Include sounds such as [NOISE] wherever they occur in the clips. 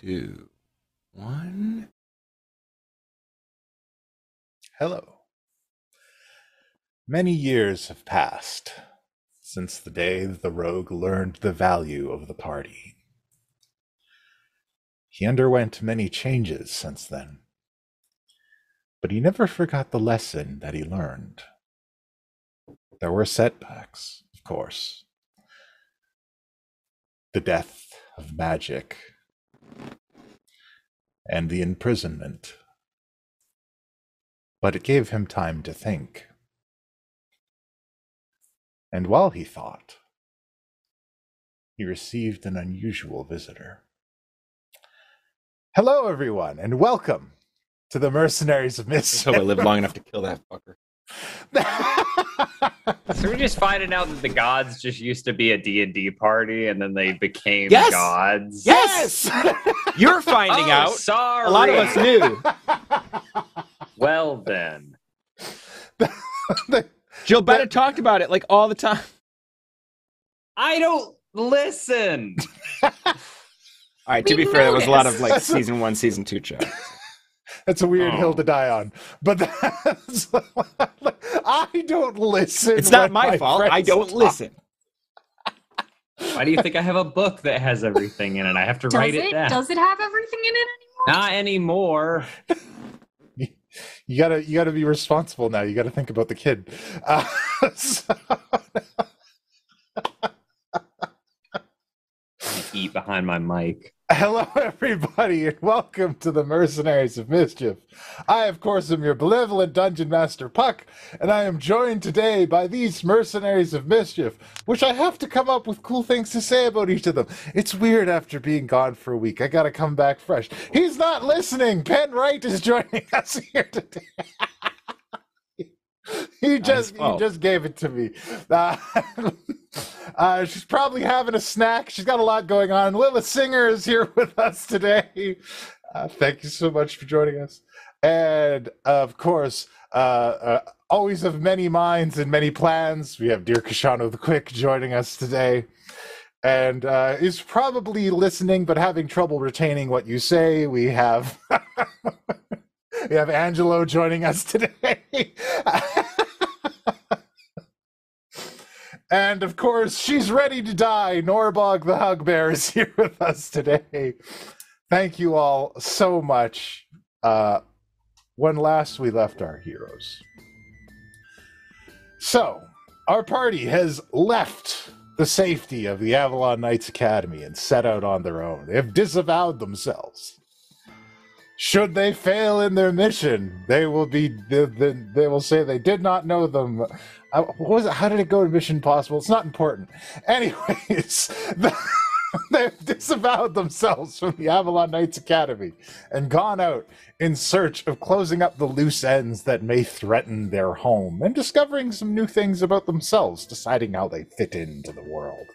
two, one. Hello. Many years have passed since the day the rogue learned the value of the party. He underwent many changes since then, but he never forgot the lesson that he learned. There were setbacks, of course. The death of magic and the imprisonment. But it gave him time to think. And while he thought, he received an unusual visitor. Hello, everyone, and welcome to the Mercenaries of Mischief. So I lived long enough to kill that fucker. So we're just finding out that the gods just used to be a D&D party and then they became Yes! gods. Yes! [LAUGHS] You're finding [LAUGHS] Oh, out. sorry. A lot of us knew. [LAUGHS] Well then. Jill Bennett talked about it like all the time. I don't listen. All right, to We be fair, there was a lot of like season one, season two chat. That's a weird Oh. hill to die on. But that's, [LAUGHS] I don't listen. It's not when my fault. I don't talk. listen. [LAUGHS] Why do you think I have a book that has everything in it? I have to Does write it? it down. Does it have everything in it anymore? Not anymore. [LAUGHS] You gotta, you gotta be responsible now. You gotta think about the kid. Uh, so- Eat behind my mic. Hello, [LAUGHS] everybody, and welcome to the Mercenaries of Mischief. I, of course, am your benevolent Dungeon Master Puck, and I am joined today by these Mercenaries of Mischief, which I have to come up with cool things to say about each of them. It's weird after being gone for a week. I gotta come back fresh. He's not listening. Penn Wright is joining [LAUGHS] us here today. [LAUGHS] he just he just gave it to me. [LAUGHS] Uh, [LAUGHS] uh, she's probably having a snack. She's got a lot going on. Lilith Singer is here with us today. Uh, thank you so much for joining us. And of course, uh, uh, always of many minds and many plans, we have Dear Koshano the Quick joining us today. And uh, is probably listening but having trouble retaining what you say. We have we have Angelo joining us today. and of course, she's ready to die. Norbog the Hug Bear is here with us today. Thank you all so much. Uh, when last we left our heroes. So, our party has left the safety of the Avalon Knights Academy and set out on their own. They have disavowed themselves. Should they fail in their mission, they will be they, they, they will say they did not know them. Uh, what was it? How did it go to Mission Possible? It's not important. Anyways, [LAUGHS] [LAUGHS] they've disavowed themselves from the Avalon Knights Academy and gone out in search of closing up the loose ends that may threaten their home and discovering some new things about themselves, deciding how they fit into the world.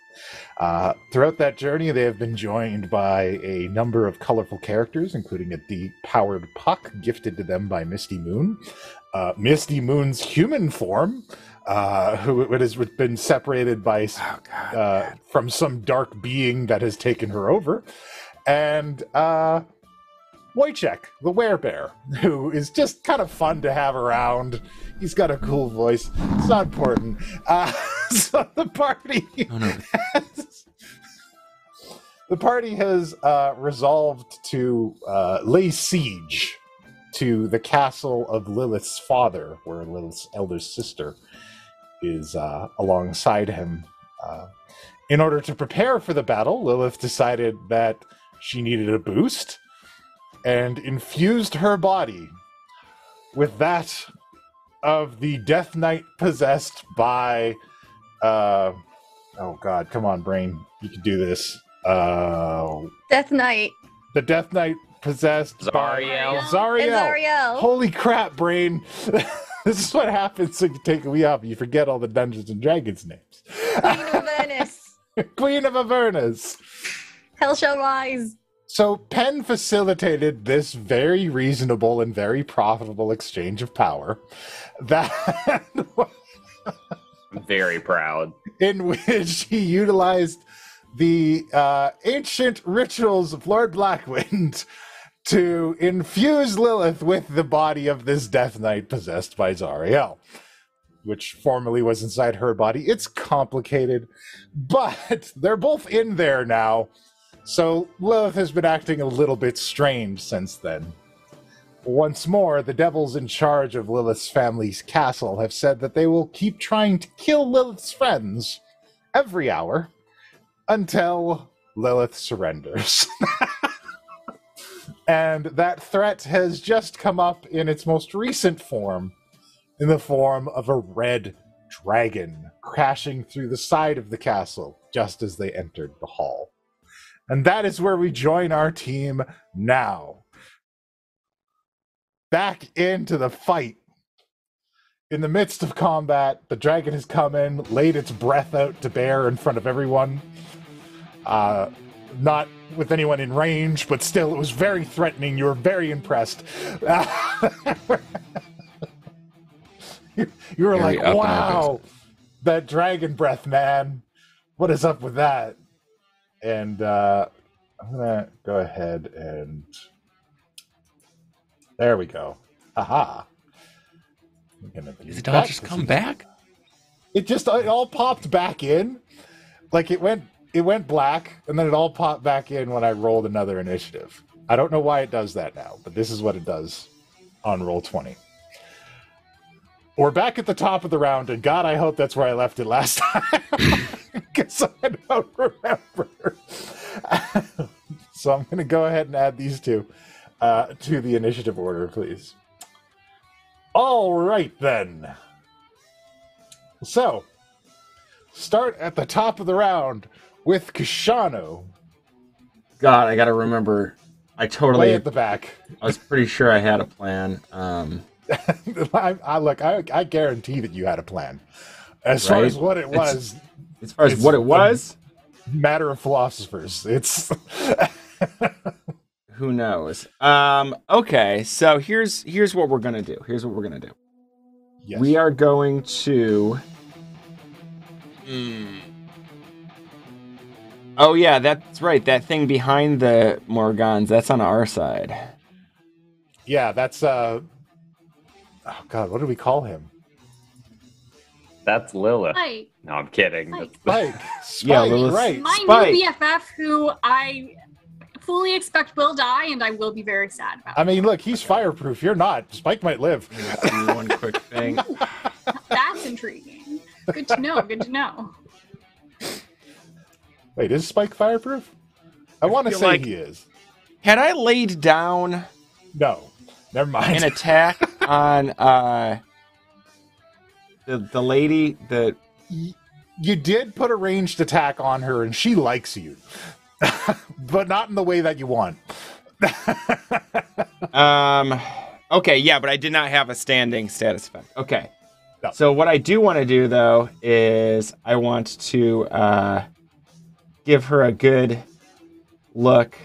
Uh, throughout that journey, they have been joined by a number of colorful characters, including a deep-powered puck gifted to them by Misty Moon, uh, Misty Moon's human form, uh, who who has been separated by Oh god. uh, from some dark being that has taken her over, and uh, Wojciech, the werebear, who is just kind of fun to have around. He's got a cool voice. It's not important. Uh, [LAUGHS] so the party oh no. has, the party has uh, resolved to uh, lay siege to the castle of Lilith's father, where Lilith's elder sister is uh, alongside him. Uh, in order to prepare for the battle, Lilith decided that she needed a boost and infused her body with that of the Death Knight possessed by. Uh, oh, God, come on, brain. You can do this. Uh, Death Knight. the Death Knight possessed by Zariel. Zariel. Azariel. Holy crap, brain. [LAUGHS] [LAUGHS] this is what happens when you take a wee up. You forget all the Dungeons and Dragons names. Queen of Avernus. [LAUGHS] Queen of Avernus. Hell shall rise. So Penn facilitated this very reasonable and very profitable exchange of power that I'm [LAUGHS] very proud. in which he utilized the uh, ancient rituals of Lord Blackwind to infuse Lilith with the body of this Death Knight possessed by Zariel, which formerly was inside her body. It's complicated, but [LAUGHS] they're both in there now. So Lilith has been acting a little bit strange since then. Once more, the devils in charge of Lilith's family's castle have said that they will keep trying to kill Lilith's friends every hour until Lilith surrenders. [LAUGHS] and that threat has just come up in its most recent form, in the form of a red dragon crashing through the side of the castle just as they entered the hall. And that is where we join our team now. Back into the fight. In the midst of combat, the dragon has come in, laid its breath out to bear in front of everyone. Uh, not with anyone in range, but still, it was very threatening. You were very impressed. you, [LAUGHS] you were Very like, wow, that dragon breath, man. What is up with that? And uh, I'm going to go ahead and. There we go. Aha. Gonna do it all just come back? it just it all popped back in like it went it went black and then it all popped back in when i rolled another initiative. I don't know why it does that now but this is what it does on Roll20 we're back at the top of the round and god i hope that's where i left it last [LAUGHS] time because i don't remember. [LAUGHS] So i'm going to go ahead and add these two uh, to the initiative order please. All right then. So, start at the top of the round with Koshano God, I gotta remember. I way totally. at the back. I was pretty sure I had a plan. Um, [LAUGHS] I, I look, I, I guarantee that you had a plan. As far as what it It's- was, as far as what it was, matter of philosophers. It's [LAUGHS] who knows? Um, okay, so here's here's what we're gonna do. Here's what we're gonna do. yes. We are going to. Hmm. Oh yeah, that's right. That thing behind the Morgans, that's on our side. Yeah, that's uh. Oh God, what do we call him? That's Lilith. Spike, No, I'm kidding. Spike. Spike. [LAUGHS] Spike, Yeah, Lilith- right. my Spike. new BFF, who I fully expect will die, and I will be very sad about. I mean, look, he's fireproof. You're not. Spike might live. One quick thing. [LAUGHS] That's intriguing. Good to know. Good to know. Wait, is Spike fireproof? I want to say like- he is. Had I laid down No, never mind. an attack [LAUGHS] on uh the the lady the you did put a ranged attack on her and she likes you [LAUGHS] but not in the way that you want [LAUGHS] Um. Okay, yeah, but I did not have a standing status effect. Okay. No. So what I do want to do though is I want to uh, give her a good look,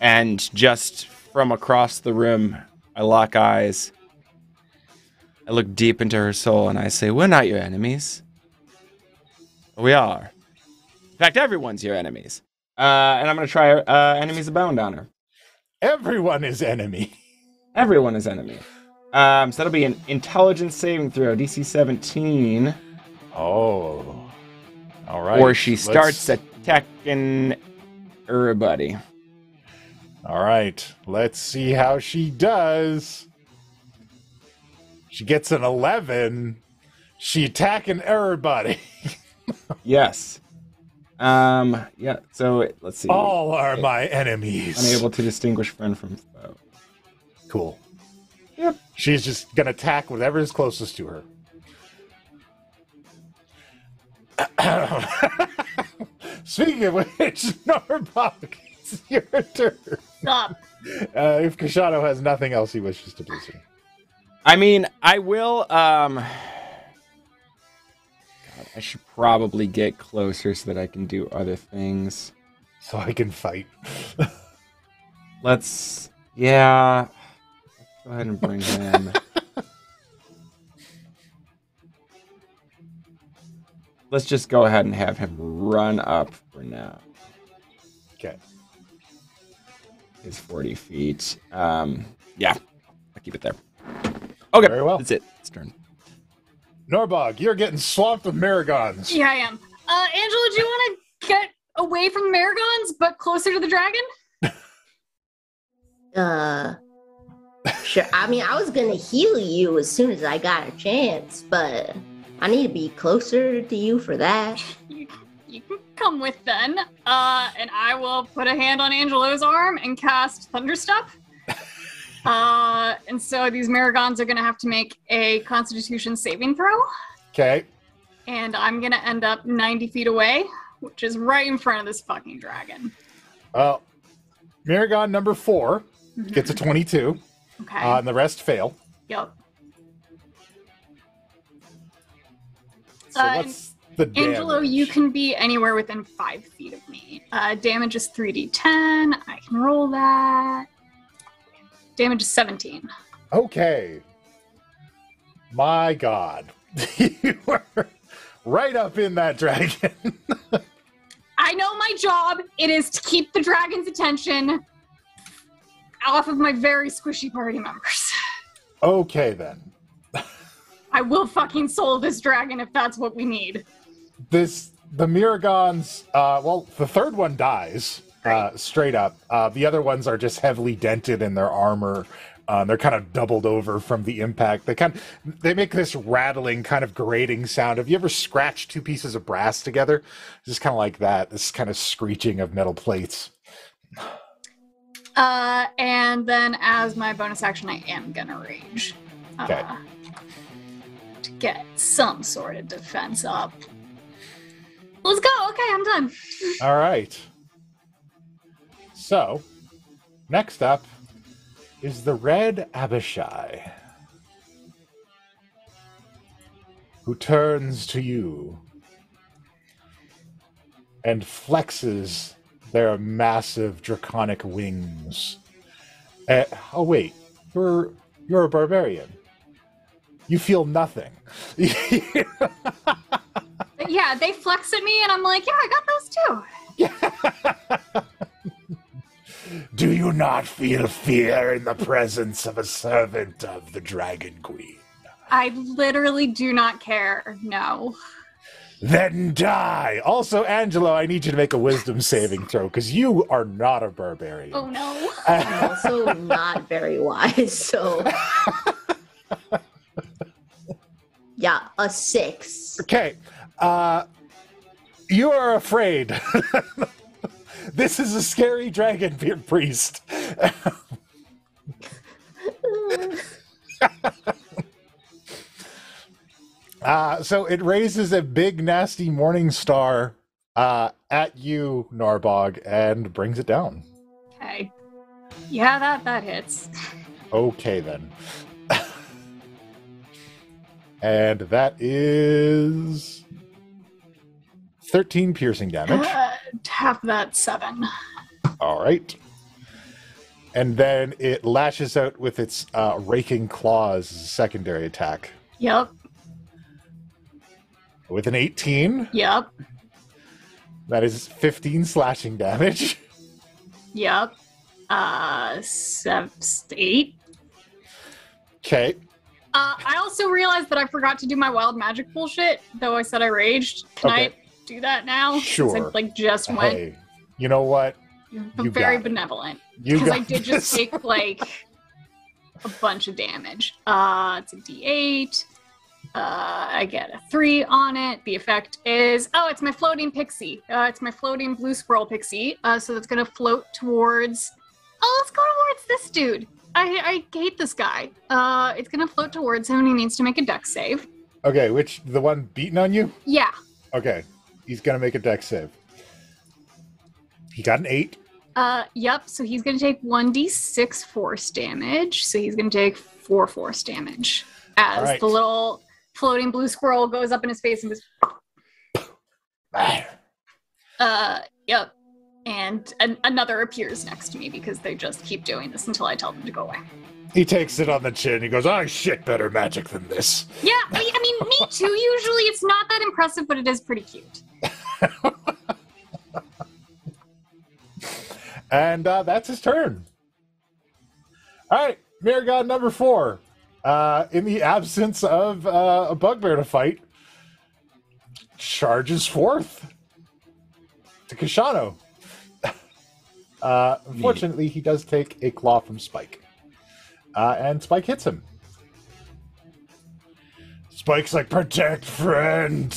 and just from across the room, I lock eyes. I look deep into her soul and I say, "We're not your enemies. We are. In fact, everyone's your enemies." Uh, and I'm gonna try uh, enemies abound on her. everyone is enemy [LAUGHS] Everyone is enemy. Um, so that'll be an intelligence saving throw, DC 17, oh all right or she let's- starts attacking everybody. all right let's see how she does she gets an 11 she attacking everybody [LAUGHS] Yes. Um. Yeah. So let's see. all are my enemies Unable to distinguish friend from foe. cool Yep. she's just gonna attack whatever is closest to her [COUGHS] Speaking of which, [LAUGHS] Norbog, it's your turn. Stop. Uh, if Koshano has nothing else he wishes to do, sir. I mean, I will. Um. God, I should probably get closer so that I can do other things. so I can fight. [LAUGHS] Let's. Yeah. Let's go ahead and bring him. [LAUGHS] let's just go ahead and have him run up for now. Okay. Is 40 feet. Um, yeah, I'll keep it there. Okay, Very well. That's it. It's turn. Norbog, you're getting swamped with Merregons. Yeah, I am. Uh, Angelo, do you want to get away from the Merregons, but closer to the dragon? [LAUGHS] Uh, sure. I mean, I was gonna heal you as soon as I got a chance, but I need to be closer to you for that. You, you can come with then. Uh, and I will put a hand on Angelo's arm and cast Thunderstep. [LAUGHS] uh, and so these Merregons are going to have to make a Constitution saving throw. Okay. And I'm going to end up 90 feet away, which is right in front of this fucking dragon. Well, Merregon number four gets a 22, Okay. uh, and the rest fail. yep. So Uh, what's the damage? Angelo, you can be anywhere within five feet of me. Uh, damage is 3d10. I can roll that. Damage is 17. Okay. My God. [LAUGHS] you were right up in that dragon. I know my job. It is to keep the dragon's attention off of my very squishy party members. [LAUGHS] okay, then. I will fucking soul this dragon if that's what we need. This, the Merregons, uh, well, the third one dies uh, straight up. Uh, the other ones are just heavily dented in their armor. Uh, they're kind of doubled over from the impact. They kind of, they make this rattling, kind of grating sound. Have you ever scratched two pieces of brass together? It's Just kind of like that. This kind of screeching of metal plates. Uh, and then as my bonus action, I am gonna rage. Uh, Okay. Get some sort of defense up. Let's go. Okay, I'm done. [LAUGHS] All right. So, next up is the Red Abishai, who turns to you and flexes their massive draconic wings. Eh, oh wait, you're you're a barbarian. You feel nothing. [LAUGHS] Yeah, they flex at me, and I'm like, yeah, I got those too. [LAUGHS] Do you not feel fear in the presence of a servant of the Dragon Queen? I literally do not care. No. Then die. Also, Angelo, I need you to make a wisdom saving throw because you are not a barbarian. Oh no. I'm also not very wise, so. [LAUGHS] Yeah, a six. Okay. Uh, you are afraid. [LAUGHS] this is a scary dragon priest. [LAUGHS] Uh, so it raises a big, nasty morning star uh, at you, Norbog, and brings it down. Okay. Yeah, that that hits. Okay, then. And that is 13 piercing damage. Uh, half that seven. All right. And then it lashes out with its uh, raking claws as a secondary attack. Yep. With an 18, Yep. that is 15 slashing damage. [LAUGHS] Yep. Uh, seven, eight. Okay. Uh, I also realized that I forgot to do my wild magic bullshit, though I said I raged. Can Okay. I do that now? Sure. I, like just went Hey, you know what? I'm you very benevolent. Because I did just this. take like a bunch of damage. Uh, it's a D8. Uh, I get a three on it. The effect is oh, it's my floating pixie. Uh, it's my floating blue squirrel pixie. Uh, so that's gonna float towards. Oh, let's go towards this dude. I I hate this guy. Uh, it's gonna float towards him, and he needs to make a Dex save. Okay, which the one beating on you? Yeah. Okay, he's gonna make a Dex save. He got an eight. Uh, yep. So he's gonna take one d6 force damage. So he's gonna take four force damage as Alright. the little floating blue squirrel goes up in his face and goes, uh, yep. And an- another appears next to me because they just keep doing this until I tell them to go away. He takes it on the chin. He goes, "I shit better magic than this." Yeah, I, I mean, me [LAUGHS] too. Usually, it's not that impressive, but it is pretty cute. [LAUGHS] And uh, that's his turn. All right, Merregon number four. Uh, in the absence of uh, a bugbear to fight, charges forth to Koshano. Uh, unfortunately, he does take a claw from Spike. Uh, and Spike hits him. Spike's like, protect friend!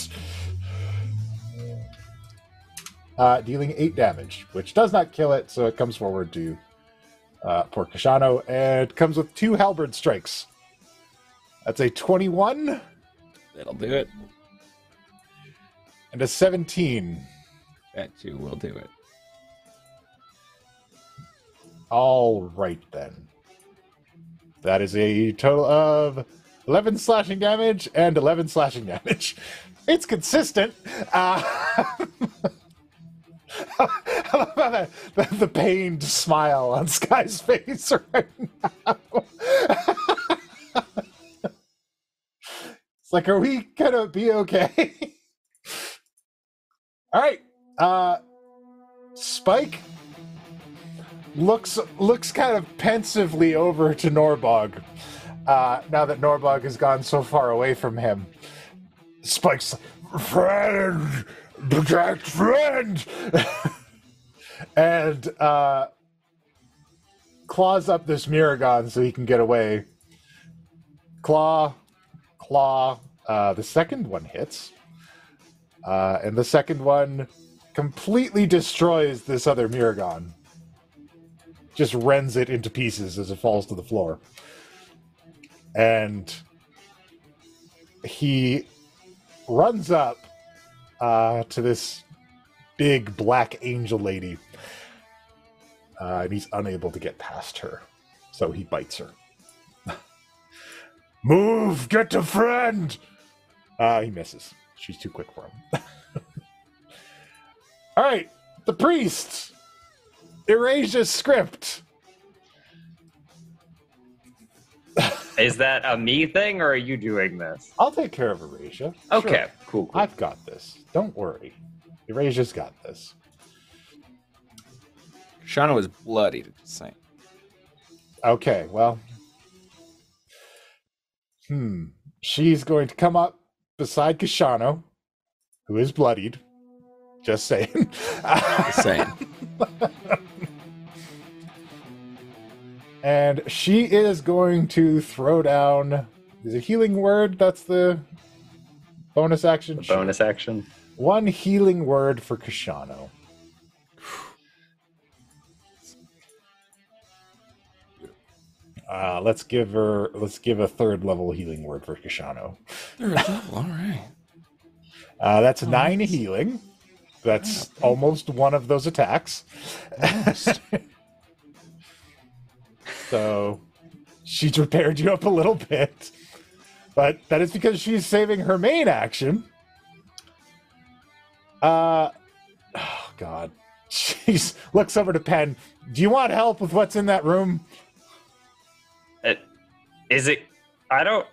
Uh, dealing 8 damage, which does not kill it, so it comes forward to uh, poor Koshano, and comes with two halberd strikes. That's a 21 That'll do it. and a 17. That too will do it. All right then. That is a total of 11 slashing damage and 11 slashing damage. [LAUGHS] It's consistent. Uh, how [LAUGHS] the, the, the pained smile on Sky's [LAUGHS] face right now. it's like, are we gonna be okay? All right. Uh, Spike looks looks kind of pensively over to Norbog. Uh, now that Norbog has gone so far away from him, Spike's friend, protect friend, [LAUGHS] and uh, claws up this Merregon so he can get away. Claw, claw. Uh, the second one hits, uh, and the second one completely destroys this other Merregon just rends it into pieces as it falls to the floor. And he runs up uh, to this big black angel lady. Uh, and he's unable to get past her. So he bites her. [LAUGHS] Move! Get to friend! Uh, he misses. She's too quick for him. [LAUGHS] All right, the priest. Erasia's script. Is that a me thing or are you doing this? I'll take care of Erasia. Okay, Sure. cool, cool. I've got this. Don't worry. Erasia's got this. Shauna was bloodied. Just saying. Okay, well. Hmm. She's going to come up beside Koshano, who is bloodied. Just saying. Just saying. [LAUGHS] and she is going to throw down. Is a healing word? That's the bonus action. The bonus action. One healing word for Koshano. Uh, let's give her. Let's give a third level healing word for Koshano. Third level. All right. Uh, that's nine healing. That's almost one of those attacks. [LAUGHS] so she's [LAUGHS] repaired you up a little bit, but that is because she's saving her main action. Uh, oh God, [LAUGHS] she's looks over to Penn. Do you want help with what's in that room? It, is it? I don't.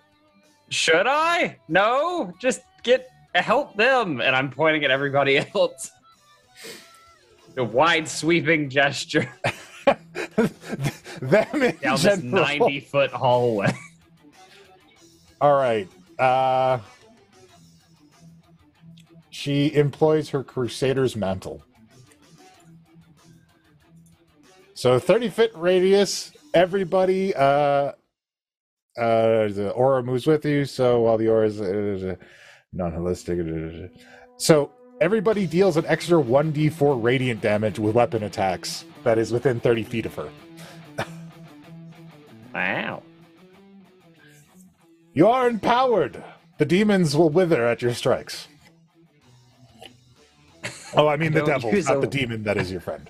Should I? No. Just get help them, and I'm pointing at everybody [LAUGHS] else. The wide sweeping gesture [LAUGHS] Them in down this 90 foot hallway. [LAUGHS] All right. Uh, she employs her Crusader's mantle. So 30 foot radius, everybody, uh, uh, the aura moves with you. So while the aura is uh, non holistic, so everybody deals an extra 1d4 radiant damage with weapon attacks that is within 30 feet of her. Wow. You are empowered. The demons will wither at your strikes. [LAUGHS] Oh, I mean the devil, not a- the demon that is your friend.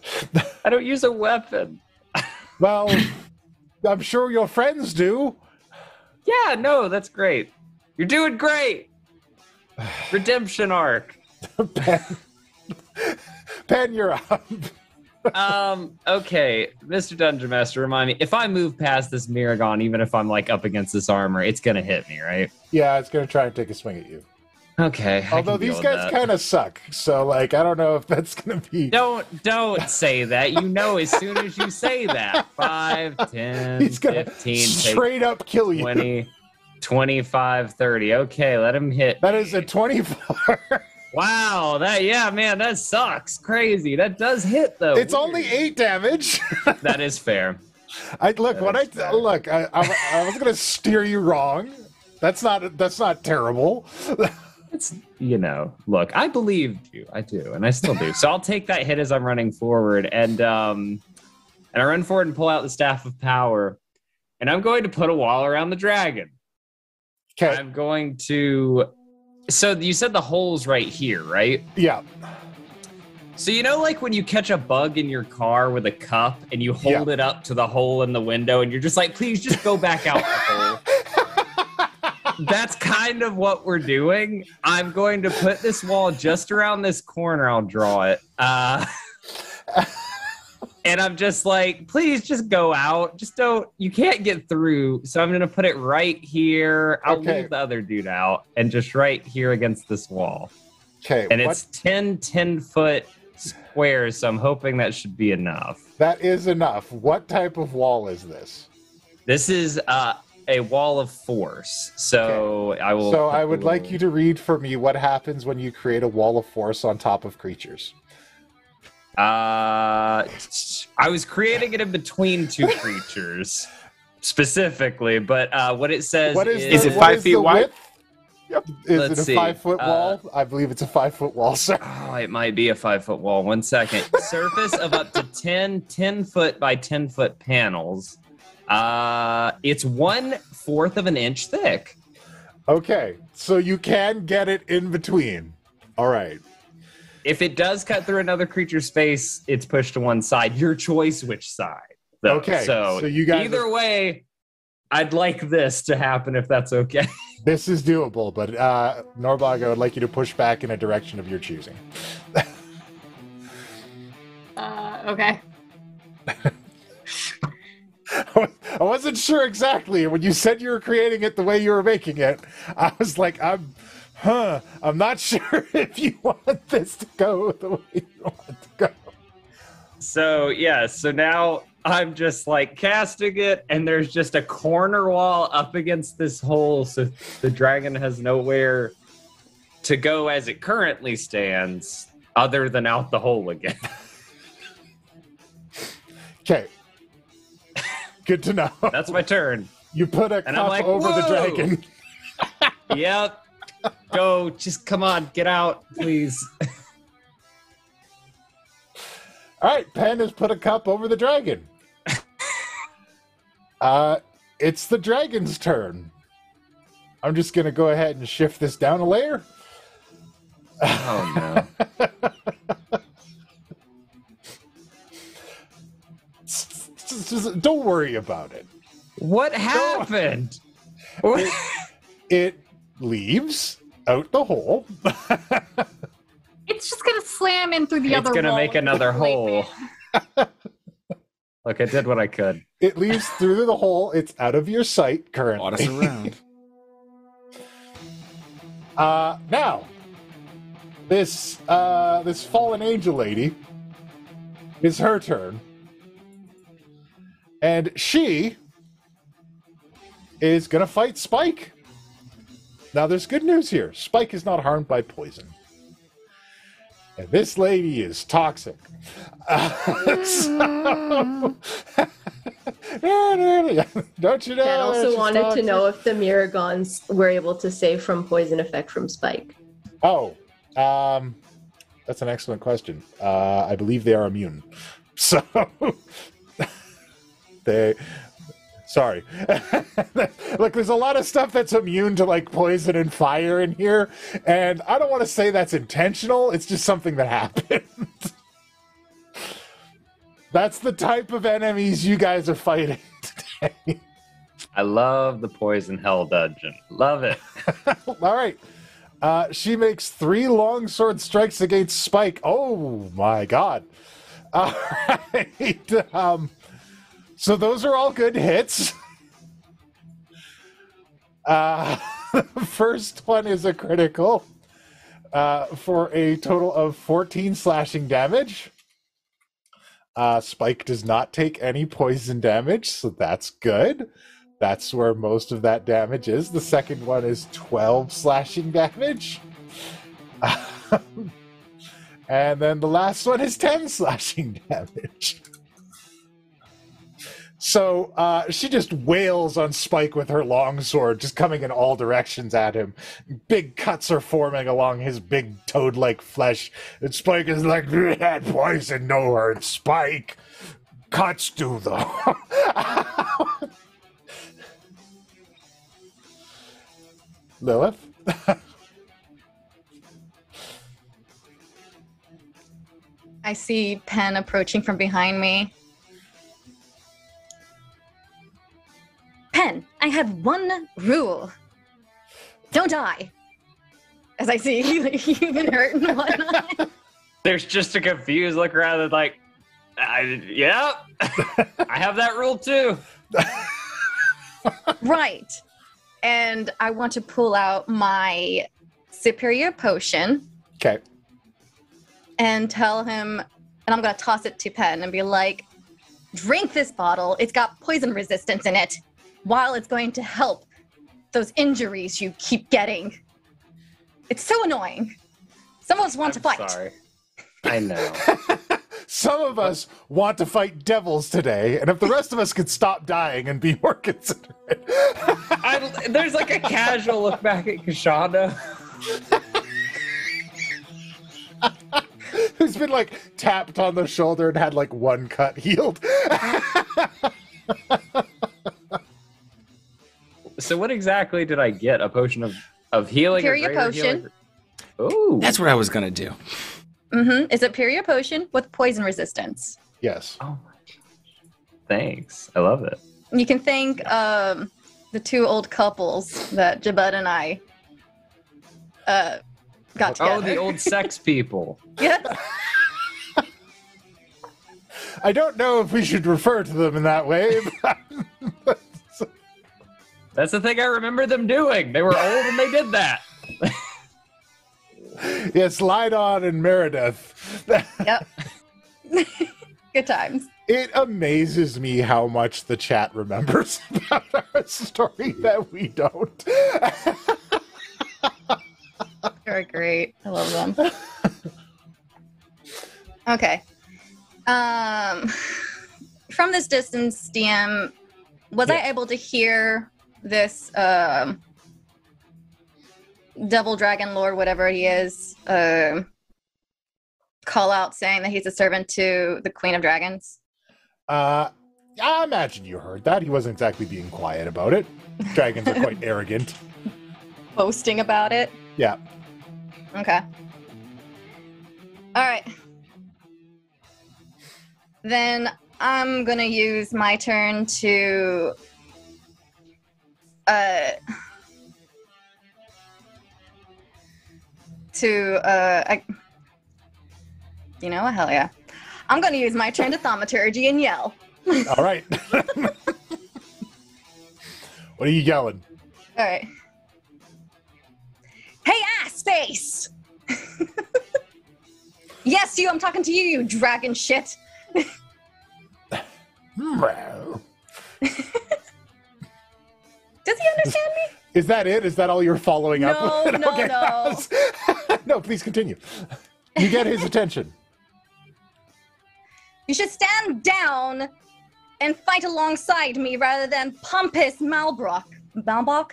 I don't use a weapon. [LAUGHS] Well, I'm sure your friends do. Yeah, no, that's great. You're doing great. [SIGHS] Redemption arc. [LAUGHS] Penn, Penn you're up. Um, okay, Mr. Dungeon Master, remind me if I move past this Merregon, even if I'm like up against this armor, it's gonna hit me, right? Yeah, it's gonna try and take a swing at you. Okay. Although these guys kind of suck, so like I don't know if that's gonna be. [LAUGHS] Don't don't say that. You know as soon as you say that. [LAUGHS] 5, 10, He's gonna 15, take straight up kill you. 20, 25, 30. Okay, let him hit. That is a twenty-four. [LAUGHS] Wow, that yeah, man, that sucks. Crazy. That does hit though. it's Weird. only eight damage. [LAUGHS] That is fair. I look That when I fair. look. I, I, I was gonna steer you wrong. That's not that's not terrible. [LAUGHS] It's you know, look, I believed you. I do, and I still do. So I'll take that hit as I'm running forward, and um, and I run forward and pull out the staff of power, and I'm going to put a wall around the dragon. Okay. I'm going to. So you said the hole's right here, right? Yeah. So you know, like when you catch a bug in your car with a cup and you hold it up to the hole in the window, and you're just like, "Please, just go back out the hole." [LAUGHS] That's kind of what we're doing. I'm going to put this wall just around this corner. I'll draw it. Uh, [LAUGHS] and I'm just like, please just go out. Just don't, you can't get through. So I'm going to put it right here. I'll Okay. leave the other dude out and just right here against this wall. Okay. And what- it's 10 10 foot squares. So I'm hoping that should be enough. that is enough. What type of wall is this? This is uh, a wall of force. So I will. So I would like you to read for me what happens when you create a wall of force on top of creatures. Uh, I was creating it in between two [LAUGHS] creatures specifically, but uh, what it says What is, is, the, it five is feet wide? width? Is Let's it a see. five foot Uh, wall? I believe it's a five foot wall, sir. [LAUGHS] oh, it might be a five foot wall. One second. Surface of up to [LAUGHS] 10, 10 foot by 10 foot panels. Uh, it's one fourth of an inch thick. Okay, so you can get it in between. All right. If it does cut through another creature's face, it's pushed to one side. Your choice which side. though. Okay, So, so you guys either way, I'd like this to happen if that's okay. [LAUGHS] This is doable, but uh, Norbog, I would like you to push back in a direction of your choosing. [LAUGHS] Uh, okay. [LAUGHS] I wasn't sure exactly when you said you were creating it the way you were making it. I was like, I'm, huh? I'm not [LAUGHS] sure if you want this to go the way you want it to go. So yeah, so now I'm just like casting it, and there's just a corner wall up against this hole, so the dragon has nowhere to go as it currently stands, other than out the hole again. Okay. Good to know. That's my turn. You put a And cup like, over the dragon. [LAUGHS] Yep. Go, just come on, get out, please. All right, Penn has put a cup over the dragon. [LAUGHS] uh, it's the dragon's turn. I'm just gonna go ahead and shift this down a layer. Oh no. [LAUGHS] Don't worry about it. What happened? It leaves out the hole. [LAUGHS] It's just gonna slam in through the It's other It's gonna wall make another hole. man. [LAUGHS] Look, I did what I could. it leaves [LAUGHS] through the hole. It's out of your sight Bought us currently. around. Uh, now, this uh, this fallen angel lady is her turn, and she is gonna fight Spike. Now, there's good news here. Spike is not harmed by poison, and this lady is toxic. Uh, [LAUGHS] so- Don't you know? Dad also wanted to know if the Merregons were able to save from poison effect from Spike. Oh, um, that's an excellent question. Uh, I believe they are immune. [LAUGHS] So [LAUGHS] they. Sorry. [LAUGHS] Look, there's a lot of stuff that's immune to like poison and fire in here, and I don't want to say that's intentional. It's just something that [LAUGHS] happened. that's the type of enemies you guys are fighting [LAUGHS] today. I love the poison hell dungeon. Love it. All right. Uh, she makes three long sword strikes against Spike. Oh my god. All right. Um, so those are all good hits. [LAUGHS] Uh, [LAUGHS] first one is a critical uh, for a total of 14 slashing damage. Uh, Spike does not take any poison damage, so that's good. That's where most of that damage is. The second one is 12 slashing damage. [LAUGHS] and then the last one is 10 slashing damage. So uh, she just wails on Spike with her longsword, just coming in all directions at him. Big cuts are forming along his big toad like flesh. And Spike is like, that poison no hurt, Spike. Cuts do, though. [LAUGHS] Lilith? I see Penn approaching from behind me. Penn, I have one rule. Don't die. As I see [LAUGHS] you, you've been hurt and [LAUGHS] whatnot. There's just a confused look around and like, I, yeah, [LAUGHS] I have that rule too. right. And I want to pull out my superior potion Okay. and tell him, and I'm going to toss it to Penn and be like, drink this bottle. It's got poison resistance in it, while it's going to help those injuries you keep getting. It's so annoying. Some of us want to I'm fight. Sorry. I know. [LAUGHS] Some of us want to fight devils today, and if the rest of us could stop dying and be more [LAUGHS] considerate. [LAUGHS] I, there's like a casual look back at Koshano. Who's been like tapped on the shoulder and had like one cut healed. So what exactly did I get? A potion of of healing? or Superior greater potion. healing? Ooh, That's what I was gonna do. Mm-hmm. It's a superior potion with poison resistance. yes. oh my. Thanks. I love it. You can thank um, the two old couples that Jabud and I uh, got together. Oh, the old sex [LAUGHS] people. yeah. I don't know if we should refer to them in that way. [LAUGHS] but- That's the thing I remember them doing. They were old and they did that. [LAUGHS] yes, Lydon and Meredith. Yep. [LAUGHS] Good times. It amazes me how much the chat remembers [LAUGHS] about our story that we don't. They're great. I love them. okay. Um, from this distance, DM, was I able to hear this um, Devil Dragon Lord, whatever he is, um, call out saying that he's a servant to the Queen of Dragons? Uh, I imagine you heard that. He wasn't exactly being quiet about it. Dragons are quite [LAUGHS] arrogant. Boasting about it? Yeah. Okay. All right. Then I'm gonna use my turn to uh to uh I, you know what hell yeah i'm gonna use my to thaumaturgy and yell [LAUGHS] All right. what are you yelling? all right hey ass face [LAUGHS] yes you i'm talking to you you dragon shit. [LAUGHS] does he understand me [LAUGHS] Is that it? Is that all you're following up No, [LAUGHS] with? no, no. [LAUGHS] no, please continue. You get his attention. You should stand down and fight alongside me rather than pompous Malbrock. Malbrock?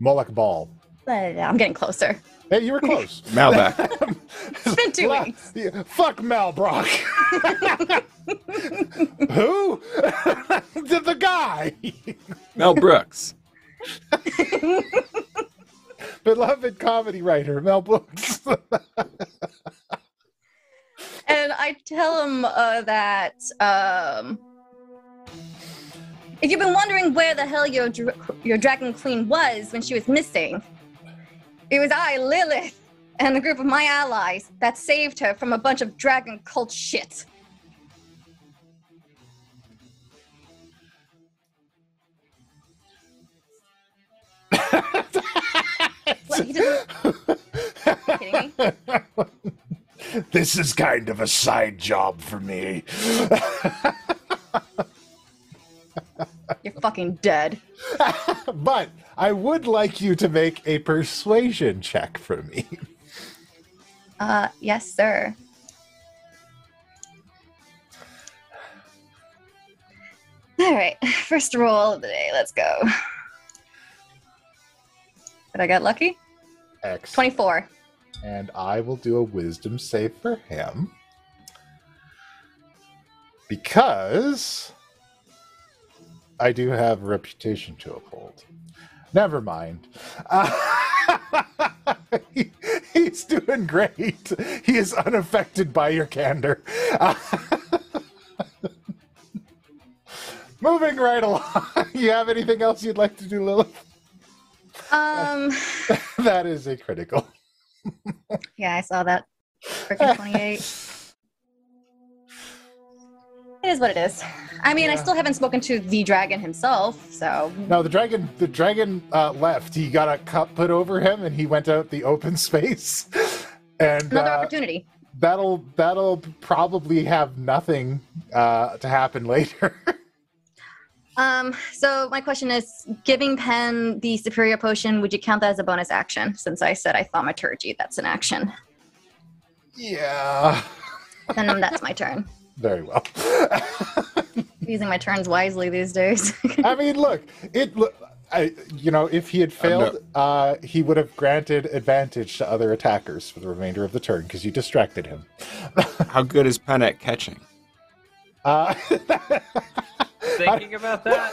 Moloch Ball. Uh, I'm getting closer. Hey, you were close. [LAUGHS] Malbec. It's been two La- weeks. yeah, fuck Mal Brock. [LAUGHS] Who? [LAUGHS] the, the guy. Mel Brooks. Beloved comedy writer, Mel Brooks. And I tell him uh, that um, if you've been wondering where the hell your dr- your dragon queen was when she was missing, it was I, Lilith, and a group of my allies that saved her from a bunch of dragon cult shit. [LAUGHS] this is kind of a side job for me. [LAUGHS] You're fucking dead. [LAUGHS] but I would like you to make a persuasion check for me. Uh, yes, sir. All right, [LAUGHS] first roll of the day. Let's go. Did I get lucky? Excellent. 24. And I will do a wisdom save for him. Because I do have a reputation to uphold. Never mind. Uh, [LAUGHS] he- he's doing great. He is unaffected by your candor. Uh, [LAUGHS] moving right along. [LAUGHS] You have anything else you'd like to do, Lilith? Um, that is a critical. yeah, I saw that. Freaking 28. It is what it is. I mean, I still haven't spoken to the dragon himself, so No, the dragon. The dragon uh, left. He got a cup put over him, and he went out the open [LAUGHS] space. And another uh, opportunity. that'll that'll probably have nothing uh, to happen [LAUGHS] later. Um, so my question is, giving Penn the superior potion, would you count that as a bonus action? Since I said I thaumaturgy, that's an action. yeah, And [LAUGHS] Then that's my turn. Very well. [LAUGHS] Using my turns wisely these days. [LAUGHS] I mean, look, it. Look, I, you know, if he had failed, uh, he would have granted advantage to other attackers for the remainder of the turn because you distracted him. [LAUGHS] How good is Penn at catching? Uh, Thinking about that.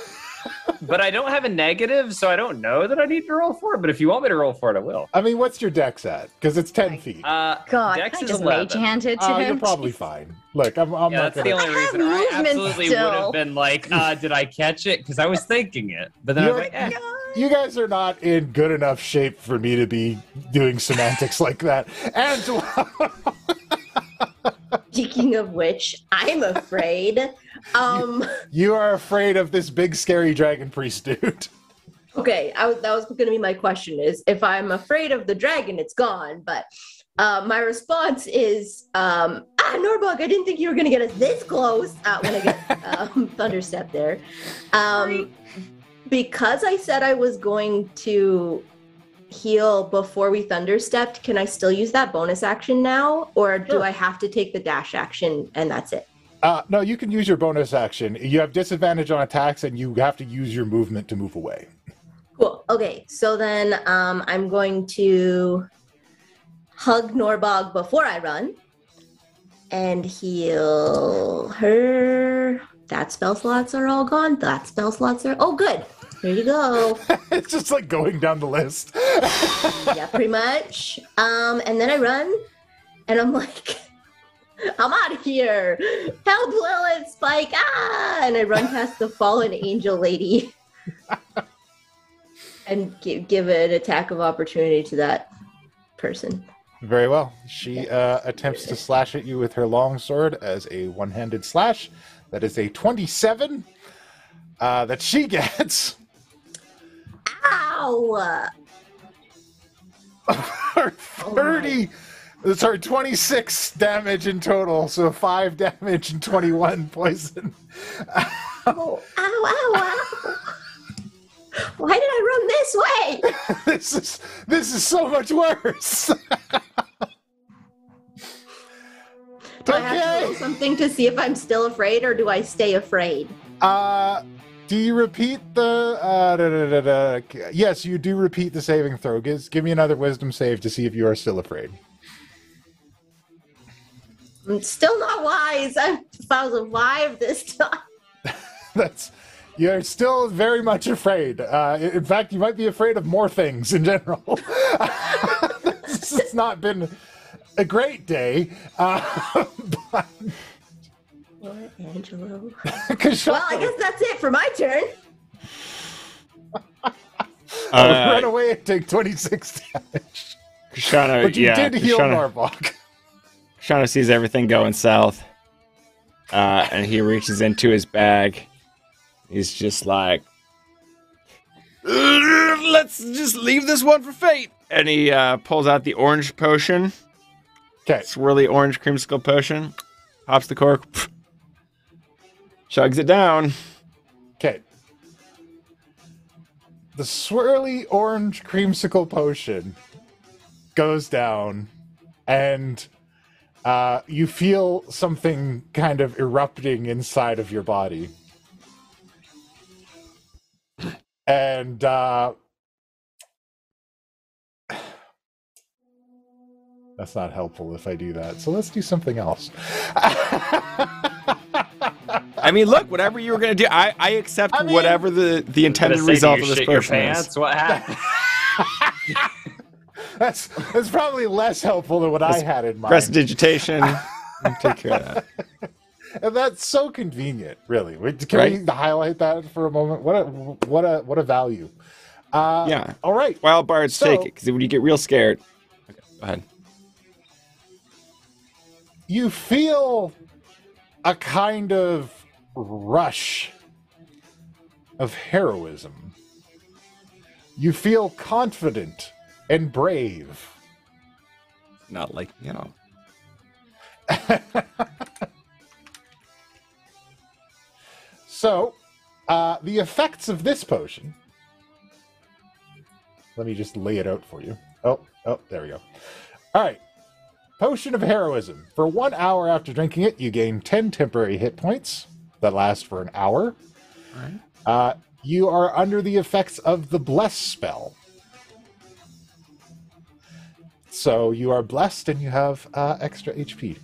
But I don't have a negative, so I don't know that I need to roll for it. But if you want me to roll for it, I will. I mean, what's your dex at? Because it's ten feet. Uh, God, Dex I is just 11. mage handed to Uh, him. you're probably fine. Look, I'm, I'm yeah, not that's gonna. the only I reason. I movement absolutely would have been like, uh, did I catch it? Because I was thinking it. But then I was You're- like, eh. You guys are not in good enough shape for me to be doing semantics like that. Angelo, [LAUGHS] [LAUGHS] Speaking of which, I'm afraid. [LAUGHS] Um. you are afraid of this big scary dragon priest dude. [LAUGHS] Okay, I, that was going to be my question: is if I'm afraid of the dragon, it's gone. But uh, my response is, um, ah, Norbog, I didn't think you were going to get us this close uh, when I get [LAUGHS] um, thunderstep there. Um, because I said I was going to heal before we thunderstepped, can I still use that bonus action now, or do Sure. I have to take the dash action and that's it? Uh, no, you can use your bonus action. You have disadvantage on attacks, and you have to use your movement to move away. Cool. Okay, so then um, I'm going to hug Norbog before I run and heal her. That spell slots are all gone. That spell slots are. Oh, good. There you go. [LAUGHS] it's just like going down the list. [LAUGHS] yeah, pretty much. Um, and then I run, and I'm like, [LAUGHS] I'm out of here. Help, Lilith, Spike. Ah! And I run past the fallen angel lady and give, give an attack of opportunity to that person. Very well. She uh, attempts to slash at you with her long sword as a one-handed slash. That is a twenty-seven. Uh, that she gets. Ow! Or [LAUGHS] 30 sorry 26 damage in total so 5 [LAUGHS] damage and 21 poison Oh, ow, ow, ow. Why did I run this way? [LAUGHS] this is this is so much worse Do I have to roll okay something to see if I'm still afraid or do I stay afraid? uh do you repeat the uh da, da, da, yes you do repeat the saving throw give, give me another wisdom save to see if you are still afraid I'm still not wise. I'm if I was alive this time. [LAUGHS] that's you're still very much afraid uh in fact you might be afraid of more things in general [LAUGHS] this has not been a great day uh [LAUGHS] but What, Angelo? [LAUGHS] Kashaw, Well, I guess that's it for my turn. [LAUGHS] Uh, run away and take 26 damage. Koshano, But you yeah, did heal Koshano, Norbog. Koshano sees everything going south, uh, and he reaches into his bag. He's just like, "Uh, "Let's just leave this one for fate." And he uh, pulls out the orange potion, Okay. swirly orange creamsicle potion, pops the cork, [LAUGHS] chugs it down. Okay. The swirly orange creamsicle potion goes down, and uh, you feel something kind of erupting inside of your body. And uh, that's not helpful if I do that. So let's do something else. I mean, look, whatever you were gonna do, I, I accept I mean- whatever the, the intended Gonna say, do result of this person is. pants? What happened? [LAUGHS] that's that's probably less helpful than what I had in mind. Prestidigitation. [LAUGHS] Take care of that. And that's so convenient, really. Can Right. we highlight that for a moment? What a what a what a value. Uh, Yeah. All right. Wild bards So- take it because when you get real scared. Okay, go ahead. You feel a kind of rush of heroism. You feel confident and brave. Not like you know. [LAUGHS] So, uh, the effects of this potion. Let me just lay it out for you. Oh, oh, there we go. All right. Potion of Heroism. For one hour after drinking it, you gain 10 temporary hit points that last for an hour. Alright. Uh, you are under the effects of the Bless spell. So you are blessed and you have uh, extra HP.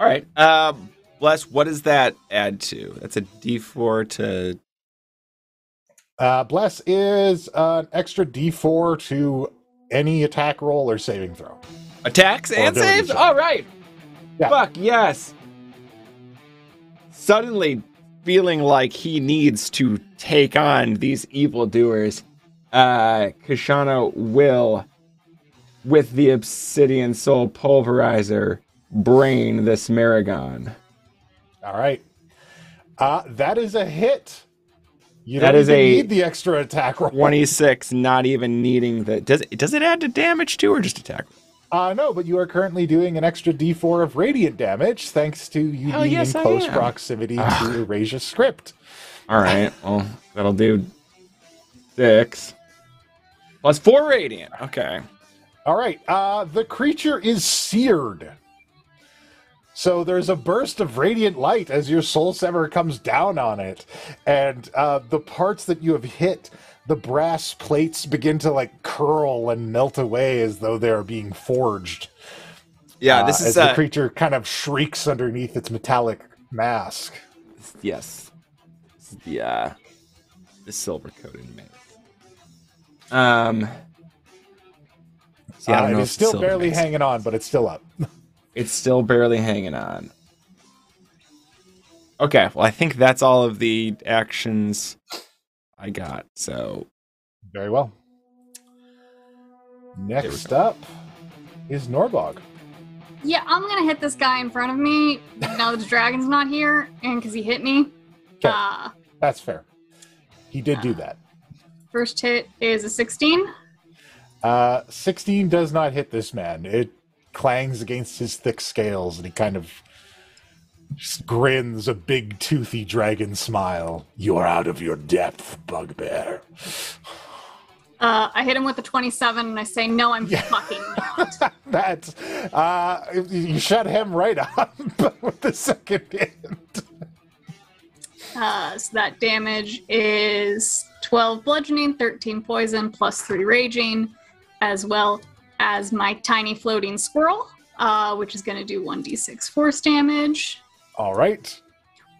All right. Um, bless. What does that add to? That's a D4 to. Uh, bless is an extra d4 to any attack roll or saving throw. Attacks and saves. All right. Yeah. Fuck yes. Suddenly feeling like he needs to take on these evildoers, uh, Koshano will, with the Obsidian Soul Pulverizer, brain this Merregon. All right. Uh, that is a hit. You That don't is a need the extra attack roll. 26, not even needing the. Does it, does it add to damage too, or just attack? Uh, no, but you are currently doing an extra d4 of radiant damage thanks to you Hell being yes, in close am. proximity to Erasia's script. All right. Well, that'll do six plus four radiant. Okay. All right. Uh, the creature is seared. So there's a burst of radiant light as your soul sever comes down on it, and uh, the parts that you have hit, the brass plates begin to like curl and melt away as though they are being forged. Yeah, uh, this as is the uh, creature kind of shrieks underneath its metallic mask. yes. The uh, the silver coated maze. Um. see, I Uh, it is still barely hanging on, but it's still up. [LAUGHS] It's still barely hanging on. Okay, well, I think that's all of the actions I got. So Very well. Next up is Norbog. Yeah, I'm gonna hit this guy in front of me now that the dragon's not here, and because he hit me. 'Kay. Uh, That's fair. He did do that. first hit is a 16. Uh, 16 does not hit this man. It clangs against his thick scales, and he kind of just grins a big, toothy dragon smile. You are out of your depth, bugbear. Uh, I hit him with a 27, and I say, "No, I'm Yeah. fucking [LAUGHS] not." that uh, you shut him right up [LAUGHS] with the second hit. Uh, so that damage is 12 bludgeoning, 13 poison, plus 3 raging, as well as my tiny floating squirrel, uh, which is going to do 1d6 force damage. All right.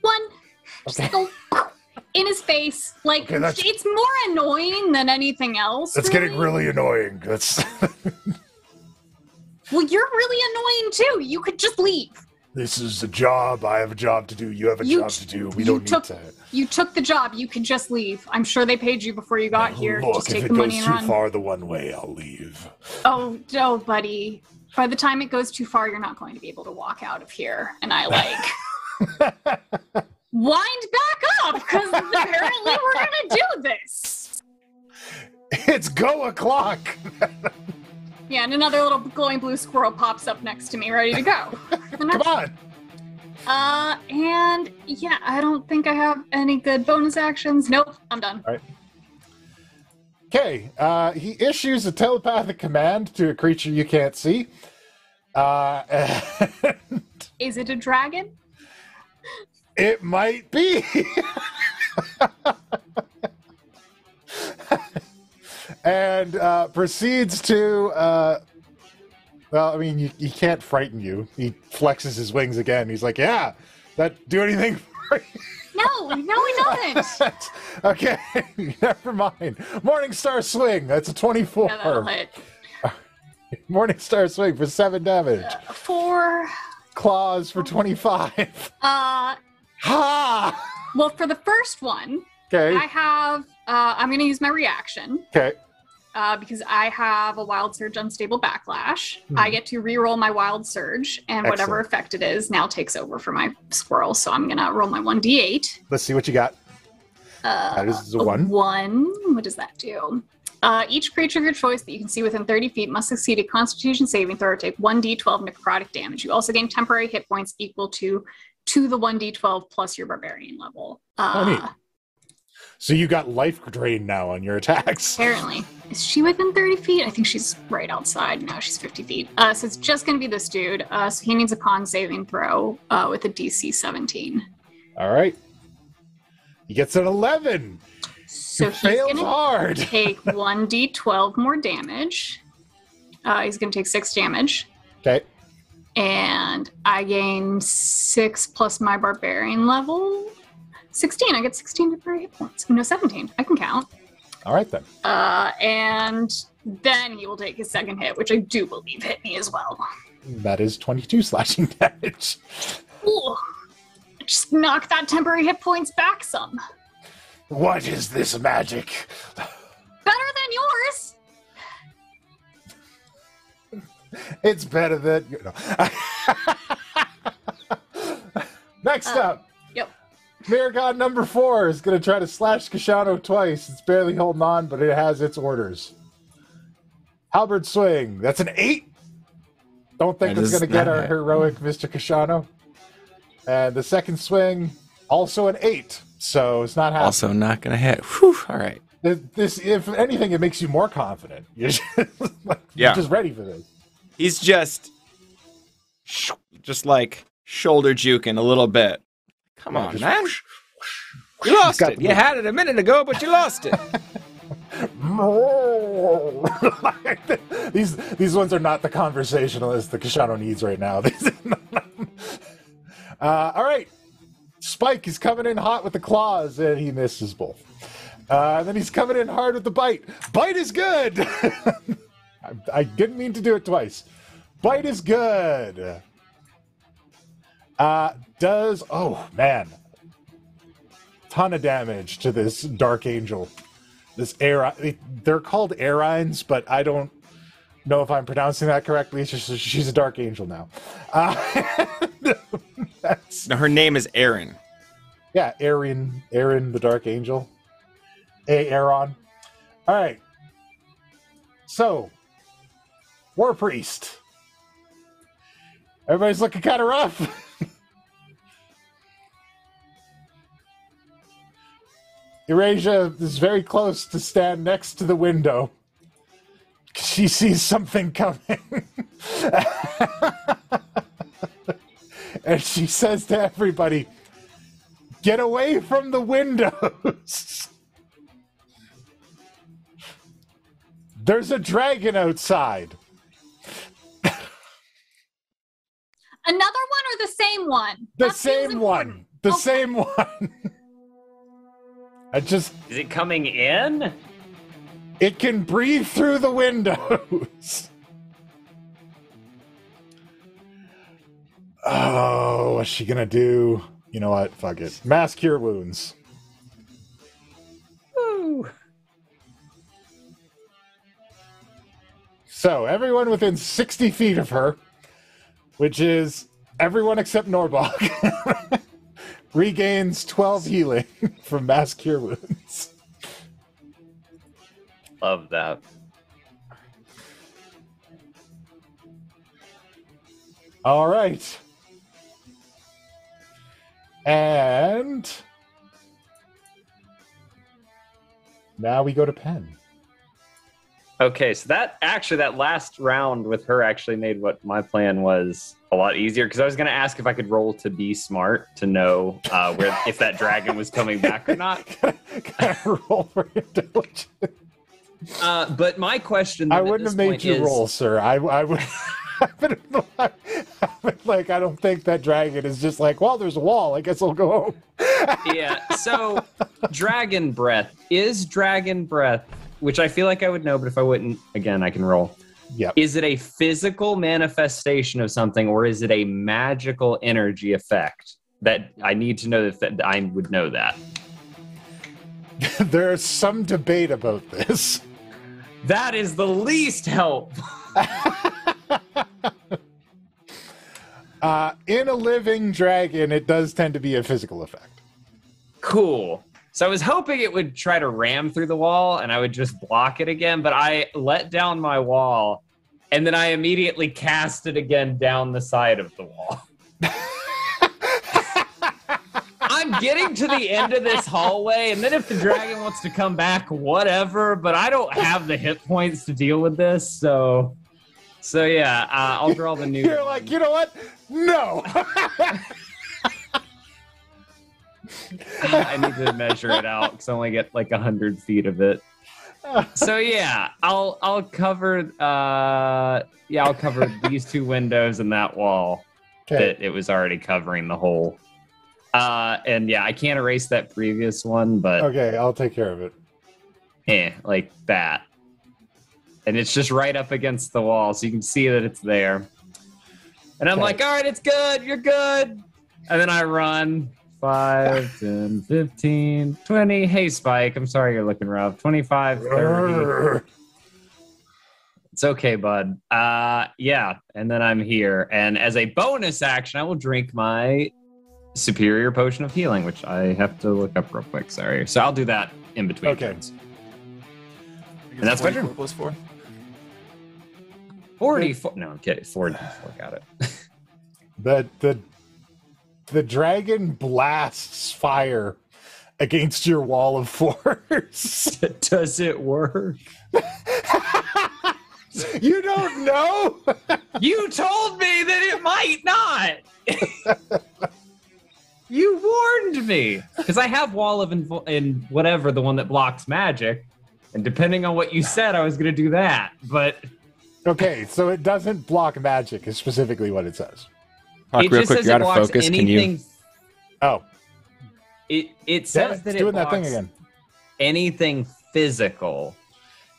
One, just Okay. go [LAUGHS] in his face. Like, Okay, it's more annoying than anything else. That's getting really annoying. That's [LAUGHS] Well, you're really annoying too. You could just leave. this is a job. I have a job to do. You have a You job t- to do. We don't took- need to. You took the job. You could just leave. I'm sure they paid you before you got here. Look, just if it the money goes too run. far the one way, I'll leave. Oh, no, buddy. By the time it goes too far, you're not going to be able to walk out of here. And I like [LAUGHS] wind back up because apparently we're gonna do this. It's go o'clock. Yeah, and another little glowing blue squirrel pops up next to me, ready to go. [LAUGHS] Come on. Uh, and yeah, I don't think I have any good bonus actions. Nope, I'm done. Okay, uh, he issues a telepathic command to a creature you can't see. Uh, [LAUGHS] Is it a dragon? it might be. [LAUGHS] and uh, proceeds to. Uh, well, I mean, you, he can't frighten you. He flexes his wings again. He's like, "Yeah, that do anything for you?" [LAUGHS] No, no, it [LAUGHS] doesn't. [LAUGHS] okay, [LAUGHS] never mind. Morning Star Swing. That's a twenty-four. Yeah, that'll hit. Morning Star Swing for seven damage. Four. Claws for twenty-five. Uh, Ha! well, for the first one, Okay. I have. Uh, I'm gonna use my reaction. Okay. Uh, because I have a wild surge unstable backlash. Hmm. I get to re-roll my wild surge, and whatever effect it is now takes over for my squirrel. So I'm gonna roll my one d8. Let's see what you got. Uh, That is a one. One. What does that do? Uh, each creature of your choice that you can see within 30 feet must succeed a Constitution saving throw or take 1d12 necrotic damage. You also gain temporary hit points equal to to the 1d12 plus your barbarian level. Oh. Uh, So you got life drain now on your attacks. Apparently. Is she within 30 feet? I think she's right outside. No, she's 50 feet. Uh, so it's just going to be this dude. Uh, so he needs a con saving throw uh, with a DC 17. All right. He gets an 11. So he he's fails going to hard. [LAUGHS] take 1d12 more damage. Uh, he's going to take six damage. Okay. And I gain six plus my barbarian level. 16. I get 16 temporary hit points. No, 17. I can count. All right then. Uh, and then he will take his second hit, which I do believe hit me as well. That is 22 [LAUGHS] slashing damage. Ooh, just knock that temporary hit points back some. What is this magic? Better than yours. It's better than. You know. [LAUGHS] Next Uh, up. Yep. Merregon number four is going to try to slash Koshano twice. It's barely holding on, but it has its orders. Halberd swing. That's an eight. Don't think That that's is going to get our hit. heroic Mr. Koshano. And the second swing, also an eight. So it's not happening. Also not gonna hit. Whew, all right. Th- This, if anything, it makes you more confident. [LAUGHS] You're just, like, Yeah. you're just ready for this. He's just, just like shoulder juking a little bit. Come on, just man. You lost it. You move. had it a minute ago, but you lost it. [LAUGHS] these these ones are not the conversationalists the Koshano needs right now. [LAUGHS] [LAUGHS] uh, all right, Spike is coming in hot with the claws, and he misses both. Uh, and then he's coming in hard with the bite. Bite is good. I, I didn't mean to do it twice. Bite is good. Uh, does oh man, ton of damage to this dark angel. This air, they're called Erinyes, but I don't know if I'm pronouncing that correctly. Just she's a dark angel now. Uh, [LAUGHS] that's no, her name is Erin. yeah, Aaron, Aaron the Dark Angel. A Aaron. All right. So, War Priest. Everybody's looking kind of rough. [LAUGHS] Erasia is very close to stand next to the window. She sees something coming. [LAUGHS] and she says to everybody, Get away from the windows. [LAUGHS] There's a dragon outside. Another one or the same one? The That same one. The Okay. same one. [LAUGHS] I just Is it coming in? it can breathe through the windows. [LAUGHS] Oh, what's she gonna do? You know what? Fuck it. Mass cure wounds. Woo. So everyone within 60 feet of her, which is everyone except Norbog, [LAUGHS] regains 12 healing [LAUGHS] from mass cure wounds. Love that. All right. And now we go to Penn. Okay, so that actually that last round with her actually made what my plan was a lot easier because I was going to ask if I could roll to be smart to know uh, where if that dragon was coming back or not. [LAUGHS] Can I roll for intelligence? Uh, but my question I wouldn't this have made you is, roll, sir. I, I would. I would have- I would like, I don't think that dragon is just like, well, there's a wall. I guess I'll go home. [LAUGHS] yeah. So, dragon breath is dragon breath, which I feel like I would know, but if I wouldn't, again, I can roll. Yep. Is it a physical manifestation of something, or is it a magical energy effect? That I need to know that, that I would know that. [LAUGHS] There's some debate about this. That is the least help. [LAUGHS] [LAUGHS] Uh, in a living dragon, it does tend to be a physical effect. Cool. So I was hoping it would try to ram through the wall and I would just block it again, but I let down my wall and then I immediately cast it again down the side of the wall. I'm getting to the end of this hallway, and then if the dragon wants to come back, whatever. But I don't have the hit points to deal with this, so so yeah, uh, I'll draw the new. [LAUGHS] You're like, you know what? No. [LAUGHS] I need to measure it out because I only get like hundred feet of it. So yeah, I'll I'll cover uh yeah I'll cover these two windows and that wall okay. that it was already covering the whole. Uh and yeah, I can't erase that previous one, but Okay, I'll take care of it. Yeah, like that. And it's just right up against the wall, so you can see that it's there. And I'm Okay. like, all right, it's good, you're good. And then I run 5, [LAUGHS] 10, 15, 20. Hey, Spike, I'm sorry you're looking rough. 25, 30. [LAUGHS] It's okay, bud. Uh, yeah, and then I'm here. And as a bonus action, I will drink my superior potion of healing, which I have to look up real quick. Sorry. So I'll do that in between Okay. turns. And that's my 44 turn. plus four. 44. No, I'm kidding. 44. Got it. [LAUGHS] The the the dragon blasts fire against your wall of [LAUGHS] force. [LAUGHS] Does it work? [LAUGHS] you don't know? You told me that it might not. you warned me because I have wall of invo- in whatever the one that blocks magic, and depending on what you said, I was going to do that. But okay, so it doesn't block magic is specifically what it says. Hawk, it real just quick, says you're it out of blocks focus. Can anything. you? Oh, It it says it, that it doing that blocks thing again. anything physical.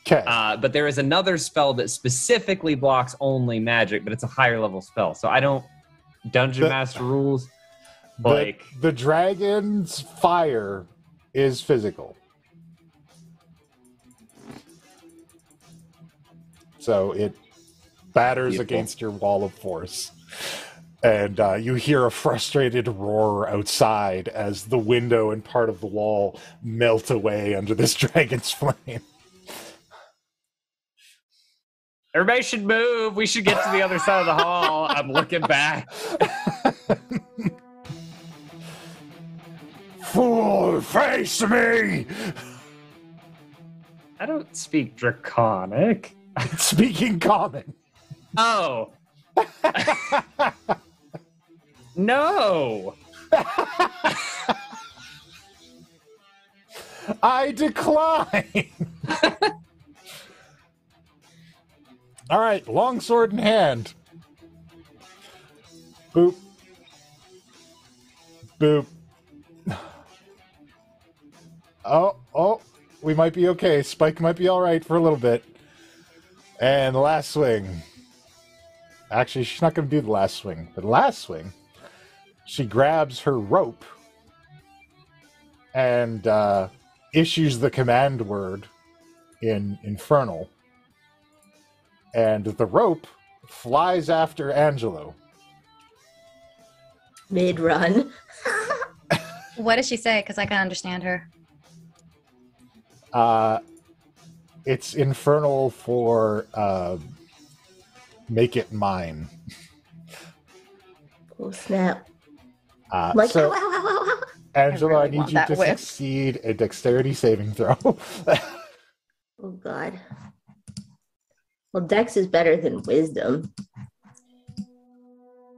Okay. Uh, but there is another spell that specifically blocks only magic, but it's a higher level spell. So I don't dungeon The- master rules. the, Like the dragon's fire is physical. So it batters Beautiful. against your wall of force. And uh, you hear a frustrated roar outside as the window and part of the wall melt away under this [LAUGHS] dragon's flame. everybody should move. We should get to the other side of the hall. I'm looking back. [LAUGHS] Fool, face me! I don't speak draconic. I'm speaking common. Oh. [LAUGHS] no. [LAUGHS] I decline. [LAUGHS] All right, long sword in hand. Boop. Boop. [SIGHS] Oh, oh, we might be okay. Spike might be all right for a little bit. And last swing. Actually, she's not going to do the last swing. The last swing, she grabs her rope and uh, issues the command word in Infernal. And the rope flies after Angelo. Mid run. [LAUGHS] What does she say? Because I can understand her. Uh, it's Infernal for uh, make it mine. Oh snap! Uh, Like so, ow, ow, ow. Angelo, I, really need you to whip. succeed a dexterity saving throw. [LAUGHS] Oh god. Well, Dex is better than Wisdom.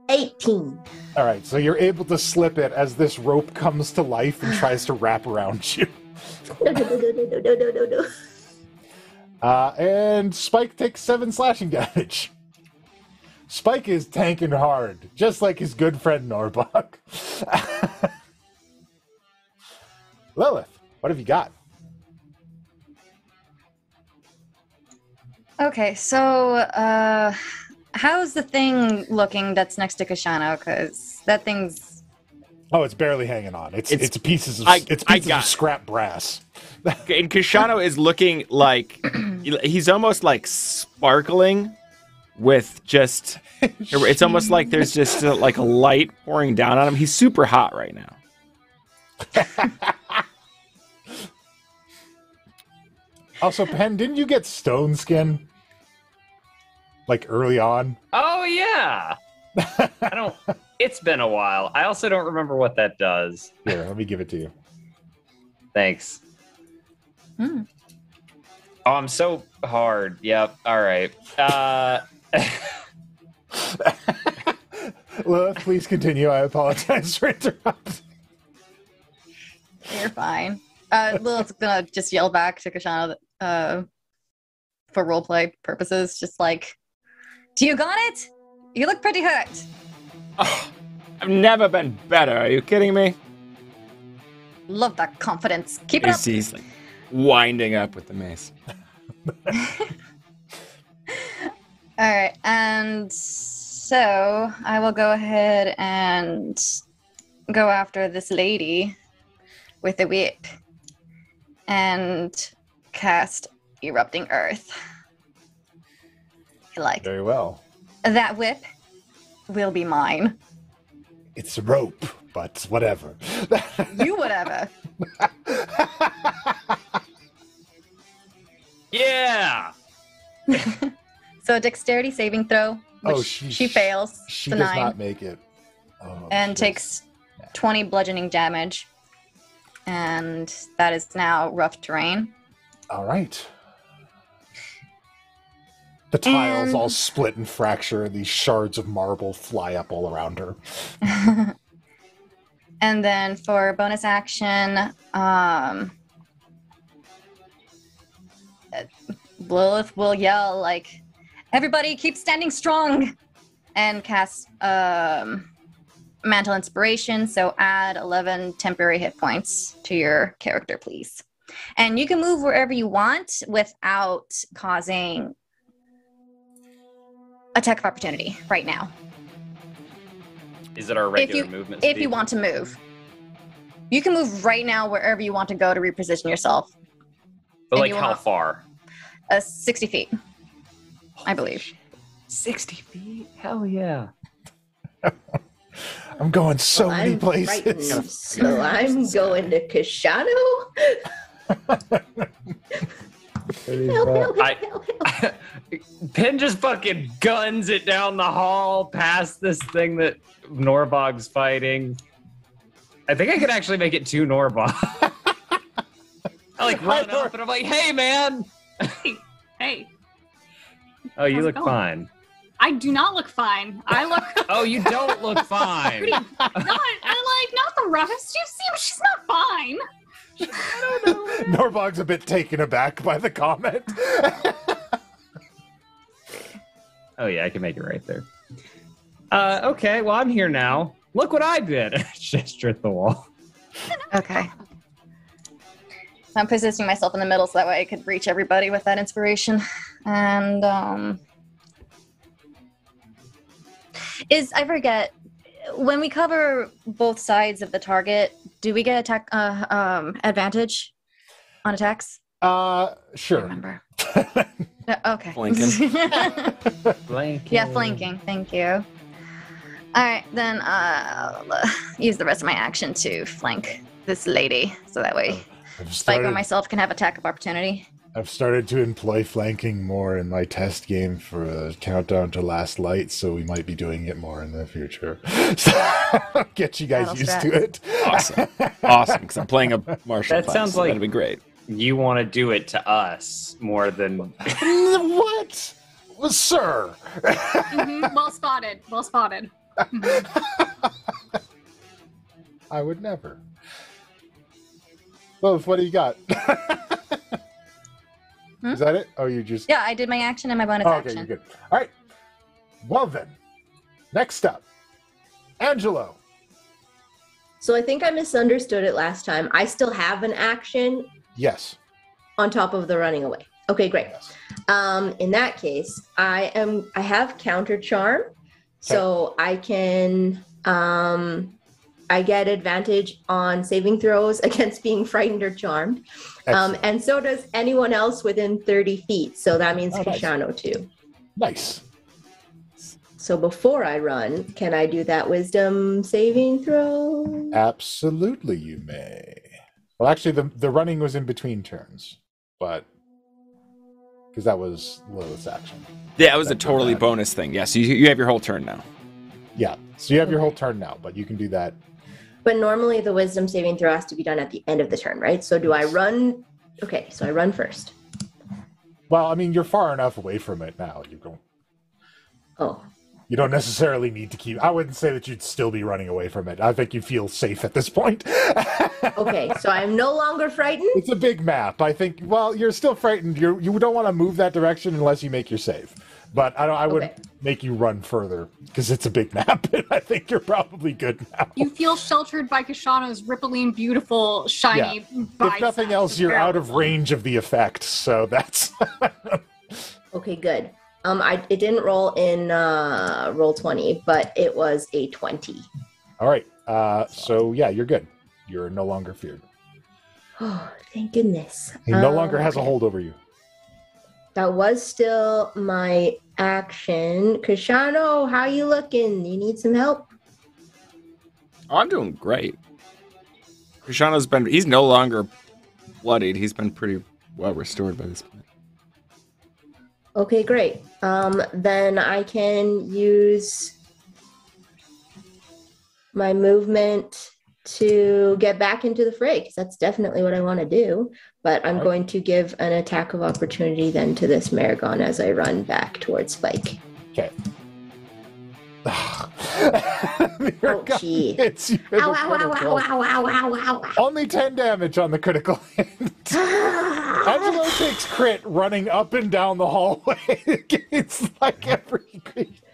18. All right, so you're able to slip it as this rope comes to life and tries to wrap around you. No, no, no, no, no, no, no, no, no. Uh, and Spike takes seven slashing damage. Spike is tanking hard, just like his good friend Norbog. [LAUGHS] Lilith, what have you got? Okay, so uh how's the thing looking that's next to Koshano? Because that thing's Oh, it's barely hanging on. It's it's, It's- pieces of I- it's pieces got of it. scrap brass. And Koshano is looking like [CLEARS THROAT] he's almost like sparkling with just. It's almost like there's just uh like a light pouring down on him. He's super hot right now. [LAUGHS] Also, Penn, didn't you get stone skin? Like early on? Oh yeah. I don't. [LAUGHS] It's been a while. I also don't remember what that does. Here, let me give it to you. Thanks. Hmm. Oh, I'm so hard. Yep. All right. Uh, Lilith, please continue. I apologize for interrupting. you're fine. Uh Lilith's gonna just yell back to Koshano that, uh for roleplay purposes, just like Do you got it? You look pretty hurt. Oh, I've never been better. Are you kidding me? Love that confidence. Keep it up. He's, he's like winding up with the mace. [LAUGHS] All right, and so I will go ahead and go after this lady with a whip and cast Erupting Earth. Like Very well. that whip will be mine. It's a rope, but whatever. [LAUGHS] You whatever. yeah. [LAUGHS] so dexterity saving throw, Oh, she, she- fails. she does nine. not make it. Oh, and takes 20 bludgeoning damage. And that is now rough terrain. All right. The tiles And- all split and fracture, and these shards of marble fly up all around her. [LAUGHS] and then for bonus action, um, uh, Lilith will yell like, "Everybody, keep standing strong!" and cast um, mantle inspiration. So add eleven temporary hit points to your character, please. And you can move wherever you want without causing attack of opportunity right now. Is it our If regular you- movement? if speed? you want to move. You can move right now wherever you want to go to reposition yourself. But like you how far? Uh, 60 feet, I believe. Sixty feet. Hell yeah. [LAUGHS] I'm going so Well, many I'm places. frightened, so I'm going to Koshano. Help, help, I- help, help. [LAUGHS] Penn just fucking guns it down the hall past this thing that Norbog's fighting. I think I could actually make it to Norbog. [LAUGHS] I like run up and I'm like, hey man. Hey, Oh, you How's it look fine. I do not look fine. I look [LAUGHS] Oh, you don't look [LAUGHS] fine. not, I like not the roughest. you've see, she's not fine. [LAUGHS] I don't know. Norbog's a bit taken aback by the comment. Oh yeah, I can make it right there. Uh, okay, well I'm here now. Look what I did. Gesture at the wall. Okay. So I'm positioning myself in the middle so that way I could reach everybody with that inspiration. And, um. Is, I forget, when we cover both sides of the target, do we get attack, uh, um, advantage on attacks? uh, I sure. remember. Yeah, [LAUGHS] okay. Flanking. [LAUGHS] Blank. Yeah, flanking. Thank you. All right, then I'll uh, use the rest of my action to flank this lady, so that way I've Spike or started, myself can have attack of opportunity. I've started to employ flanking more in my test game for a countdown to last light, so we might be doing it more in the future. [LAUGHS] So get you guys Battle used strats. to it. Awesome. [LAUGHS] awesome, because I'm playing a martial That class, sounds so like- that'd be great. You want to do it to us more than [LAUGHS] what? Well, sir. Mhm, Well spotted. Well spotted. Mhm. I would never. Loaf, what do you got? Hmm? Is that it? Oh, you just. Yeah, I did my action and my bonus Oh, okay, action. you're good. All right. Well, then. Next up, Angelo. So I think I misunderstood it last time. I still have an action Yes. on top of the running away. Okay, great. yes. Um, in that case, I am I have counter charm, so I can um I get advantage on saving throws [LAUGHS] against being frightened or charmed. Um, and so does anyone else within 30 feet. So that means Oh, nice. Too. nice. So before I run, can I do that wisdom saving throw? Absolutely, you may. Well, actually, the the running was in between turns, but because that was Lilith's action. Yeah, it was a totally bonus thing. Yeah, so you, you have your whole turn now. Yeah. So you have your whole turn now, but you can do that. But normally the wisdom saving throw has to be done at the end of the turn, right? So do I run? Okay, so I run first. Well, I mean, you're far enough away from it now. You don't. Oh, You don't necessarily need to keep. I wouldn't say that you'd still be running away from it. I think you feel safe at this point. [LAUGHS] okay. so I'm no longer frightened. It's a big map. I think. Well, you're still frightened. You you don't want to move that direction unless you make your save. But I don't. I wouldn't Okay. make you run further because it's a big [LAUGHS] map, and I think you're probably good now. You feel sheltered by Koshano's rippling, beautiful, shiny Yeah. if nothing else, you're out of range of the effect. So that's [LAUGHS] Okay, good. Um, I it didn't roll in uh roll twenty, but it was a twenty. all right. Uh, so yeah, you're good. You're no longer feared. Oh, [SIGHS] thank goodness. He no Um, longer has a hold over you. That was still my action. Koshano, how you looking? You need some help? Oh, I'm doing great. Koshano's been, he's no longer bloodied. He's been pretty well restored by this point. Okay, great. Um, then I can use my movement to get back into the fray because that's definitely what I want to do. But I'm going to give an attack of opportunity then to this Merregon as I run back towards Spike. Okay. [LAUGHS] Oh, gee. It's you with Ow, a ow, ow, critical. ow, ow, ow, ow, ow, ow. Only 10 damage on the critical [LAUGHS] hit. [SIGHS] Angelo takes crit running up and down the hallway. [LAUGHS] it's like every creature.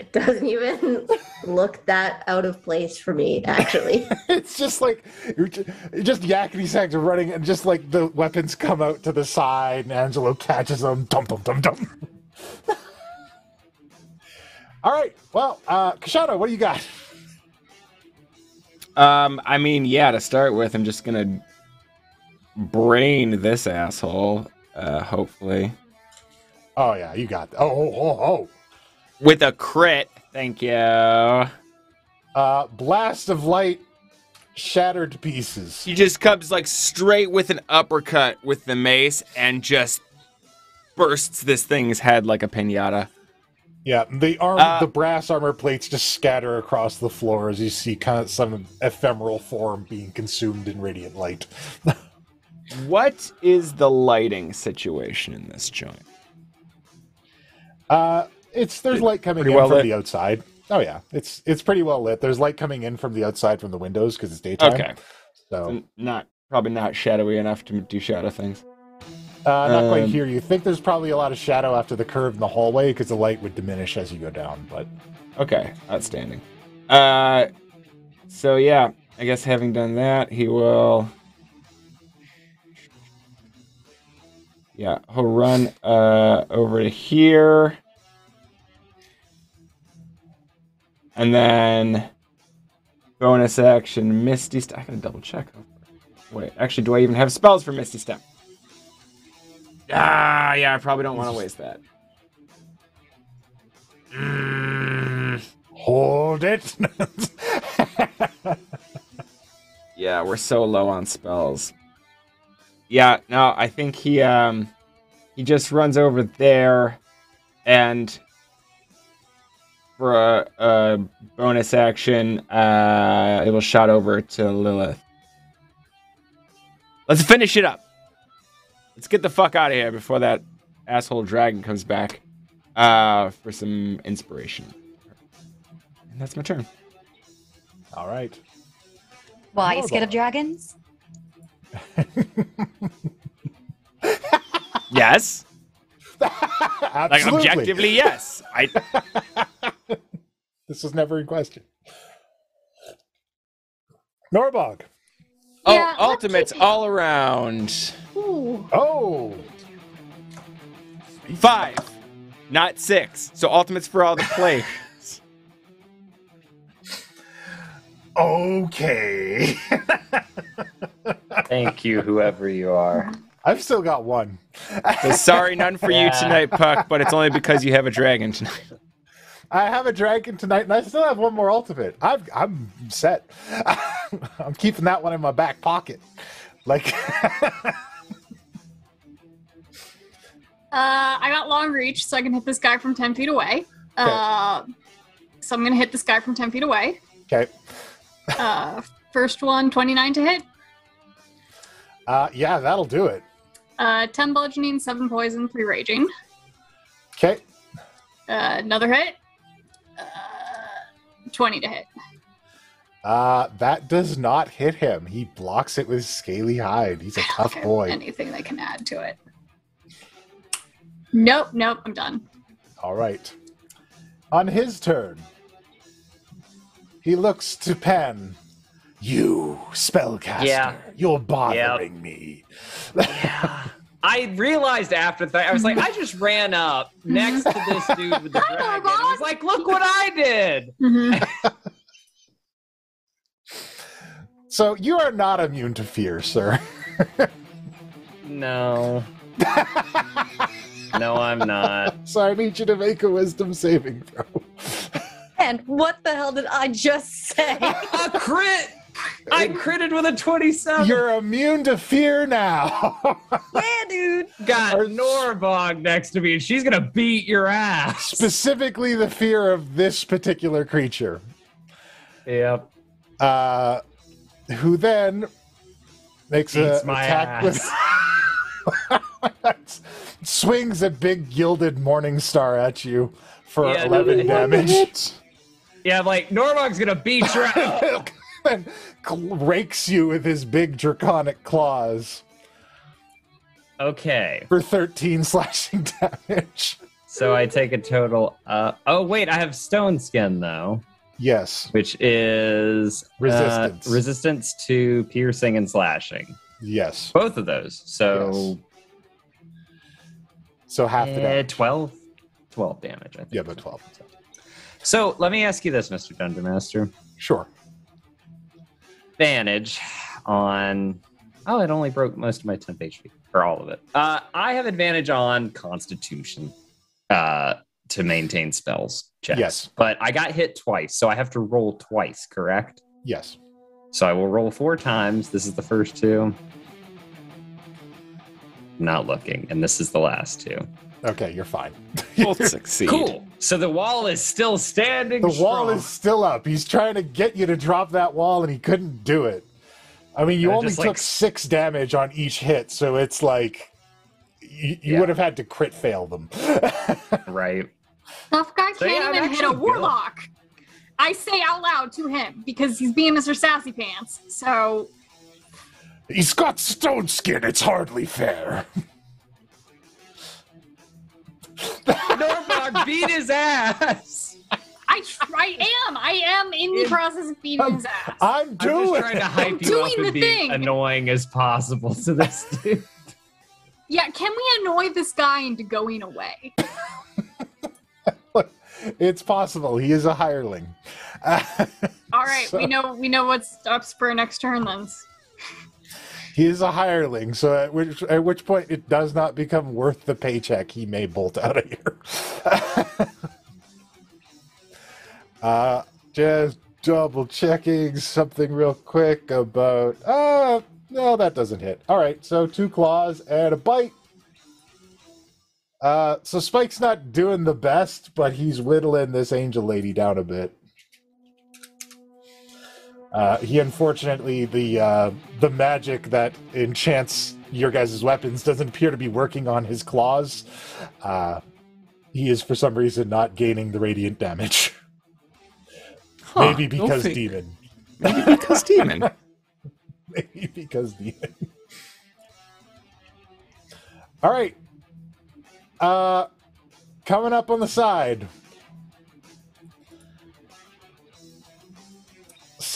It doesn't even look that out of place for me, actually. [LAUGHS] It's just like you're ju- just Yakety Sax running, and just like the weapons come out to the side, and Angelo catches them. Dum dum dum dum. [LAUGHS] All right. Well, uh, Koshano, what do you got? Um, I mean, yeah, to start with, I'm just gonna brain this asshole, uh, hopefully. Oh yeah, you got. Oh oh oh oh. With a crit. Thank you. Uh, blast of light, shattered to pieces. He just comes like straight with an uppercut with the mace and just bursts this thing's head like a pinata. Yeah, the arm, Uh, the brass armor plates just scatter across the floor as you see kind of some ephemeral form being consumed in radiant light. [LAUGHS] What is the lighting situation in this joint? Uh, it's there's light coming in well from lit? the outside. Oh yeah, it's it's pretty well lit. There's light coming in from the outside from the windows because it's daytime. Okay. So So not probably not shadowy enough to do shadow things. uh, not quite Um, here. You think there's probably a lot of shadow after the curve in the hallway because the light would diminish as you go down. But Okay, outstanding. Uh, so yeah, I guess having done that, he will. Yeah, he'll run uh over to here, and then bonus action Misty Step. I gotta double check. Wait, actually, do I even have spells for Misty Step? Ah, yeah, I probably don't want to waste that. Mm. hold it. [LAUGHS] Yeah, we're so low on spells. Yeah, no, I think he um he just runs over there and for a, a bonus action, uh it will shot over to Lilith. Let's finish it up. Let's get the fuck out of here before that asshole dragon comes back uh for some inspiration. And that's my turn. All right. Why? You scared of dragons? [LAUGHS] Yes. Like Absolutely. objectively, yes. I This was never in question. Norbog. Oh, Yeah, ultimates all around. Ooh. Oh, Five, not six. So ultimates for all the players. [LAUGHS] okay. [LAUGHS] Thank you, whoever you are. I've still got one. So sorry, none for you tonight, Puck. But it's only because you have a dragon tonight. I have a dragon tonight, and I still have one more ultimate. I've, I'm set. [LAUGHS] I'm keeping that one in my back pocket. Like, [LAUGHS] Uh, I got long reach, so I can hit this guy from 10 feet away. Uh, so I'm going to hit this guy from 10 feet away. okay. Uh, first one, 29 to hit. Uh, yeah, that'll do it. Uh, 10 bludgeoning, 7 poison, 3 raging. Okay. Uh, another hit. Uh, 20 to hit. Uh, that does not hit him. He blocks it with scaly hide. He's a tough boy. Anything that can add to it. Nope, nope, I'm done. All right. On his turn, he looks to Penn. You, spellcaster, Yeah. you're bothering me. Yeah. I realized after that, I was like, I just ran up next to this dude with the [LAUGHS] Hi, dragon. Norbog. I was like, look what I did. Mhm. [LAUGHS] So you are not immune to fear, sir. No. [LAUGHS] no, I'm not. so I need you to make a wisdom saving throw. And what the hell did I just say? A crit! I critted with a 27. You're immune to fear now. [LAUGHS] yeah, dude. got Norbog next to me, and she's gonna beat your ass. Specifically, the fear of this particular creature. Yep. Uh, who then makes a Beats my attack with [LAUGHS] swings a big gilded morning star at you for Yeah, 11 no, damage Yeah, I'm like Norbog's gonna beat your ass. [LAUGHS] and rakes you with his big draconic claws okay, for 13 [LAUGHS] slashing damage so I take a total. Uh, oh wait, I have stone skin though, yes which is uh, Resistance. resistance to piercing and slashing. yes Both of those. So so half the eh, damage 12, 12 damage. I think. yeah but 12 So let me ask you this, Mr. Dungeon Master. sure advantage on. Oh, it only broke most of my temp HP, or all of it. Uh, I have advantage on Constitution uh, to maintain spells checks. Yes. But I got hit twice, so I have to roll twice, correct? yes So I will roll four times. This is the first two. Not looking, and this is the last two. Okay you're fine [LAUGHS] We'll succeed. Cool. So the wall is still standing. The wall is still up. He's trying to get you to drop that wall, and he couldn't do it. I mean, you Yeah, only took like- six damage on each hit, so it's like you, you Yeah. would have had to crit fail them. [LAUGHS] right. Tough guy can't yeah, even hit a actually good. warlock. I say out loud to him because he's being Mr. Sassy Pants. So He's got stone skin. It's hardly fair. [LAUGHS] Norbog beat his ass. I tr- I am. I am in the process of beating his ass. I'm doing. I'm doing just trying to it. hype you up the and be thing. annoying as possible to this [LAUGHS] dude. yeah, can we annoy this guy into going away? It's possible. He is a hireling. [LAUGHS] All right, So- we know we know what's up for next turn then. He is a hireling, so at which at which point it does not become worth the paycheck he may bolt out of here. [LAUGHS] uh, just double checking something real quick about. Uh, no, that doesn't hit. All right, so two claws and a bite. Uh, so Spike's not doing the best, but he's whittling this angel lady down a bit. Uh, he unfortunately the uh, the magic that enchants your guys' weapons doesn't appear to be working on his claws. Uh, he is for some reason not gaining the radiant damage. Huh, Maybe because fig- demon. Maybe because demon. [LAUGHS] [LAUGHS] Maybe because demon. All right. Uh, coming up on the side.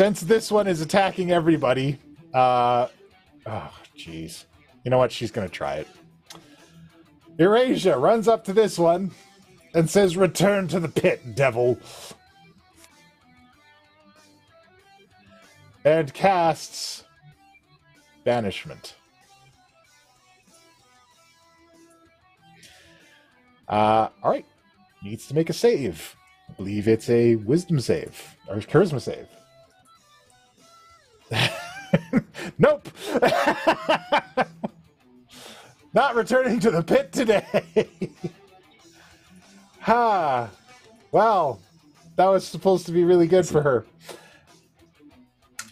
Since this one is attacking everybody, uh, oh, jeez. You know what? She's gonna try it. Eurasia runs up to this one and says, "Return to the pit, devil." and casts banishment. Uh, all right, needs to make a save. I believe it's a wisdom save or charisma save. [LAUGHS] nope. [LAUGHS] Not returning to the pit today. [LAUGHS] ha. Well, that was supposed to be really good for her.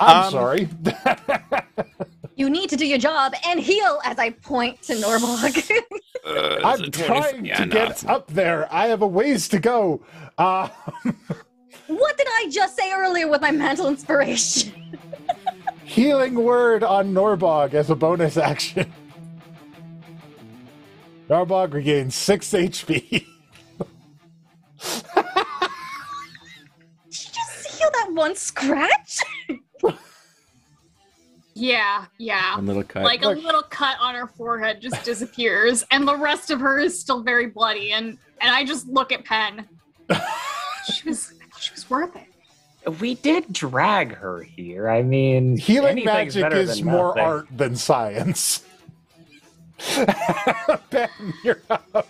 I'm Um, sorry. You need to do your job and heal as I point to Norbog. Uh, I'm it's a 20 trying yeah, to no, get up there. I have a ways to go. Uh, what did I just say earlier with my mental inspiration? Healing word on Norbog as a bonus action. Norbog regains 6 HP. [LAUGHS] Did you just heal that one scratch? Yeah, yeah. One little cut. Like a little cut on her forehead just disappears, and the rest of her is still very bloody. And and I just look at Penn. [LAUGHS] She was she was worth it. We did drag her here. I mean, Healing magic is more nothing. art than science. [LAUGHS] Penn, you're up.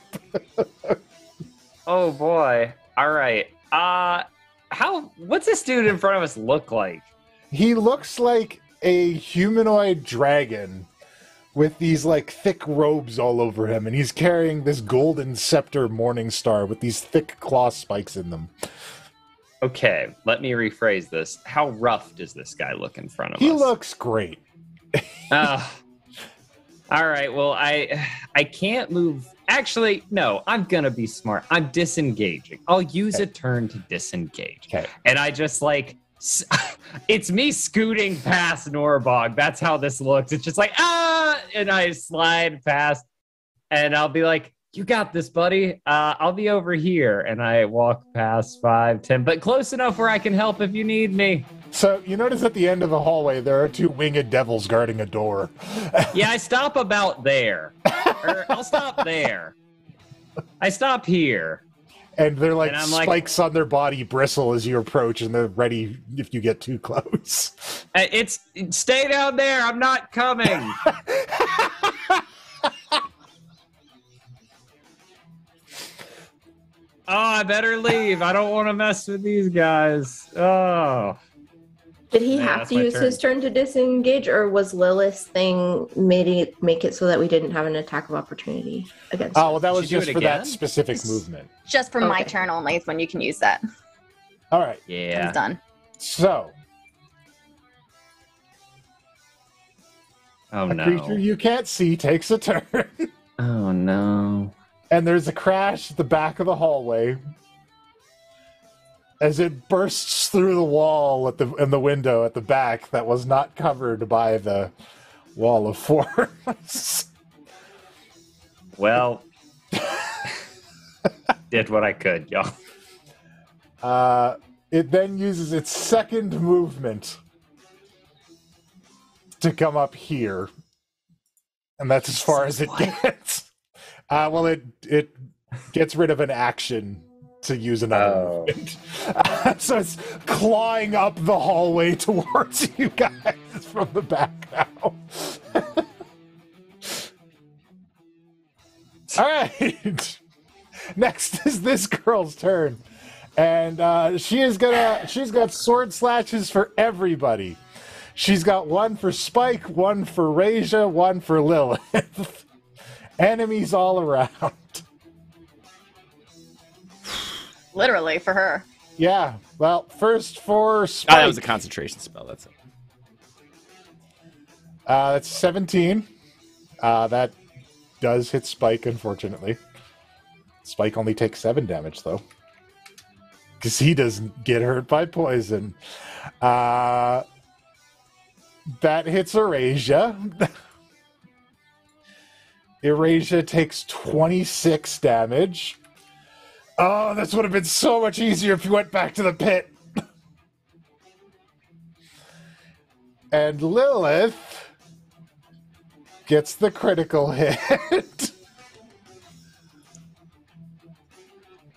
Oh boy. All right. Uh how what's this dude in front of us look like? He looks like a humanoid dragon with these like thick robes all over him, and he's carrying this golden scepter morning star with these thick claw spikes in them. Okay, let me rephrase this. How rough does this guy look in front of He us? He looks great. [LAUGHS] Ah. all right. Well, I I can't move. Actually, no. I'm gonna be smart. I'm disengaging. I'll use a turn to disengage, Okay. and I just like s- [LAUGHS] it's me scooting past Norbog. That's how this looks. It's just like ah, and I slide past, and I'll be like. You got this, buddy. Uh, I'll be over here, and I walk past five, ten, but close enough where I can help if you need me. So you notice at the end of the hallway there are two winged devils guarding a door. [LAUGHS] Yeah, I stop about there. or I'll stop there. I stop here. And they're like And I'm like- spikes on their body bristle as you approach, and they're ready if you get too close. Uh, It's stay down there. I'm not coming. [LAUGHS] Oh, I better leave. I don't want to mess with these guys. Oh. Did he Yeah, have to use turn. his turn to disengage, or was Lilith's thing made it make it so that we didn't have an attack of opportunity against? Oh, well, that was Should just it for that again? specific movement. Just for my turn only is when you can use that. All right. Yeah. It's done. So, Oh a creature no. you can't see takes a turn, [LAUGHS] Oh no. And there's a crash at the back of the hallway as it bursts through the wall at the in the window at the back that was not covered by the wall of [LAUGHS] force. Well, did what I could, y'all. Uh, it then uses its second movement to come up here, and that's as far as it gets. Uh, well, it it gets rid of an action to use another Oh. movement, [LAUGHS] so it's clawing up the hallway [LAUGHS] towards you guys from the back now. [LAUGHS] All right. Next is this girl's turn. and uh, she is gonna. She's got sword slashes for everybody. She's got one for Spike, one for Raja, one for Lilith. Enemies all around. Literally for her. Yeah. Well, first for Oh, that was a concentration spell. That's it. Uh, that's 17. Uh, that does hit Spike, unfortunately. Spike only takes 7 damage, though. Because he doesn't get hurt by poison. Uh, that hits Erasia. [LAUGHS] Erasia takes 26 damage. Oh, this would have been so much easier if you went back to the pit. and Lilith gets the critical hit. [LAUGHS]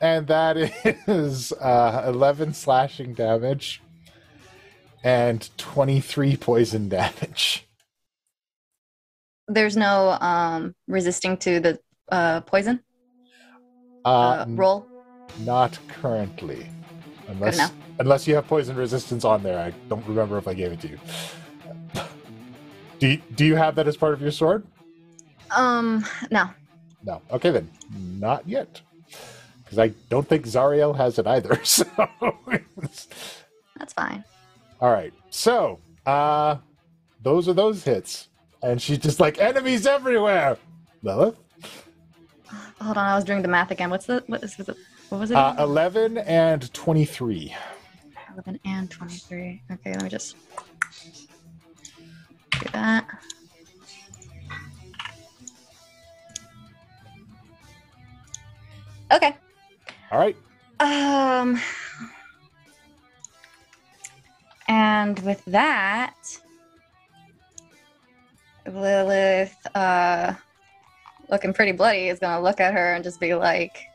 and that is uh, 11 slashing damage and 23 poison damage. There's no um resisting to the uh poison Uh, uh, roll. Not currently. Unless, unless you have poison resistance on there. I don't remember if I gave it to you. Do you, do you have that as part of your sword? Um no. No. Okay then. Not yet. Because I don't think Zariel has it either. [LAUGHS] So That's fine. all right. So uh those are those hits. And she's just like enemies everywhere. Lilith? Hold on, I was doing the math again. What's the what is was it what was it? Uh, 11 and 23. 11 and 23. Okay, let me just do that. Okay. All right. Um and with that Lilith uh looking pretty bloody is going to look at her and just be like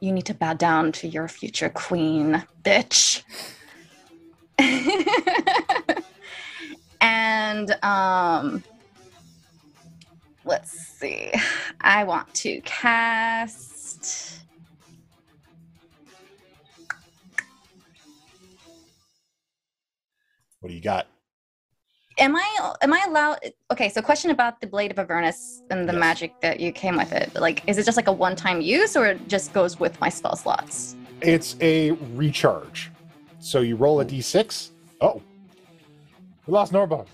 you need to bow down to your future queen, bitch. [LAUGHS] and um let's see. I want to cast What do you got? Am I am I allowed Okay, so question about the Blade of Avernus and the Yes. magic that you came with it. Like is it just like a one-time use or it just goes with my spell slots? It's a recharge. So you roll a d6. Oh, we lost Norbog.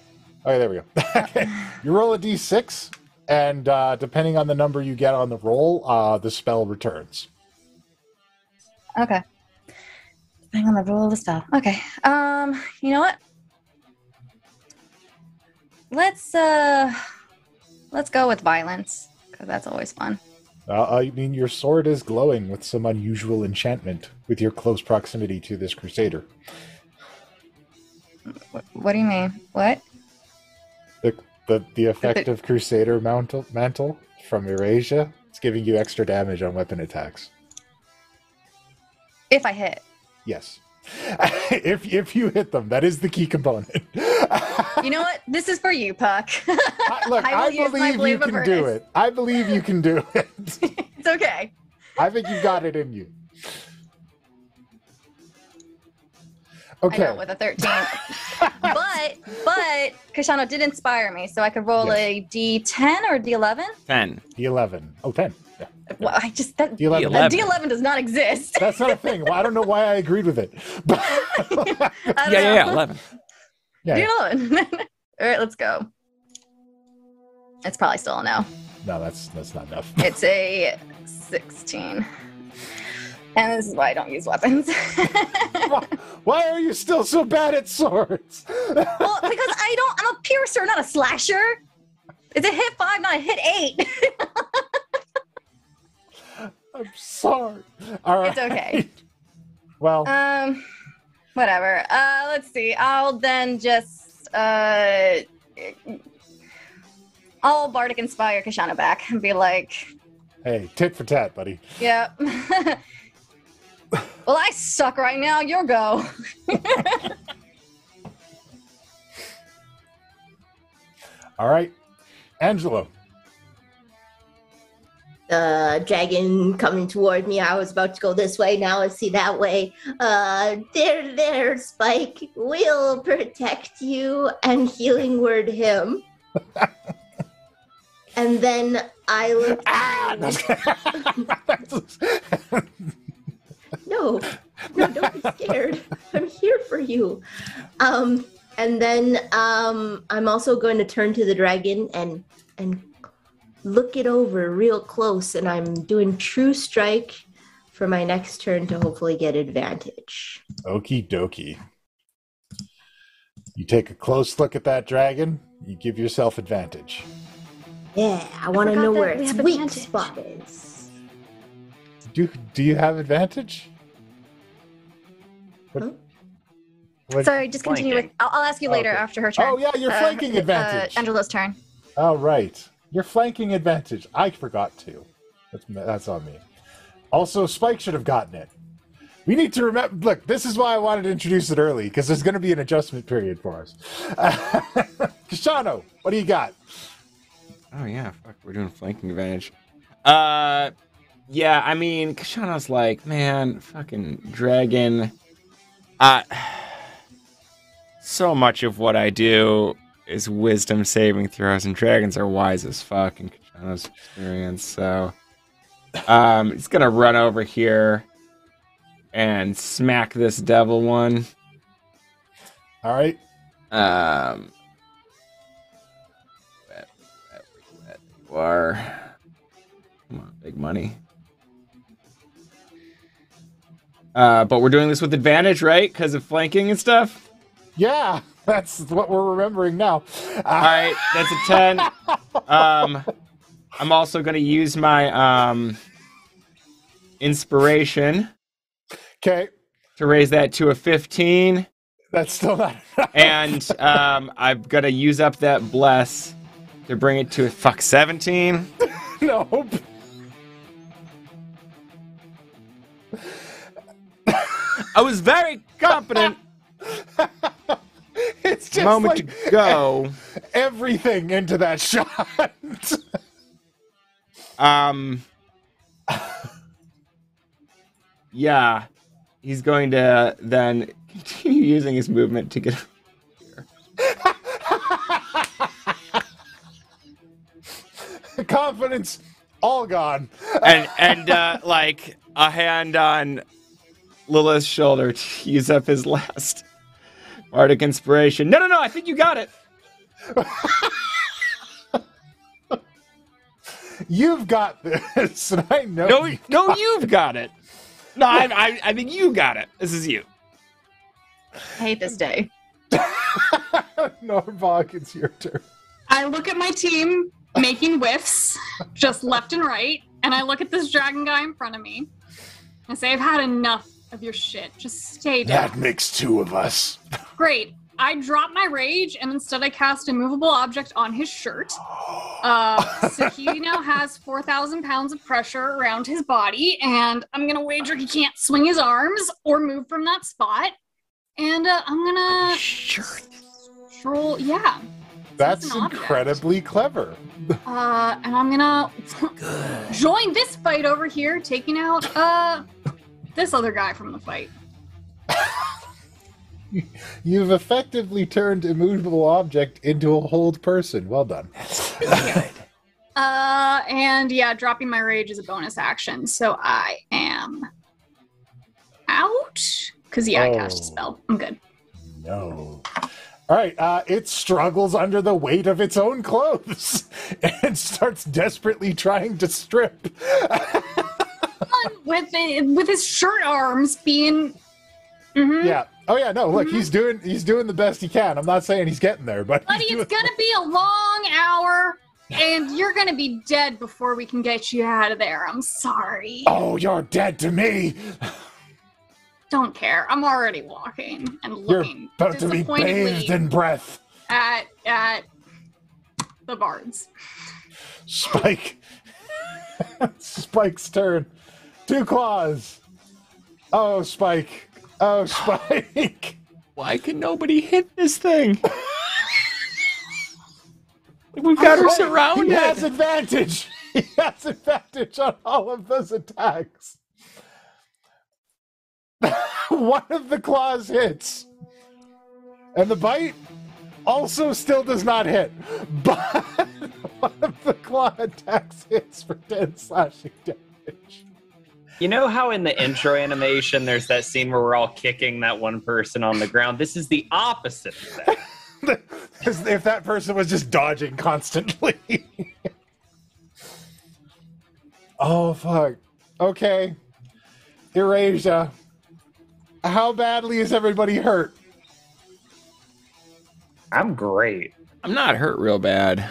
Okay, there we go. [LAUGHS] okay. You roll a d6, and uh, depending on the number you get on the roll, uh, the spell returns. Okay. Depending on the rule of the spell. Okay. Um, you know what? Let's uh let's go with violence because that's always fun. Uh, I mean, your sword is glowing with some unusual enchantment with your close proximity to this crusader. What, what do you mean? What? The the, the effect [LAUGHS] of crusader mantle, mantle from Eurasia. It's giving you extra damage on weapon attacks. If I hit. Yes. [LAUGHS] if if you hit them, that is the key component. [LAUGHS] you know what? This is for you, Puck. I, look, [LAUGHS] I, I believe you can do it. I believe you can do [LAUGHS] it. it's okay. I think you got it in you. Okay. I with a 13. [LAUGHS] but, but Koshano did inspire me, so I could roll yes. a D10 or D11? 10. D11. Oh, 10. Yeah. Well, I just, that D11. D11 does not exist. That's not a thing. Well, I don't know why I agreed with it. yeah, yeah, yeah, 11 yeah. D11. [LAUGHS] All right, let's go. It's probably still a no. No, that's that's not enough. [LAUGHS] It's a 16. And this is why I don't use weapons. [LAUGHS] why, why are you still so bad at swords? well, because I don't, I'm a piercer, not a slasher. It's a hit five, not a hit eight. I'm sorry. All right. It's okay. Well, um, whatever. Uh, let's see. I'll then just, uh, I'll Bardic Inspire Koshano back and be like, hey, tit for tat, buddy. yeah. [LAUGHS] well, I suck right now. Your go. [LAUGHS] All right. Angelo. Uh, dragon coming toward me. I was about to go this way. Now I see that way. Uh, there, there, Spike. We'll protect you and healing word him. [LAUGHS] and then I look. Ah! No, I was kidding. No, no, don't be scared. I'm here for you. Um, and then um, I'm also going to turn to the dragon and and look it over real close, and I'm doing true strike for my next turn to hopefully get advantage. Okie dokie. You take a close look at that dragon, you give yourself advantage. Yeah, I want to know where we its have weak advantage. spot is. Do do you have advantage? What, Huh? what- Sorry, just continue with. I'll, I'll ask you later Okay. after her turn. Oh yeah, you're flanking uh, advantage. Angelo's turn. Oh right, your flanking advantage. I forgot to. That's that's on me. Also, Spike should have gotten it. We need to remember. Look, this is why I wanted to introduce it early because there's going to be an adjustment period for us. [LAUGHS] Koshano, what do you got? Oh yeah, fuck, we're doing flanking advantage. Uh, yeah, I mean, Koshano's like, man, fucking dragon. Uh, [SIGHS] so much of what I do is wisdom saving throws, and dragons are wise as fuck in Koshano's experience. So, um, he's gonna run over here and smack this devil one. All right, Um, wet, you are. Come on, big money. Uh, but we're doing this with advantage, right? Because of flanking and stuff. yeah, that's what we're remembering now. All right, that's a ten. [LAUGHS] Um, I'm also gonna use my um inspiration Okay, to raise that to a fifteen, that's still not. [LAUGHS] and um, I've got to use up that bless to bring it to a fuck seventeen. [LAUGHS] nope. I was very confident [LAUGHS] It's just moment like to go. [LAUGHS] everything into that shot. [LAUGHS] Um. Yeah, he's going to then continue using his movement to get. Here. Confidence all gone. and and uh, like a hand on Lilith's shoulder to use up his last bardic inspiration. No, no, no! I think you got it. [LAUGHS] You've got this, and I know. No, you- no, you've got it. No, I, I, I think you got it. This is you. I hate this day. [LAUGHS] Norbog, it's your turn. I look at my team making whiffs, just left and right, and I look at this dragon guy in front of me and say, I've had enough of your shit. Just stay down. That makes two of us. Great. I drop my rage and instead I cast immovable object on his shirt. [GASPS] Uh, so he now has 4,000 pounds of pressure around his body, and I'm going to wager he can't swing his arms or move from that spot. And uh, I'm going to roll, yeah. That's incredibly clever. [LAUGHS] Uh, and I'm gonna join this fight over here, taking out uh this other guy from the fight. [LAUGHS] You've effectively turned immovable object into a hold person. Well done. [LAUGHS] Uh, and yeah, dropping my rage is a bonus action, so I am out. Cause yeah, I cast a Oh. spell. I'm good. No. All right, uh, it struggles under the weight of its own clothes [LAUGHS] and starts desperately trying to strip. With it, with his shirt arms being. Mhm. Yeah. Oh yeah. No. Look, he's doing he's doing the best he can. I'm not saying he's getting there, but Buddy, it's gonna be a long hour, and you're gonna be dead before we can get you out of there. I'm sorry. Oh, you're dead to me. Don't care. I'm already walking and looking You're about to be bathed in breath. at at the bards. Spike. [LAUGHS] Spike's turn. Two claws. Oh, Spike. Oh, [LAUGHS] Spike. Why can nobody hit this thing? [LAUGHS] We've got her He surrounded. has advantage. [LAUGHS] he has advantage on all of those attacks. One of the claws hits. And the bite also still does not hit. But one of the claw attacks hits for 10 slashing damage. You know how in the intro animation there's that scene where we're all kicking that one person on the ground? This is the opposite of that. [LAUGHS] As if that person was just dodging constantly. [LAUGHS] oh, fuck. Okay. Erasia. How badly is everybody hurt? I'm great. I'm not hurt real bad.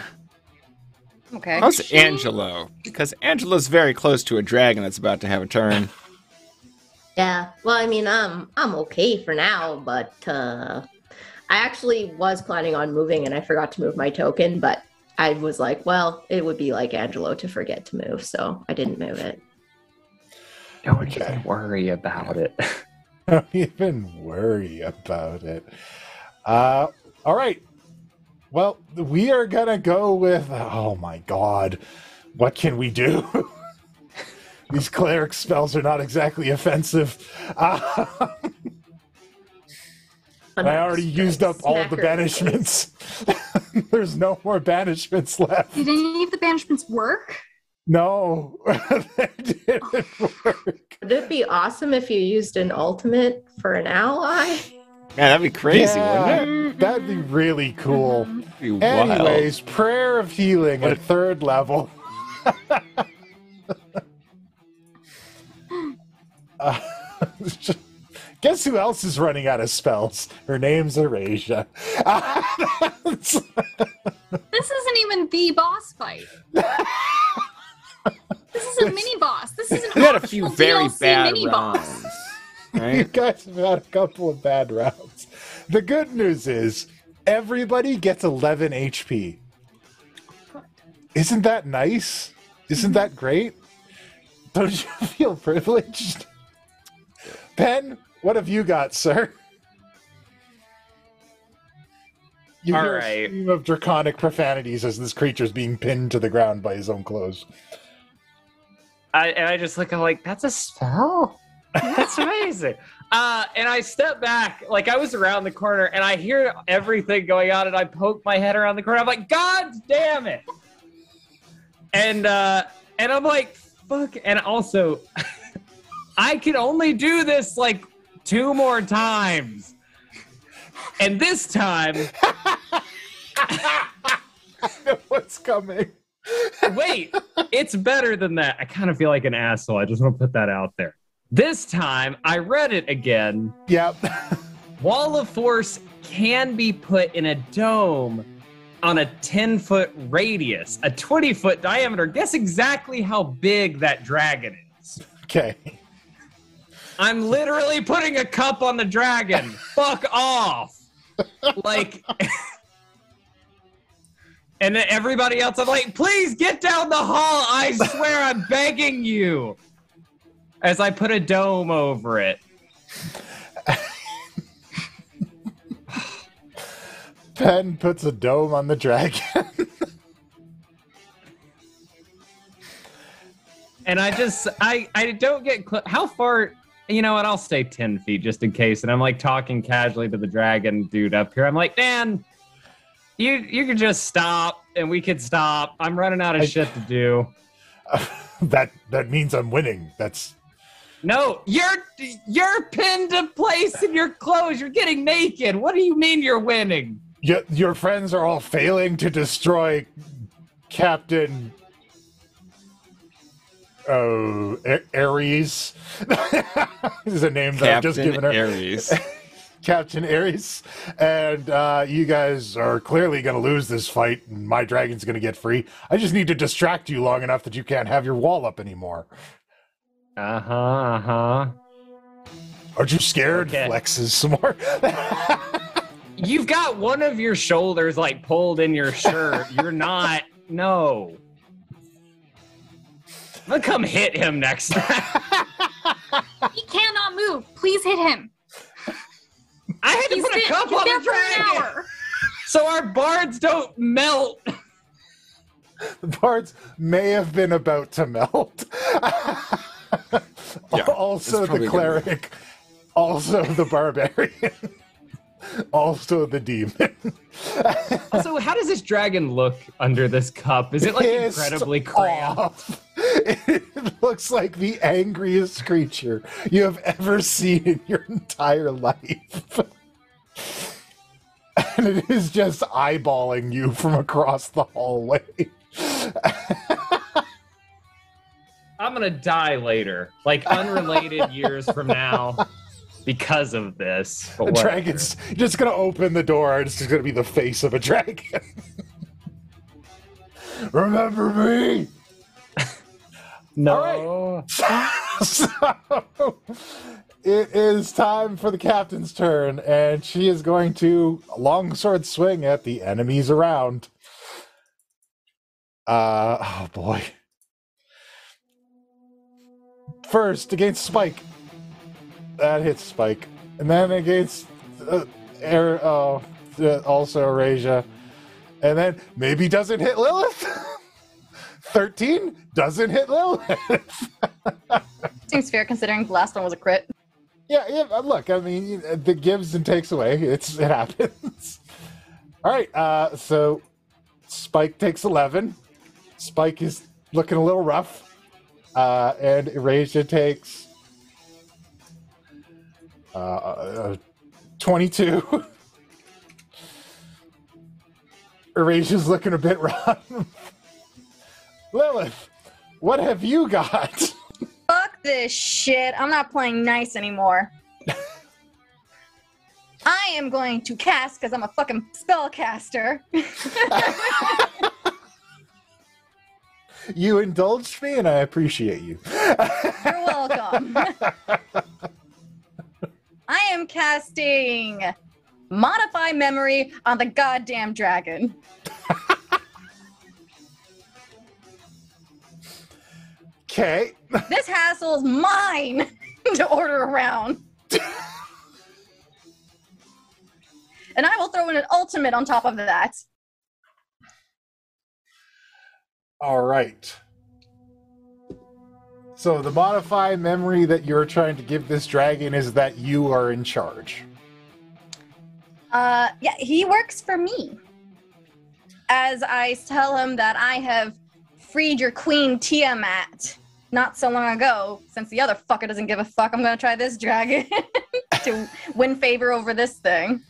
Okay. How's Angelo? Because Angelo's very close to a dragon that's about to have a turn. Yeah. Well, I mean, um, I'm okay for now, but uh, I actually was planning on moving, and I forgot to move my token. But I was like, well, it would be like Angelo to forget to move, so I didn't move it. Don't Okay. even worry about it. [LAUGHS] Don't even worry about it. Uh, all right. Well, we are gonna go with. Oh my god, what can we do? [LAUGHS] These cleric spells are not exactly offensive. Uh, [LAUGHS] I already used up all the banishments. [LAUGHS] There's no more banishments left. Did any of the banishments work? No, they didn't work. Would it be awesome if you used an ultimate for an ally? Man, that'd be crazy, Yeah. wouldn't it? That'd be really cool. That'd be wild. Anyways, prayer of healing at third level. Uh, [LAUGHS] [LAUGHS] guess who else is running out of spells? Her name's Erasia. [LAUGHS] This isn't even the boss fight. this is a mini boss. This is an we had a few very DLC bad mini rounds. boss. You guys have had a couple of bad rounds. The good news is everybody gets 11 HP. Isn't that nice? Isn't that great? Don't you [LAUGHS] feel privileged? Penn, what have you got, sir? You All hear a stream of draconic profanities as this creature is being pinned to the ground by his own clothes. I, and I just look, I'm like, that's a spell? That's amazing. Uh, and I step back, like I was around the corner, and I hear everything going on, and I poke my head around the corner. I'm like, God damn it! And uh, and I'm like, fuck. And also, [LAUGHS] I can only do this like two more times, and this time, I know what's coming. wait, it's better than that. I kind of feel like an asshole. I just want to put that out there. This time, I read it again. Yep. [LAUGHS] Wall of Force can be put in a dome on a 10 foot radius, a 20 foot diameter. Guess exactly how big that dragon is. okay. I'm literally putting a cup on the dragon. [LAUGHS] Fuck off. Like, [LAUGHS] and then everybody else, I'm like, please get down the hall. I swear I'm begging you. As I put a dome over it. Penn puts a dome on the dragon. [LAUGHS] and I just I I don't get cl- how far you know what I'll stay 10 feet just in case and I'm like talking casually to the dragon dude up here I'm like Dan you you could just stop and we could stop I'm running out of I- shit to do [LAUGHS] that that means I'm winning. That's no you're you're pinned to place in your clothes you're getting naked what do you mean you're winning your, your friends are all failing to destroy Captain Oh, A- Ares [LAUGHS] is a name that I've just Captain given her. Ares. [LAUGHS] Captain Ares, and uh, you guys are clearly going to lose this fight, and my dragon's going to get free. I just need to distract you long enough that you can't have your wall up anymore. Uh-huh uh-huh Aren't you scared? Okay. Flexes some more. [LAUGHS] you've got one of your shoulders like pulled in your shirt you're not no I'm gonna come hit him next time. [LAUGHS] He cannot move. Please hit him. I had to He's put a been, cup he's on the for dragon so our bards don't melt. the bards may have been about to melt. [LAUGHS] [LAUGHS] Yeah, also the probably gonna cleric, also the barbarian, [LAUGHS] also the demon. [LAUGHS] Also, how does this dragon look under this cup? Is it like Pissed incredibly cramped? It looks like the angriest creature you have ever seen in your entire life. And it is just eyeballing you from across the hallway. I'm gonna die later, like unrelated [LAUGHS] years from now, because of this. But The whatever. dragon's just gonna open the door it's just gonna be the face of a dragon. [LAUGHS] Remember me? [LAUGHS] No. so it is time for the captain's turn, and she is going to longsword swing at the enemies around. Uh oh boy. First against Spike. That hits Spike. And then against uh, Air, uh, also Erasia. And then maybe doesn't hit Lilith. [LAUGHS] 13 doesn't hit Lilith. [LAUGHS] Seems fair considering the last one was a crit. Yeah, yeah. Look, I mean, the gives and takes away. It's it happens. [LAUGHS] All right. Uh, so Spike takes eleven. Spike is looking a little rough, uh, and Erasia takes uh, uh, twenty-two. [LAUGHS] Erasia's looking a bit rough. [LAUGHS] Lilith, what have you got? Fuck this shit. I'm not playing nice anymore. [LAUGHS] I am going to cast because I'm a fucking spellcaster. You indulged me, and I appreciate you. You're welcome. [LAUGHS] I am casting Modify Memory on the goddamn dragon. Okay. This hassle's mine [LAUGHS] to order around. [LAUGHS] and I will throw in an ultimate on top of that. All right. So the modified memory that you're trying to give this dragon is that you are in charge. Uh, yeah, he works for me. As I tell him that I have freed your queen Tiamat not so long ago, since the other fucker doesn't give a fuck, I'm gonna try this dragon [LAUGHS] to win favor over this thing.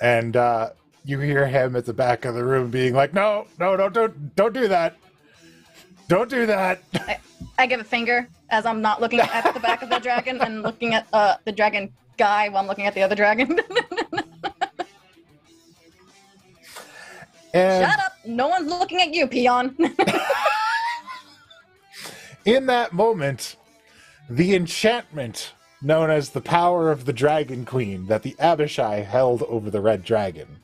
And uh, you hear him at the back of the room being like, "No, no, no, don't, don't do that. Don't do that." I give a finger as I'm not looking at the back of the dragon and looking at uh, the dragon guy while I'm looking at the other dragon. [LAUGHS] And Shut up! No one's looking at you, peon. [LAUGHS] in that moment, the enchantment known as the power of the Dragon Queen that the Abishai held over the Red Dragon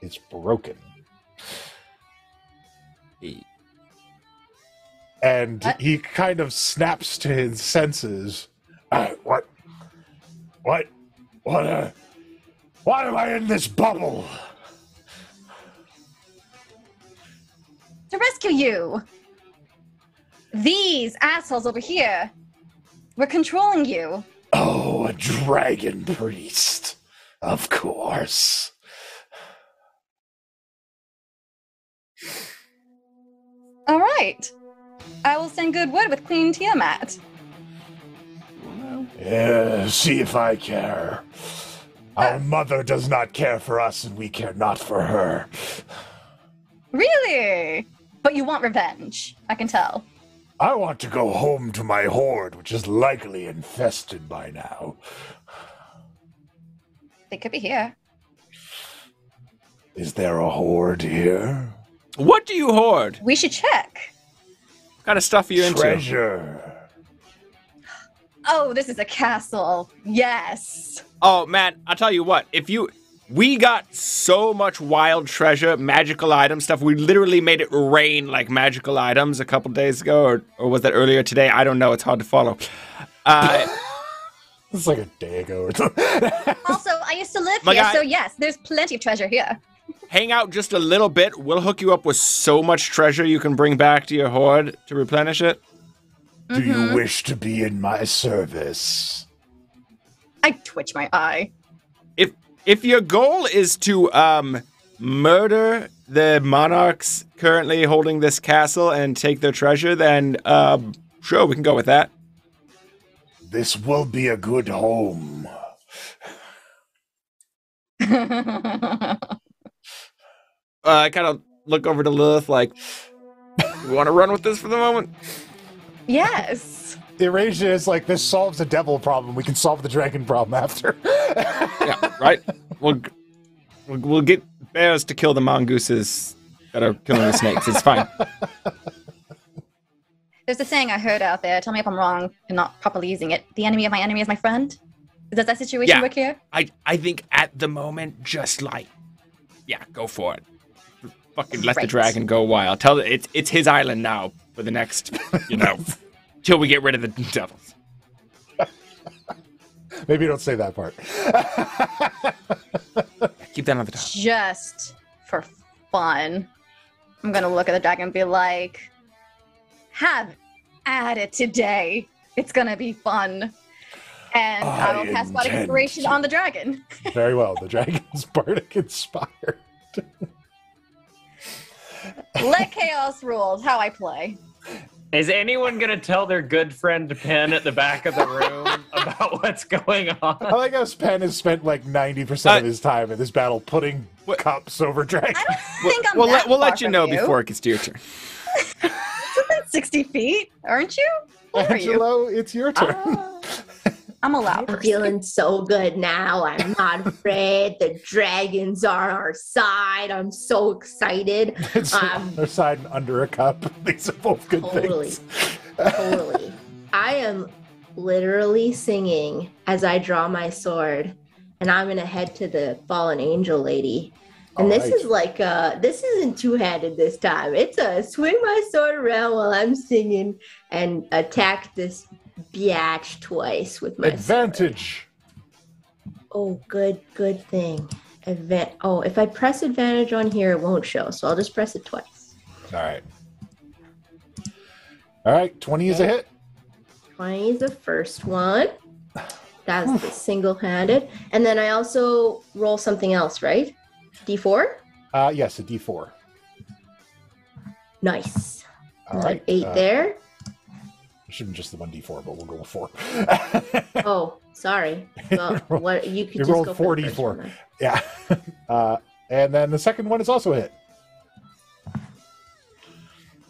is broken. and What? he kind of snaps to his senses. Uh, what? What? What? Uh, why am I in this bubble? to rescue you. These assholes over here were controlling you. Oh, a dragon priest. Of course. All right. I will send good word with Queen Tiamat. Yeah, uh, see if I care. Our uh, mother does not care for us, and we care not for her. Really? But you want revenge. I can tell. I want to go home to my horde, which is likely infested by now. They could be here. Is there a horde here? What do you hoard? We should check. What kind of stuff are you into? Treasure. [GASPS] Oh, this is a castle. Yes. Oh man, I'll tell you what. If you, we got so much wild treasure, magical item stuff. We literally made it rain like magical items a couple days ago, or, or was that earlier today? I don't know. It's hard to follow. Uh, [LAUGHS] It's like a day ago or something. Also, I used to live My here, guy- so yes, there's plenty of treasure here. Hang out just a little bit. We'll hook you up with so much treasure you can bring back to your horde to replenish it. Do Mhm. you wish to be in my service? I twitch my eye. If if your goal is to um murder the monarchs currently holding this castle and take their treasure, then um sure we can go with that. This will be a good home. [LAUGHS] Uh, I kind of look over to Lilith like, we want to run with this for the moment. yes. Erasia is like, this solves the devil problem. We can solve the dragon problem after. [LAUGHS] Yeah, right. We'll we'll, we'll get bears to kill the mongooses that are killing the snakes. It's fine. [LAUGHS] There's a saying I heard out there. Tell me if I'm wrong and not properly using it. The enemy of my enemy is my friend. Does that situation Yeah. work here? I I think at the moment, just like, yeah, go for it. Fucking let the dragon go wild. Tell it it's it's his island now for the next, you know, [LAUGHS] till we get rid of the devils. [LAUGHS] Maybe don't say that part. [LAUGHS] Keep that on the top. Just for fun. I'm gonna look at the dragon and be like, have at it today. It's gonna be fun. And I, I will cast Bardic intend Inspiration to. on the dragon. Very well. The dragon's bardic inspired. Let chaos rule. How I play. Is anyone gonna tell their good friend Penn at the back of the room [LAUGHS] about what's going I on? like how Spen has spent like 90% Uh, of his time in this battle putting What- cups over dragons. I don't think I'm We'll that let we'll let you from know before it gets to your turn. [LAUGHS] Within 60 feet, aren't you? What are you? It's your turn. Ah. [LAUGHS] I'm a loud I'm person. feeling so good now. I'm [LAUGHS] not afraid. The dragons are on our side. I'm so excited. [LAUGHS] it's on um, their side and under a cup. [LAUGHS] These are both good Totally. things. Totally. I am literally singing as I draw my sword, and I'm gonna head to the fallen angel lady. And All this right. is like uh this isn't two-handed this time. It's a swing my sword around while I'm singing and attack this biatch twice with my sword. Advantage. Oh, good, good thing. Advan- oh, if I press advantage on here, it won't show, so I'll just press it twice. All right. All right. 20 is a hit. 20 is the first one. That's the single handed. And then I also roll something else, right? D4? Uh, yes, a d4. Nice. All right. Eight uh, there. It shouldn't just the one d4, but we'll go with four. [LAUGHS] Oh, sorry. Well, [LAUGHS] what you could You just rolled go for 4d4. yeah. [LAUGHS] Uh, and then the second one is also a hit.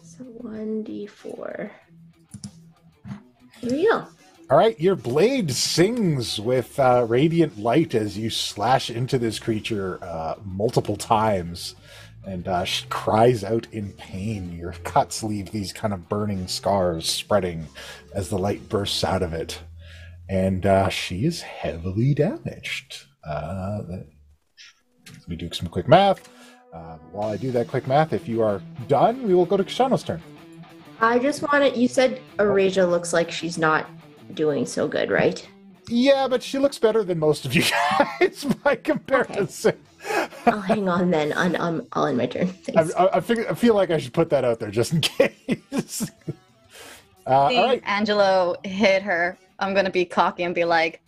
So 1d4. Here we go. All right, your blade sings with uh, radiant light as you slash into this creature uh, multiple times, and uh, she cries out in pain. Your cuts leave these kind of burning scars spreading as the light bursts out of it, and uh, she is heavily damaged. Uh, let me do some quick math. Uh, while I do that quick math, if you are done, we will go to Koshano's turn. I just wanted, you said Erasia looks like she's not doing so good, right? Yeah, but she looks better than most of you [LAUGHS] guys by comparison. I'll hang on then. On, on, I'll end my turn. [LAUGHS] I, Thanks. I, I, figure, I feel like I should put that out there just in [LAUGHS] case. uh, all Seeing right. Angelo hit her, I'm gonna be cocky and be like,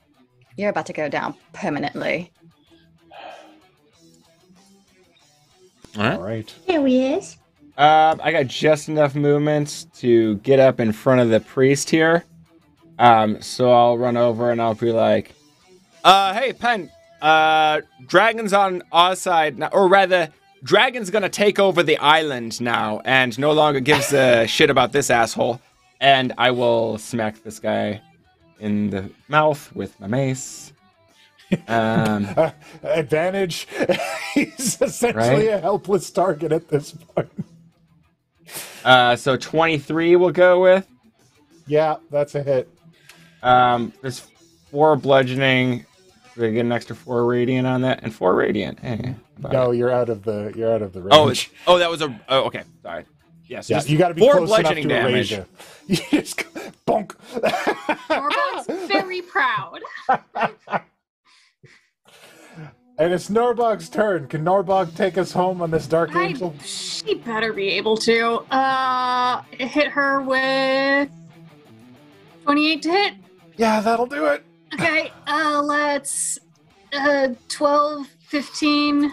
"You're about to go down permanently." All right. All right. Here he is. Um, I got just enough movement to get up in front of the priest here. Um, so I'll run over and I'll be like, uh, hey, Penn, uh, Dragon's on our side now, or rather, Dragon's gonna take over the island now and no longer gives a [LAUGHS] shit about this asshole. And I will smack this guy in the mouth with my mace. Um, [LAUGHS] Uh, advantage. [LAUGHS] He's essentially Right. a helpless target at this point. uh, so 23 we'll go with. Yeah, that's a hit. Um, there's four bludgeoning. We get an extra four radiant on that, and four radiant. Hey, No, it. you're out of the you're out of the range. Oh, oh, that was a. Oh, okay. Sorry. Yes. yeah, just you got to be four close enough bludgeoning to damage. Erasia. [LAUGHS] You just go, bonk. Norbog's very proud. [LAUGHS] And it's Norbog's turn. Can Norbog take us home on this Dark I, Angel? she better be able to. Uh, hit her with 28 to hit. Yeah, that'll do it. Okay, uh, let's. Uh, 12, 15.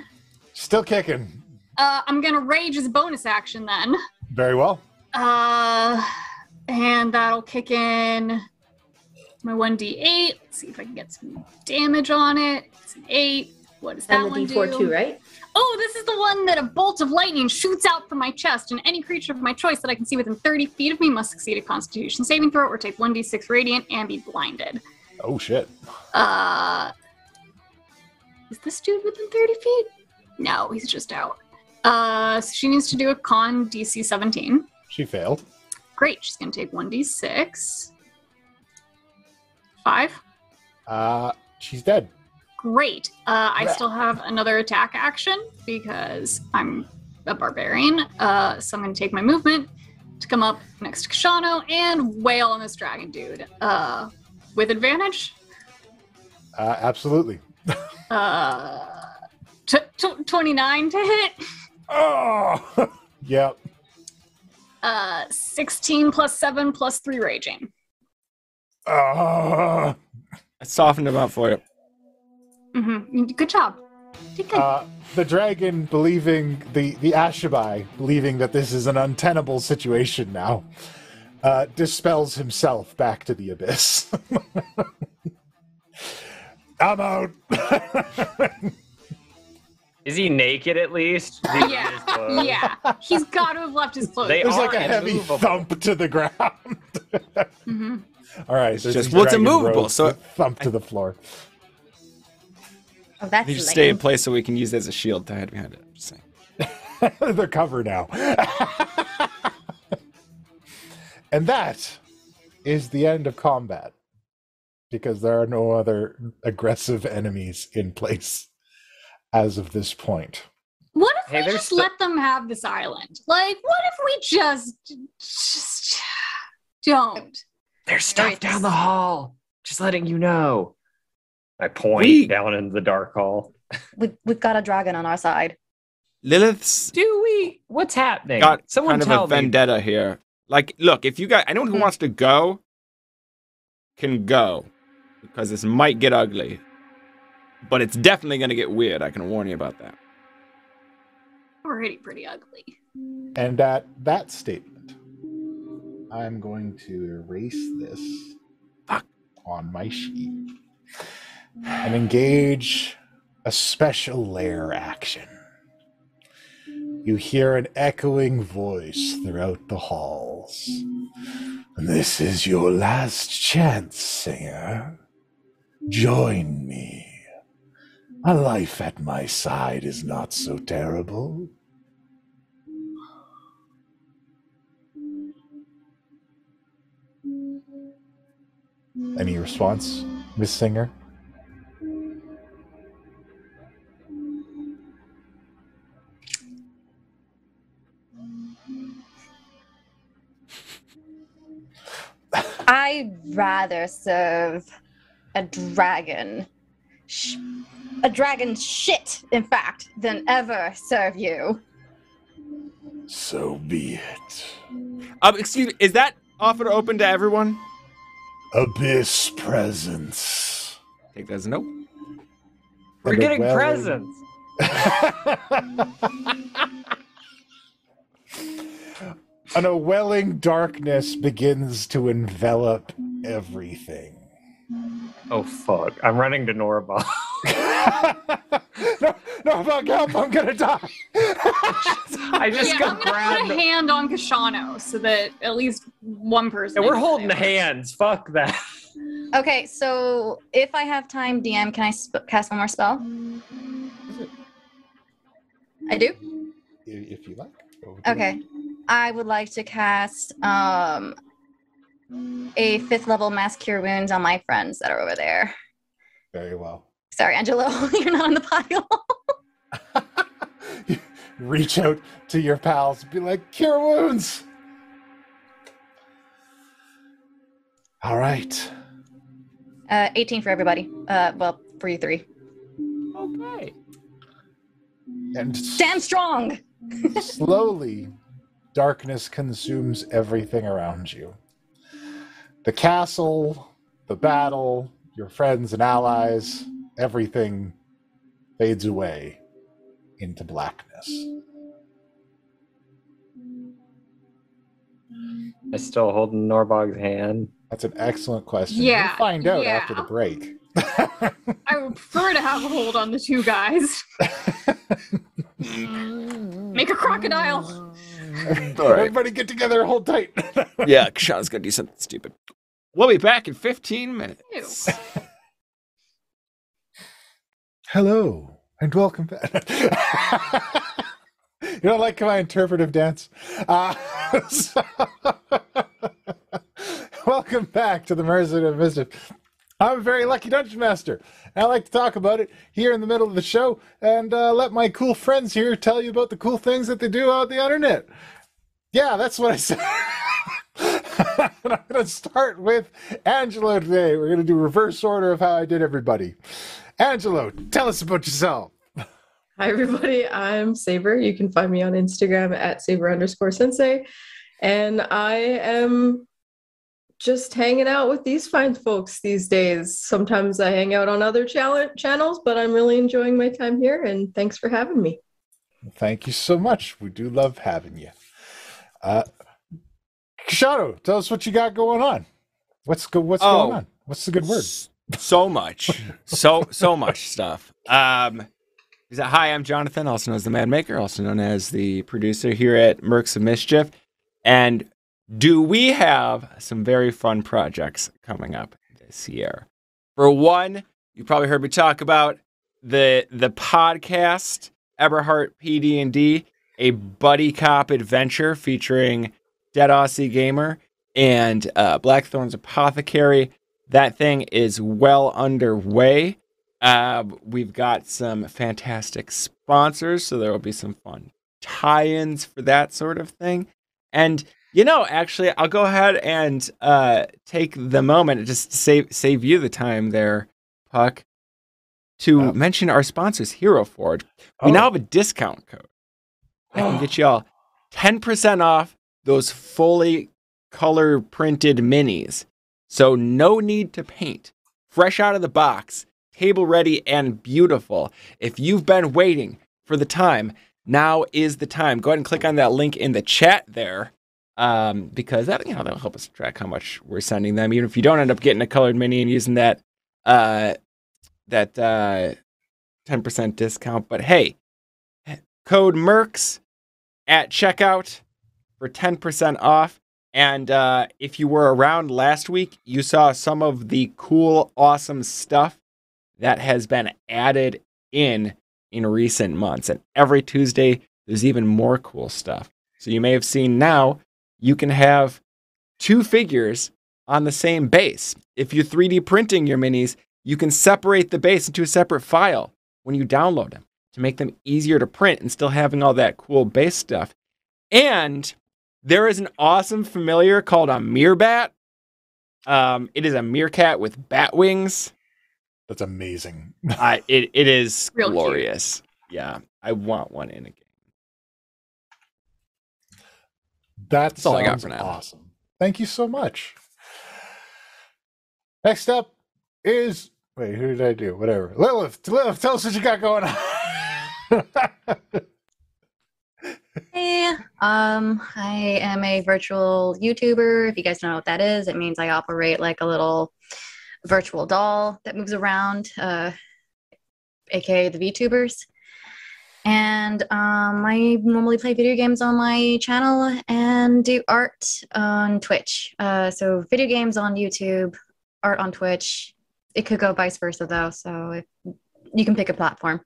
Still kicking. Uh, I'm gonna rage as a bonus action then. Very well. Uh, and that'll kick in my 1d8. Let's see if I can get some damage on it. It's an 8. What does that And the one D4 do? too, right? Oh, this is the one that a bolt of lightning shoots out from my chest, and any creature of my choice that I can see within 30 feet of me must succeed a constitution saving throw or take 1d6 radiant and be blinded. Oh shit. Uh, is this dude within 30 feet? No, he's just out. Uh, so she needs to do a con DC 17. She failed. Great, she's gonna take 1d6. Five. Uh, she's dead. Great. Uh, I still have another attack action because I'm a barbarian. Uh, so I'm going to take my movement to come up next to Koshano and wail on this dragon dude. Uh, with advantage. Uh, absolutely. Uh, t- t- 29 to hit. Oh. [LAUGHS] yep. Uh, 16 plus 7 plus 3 raging. Uh, I softened him up for you. Hmm Good job. Good. uh, the dragon, believing the the Ashabai, believing that this is an untenable situation now, uh, dispels himself back to the abyss. [LAUGHS] I'm out. [LAUGHS] Is he naked at least? He yeah. [LAUGHS] yeah. He's got to have left his clothes. They There's like a heavy immovable. thump to the ground. hmm All right, there's just- well, it's dragon immovable, so- that thump to the floor. Oh, that's You just lame. stay in place so we can use it as a shield to hide behind it. I'm just saying. [LAUGHS] They're covered now. [LAUGHS] and that is the end of combat because there are no other aggressive enemies in place as of this point. What if Hey, we just st- let them have this island? Like, what if we just, just don't? There's stuff down the hall. Just letting you know. I point We- down in the dark hall. We've, we've got a dragon on our side. Lilith's Do we? What's happening? got Someone kind of tell a me. vendetta here. Like, look, if you guys, anyone who Hmm. wants to go can go because this might get ugly, but it's definitely going to get weird. I can warn you about that. Already pretty ugly. And at that statement, I'm going to erase this Fuck. on my sheet and engage a special layer action. You hear an echoing voice throughout the halls. This is your last chance, singer. Join me. A life at my side is not so terrible. Any response, Miss Singer? I'd rather serve a dragon. Sh- a dragon shit, in fact, than ever serve you. So be it. Um, excuse me, is that offer open to everyone? Abyss presence. Take that as a nope. We're And getting welling- presents. [LAUGHS] [LAUGHS] An a welling darkness begins to envelop everything. Oh fuck! I'm running to Norba. [LAUGHS] no, no, fuck help! I'm gonna die. [LAUGHS] I just yeah, got I'm gonna grabbed. put a hand on Koshano so that at least one person. Yeah, we're holding there. hands. Fuck that. [LAUGHS] Okay, so if I have time, DM, can I sp- cast one more spell? Mm-hmm. I do? if you like. What you Okay. I would like to cast um a fifth level mass cure wounds on my friends that are over there. Very well. Sorry, Angelo, [LAUGHS] you're not on the pile. [LAUGHS] Reach out to your pals, be like, cure wounds. All right. Uh, 18 for everybody. Uh, well, for you three. Okay. And Stand strong. slowly, darkness consumes everything around you. The castle, the battle, your friends and allies, everything fades away into blackness. I still holding Norbog's hand. That's an excellent question. Yeah, we'll find out yeah. after the break. I would prefer to have a hold on the two guys. [LAUGHS] Make a crocodile. [LAUGHS] All right. Everybody get together, hold tight. [LAUGHS] Yeah, Sean's gonna do something stupid. We'll be back in 15 minutes. [LAUGHS] Hello and welcome back. you don't like my interpretive dance? Uh, so- welcome back to the Merchant of Mischief. I'm a very lucky dungeon master. I like to talk about it here in the middle of the show and uh, let my cool friends here tell you about the cool things that they do out the internet. Yeah, that's what I said. [LAUGHS] and I'm going to start with Angelo today. We're going to do reverse order of how I did everybody. Angelo, tell us about yourself. Hi, everybody. I'm Saber. You can find me on Instagram at Saber underscore sensei. And I am just hanging out with these fine folks these days. Sometimes I hang out on other chal- channels, but I'm really enjoying my time here. And thanks for having me. Thank you so much. We do love having you. Uh, Koshano, tell us what you got going on. What's go- What's Oh. going on? What's the good word? So much. So so much [LAUGHS] stuff. Um is that hi, I'm Jonathan, also known as the Mad Maker, also known as the producer here at Mercs of Mischief. And do we have some very fun projects coming up this year? For one, you probably heard me talk about the the podcast Eberhart PD&D, a buddy cop adventure featuring Dead Aussie Gamer and uh, Blackthorn's Apothecary. That thing is well underway. Uh, we've got some fantastic sponsors, so there will be some fun tie-ins for that sort of thing. And you know, actually, I'll go ahead and uh, take the moment just to save save you the time there, Puck, to Oh. mention our sponsors, Hero Forge. We Oh. now have a discount code. I can get [GASPS] y'all 10% off those fully color printed minis. So no need to paint. Fresh out of the box, table ready and beautiful. If you've been waiting for the time, now is the time. Go ahead and click on that link in the chat there. Um, because that you know that'll help us track how much we're sending them. Even if you don't end up getting a colored mini and using that uh that uh 10% discount. But hey, code MERCS at checkout for 10% off. And uh, if you were around last week, you saw some of the cool, awesome stuff that has been added in in recent months. And every Tuesday, there's even more cool stuff. So you may have seen now, you can have two figures on the same base. If you're 3D printing your minis, you can separate the base into a separate file when you download them to make them easier to print and still having all that cool base stuff. And there is an awesome familiar called a meerbat. Um, it is a meerkat with bat wings. That's amazing. I it, it is Real cute. glorious. Yeah, I want one in a game. That That's all I got for now. awesome. Thank you so much. Next up is wait, who did I do? Whatever. Lilith, Lilith, tell us what you got going on. Hey, [LAUGHS] um, I am a virtual YouTuber. If you guys don't know what that is, it means I operate like a little virtual doll that moves around, uh, aka the VTubers. And um, I normally play video games on my channel and do art on Twitch. Uh, so video games on YouTube, art on Twitch. It could go vice versa though, so if, you can pick a platform.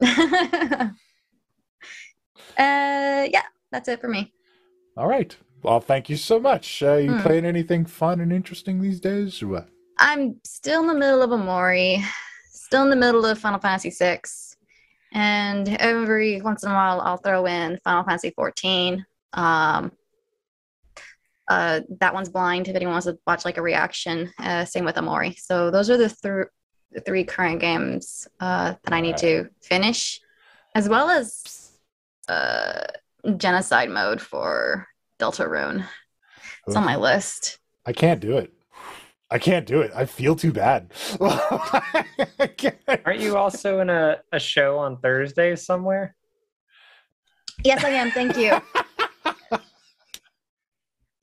[LAUGHS] Uh, yeah, that's it for me. All right. Well, thank you so much. Uh, you Hmm. playing anything fun and interesting these days? I'm still in the middle of Omori, still in the middle of Final Fantasy VI, and every once in a while I'll throw in Final Fantasy XIV. Um, uh, that one's blind if anyone wants to watch like a reaction. Uh, same with Omori. So those are the, the three current games uh, that I need to finish as well as uh, genocide mode for Deltarune. It's on my list. I can't do it. I can't do it. I feel too bad. [LAUGHS] Aren't you also in a, a show on Thursday somewhere? Yes, I am. Thank you. [LAUGHS]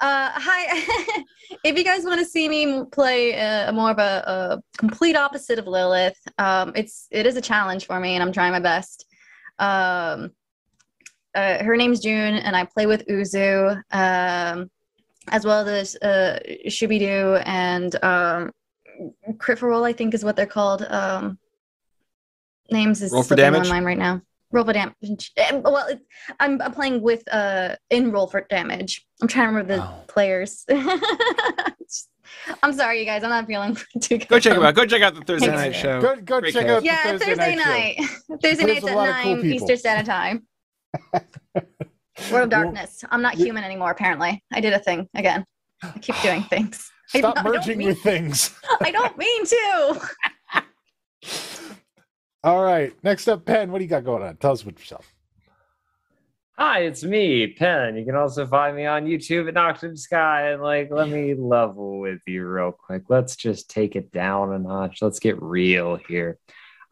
Uh, hi. [LAUGHS] if you guys want to see me play uh, more of a, a complete opposite of Lilith, um, it's it is a challenge for me, and I'm trying my best. Um, uh, her name's June, and I play with Uzu, um, as well as uh, Shubidoo and um, Crit for Roll. I think is what they're called. Um, names is Roll for slipping my damage? mind right now. Roll for damage. Well, it, I'm, I'm playing with uh in roll for damage. I'm trying to remember the Oh. players. [LAUGHS] I'm sorry, you guys. I'm not feeling [LAUGHS] too good. Go check it out. Go check out the Thursday Thanks. night show. Go, go Great check cast. out the Yeah, Thursday, Thursday, night. night. show. [LAUGHS] Thursday There's nights a at lot of cool nine people. Eastern Standard Time. World of Darkness. I'm not human anymore. Apparently, I did a thing again. I keep doing [SIGHS] things. I- Stop I don't merging mean- with things. [LAUGHS] I don't mean to. [LAUGHS] All right. Next up, Penn. What do you got going on? Tell us about yourself. Hi, it's me, Penn. You can also find me on YouTube at Nocturne Sky. And like, let me level with you real quick. Let's just take it down a notch. Let's get real here.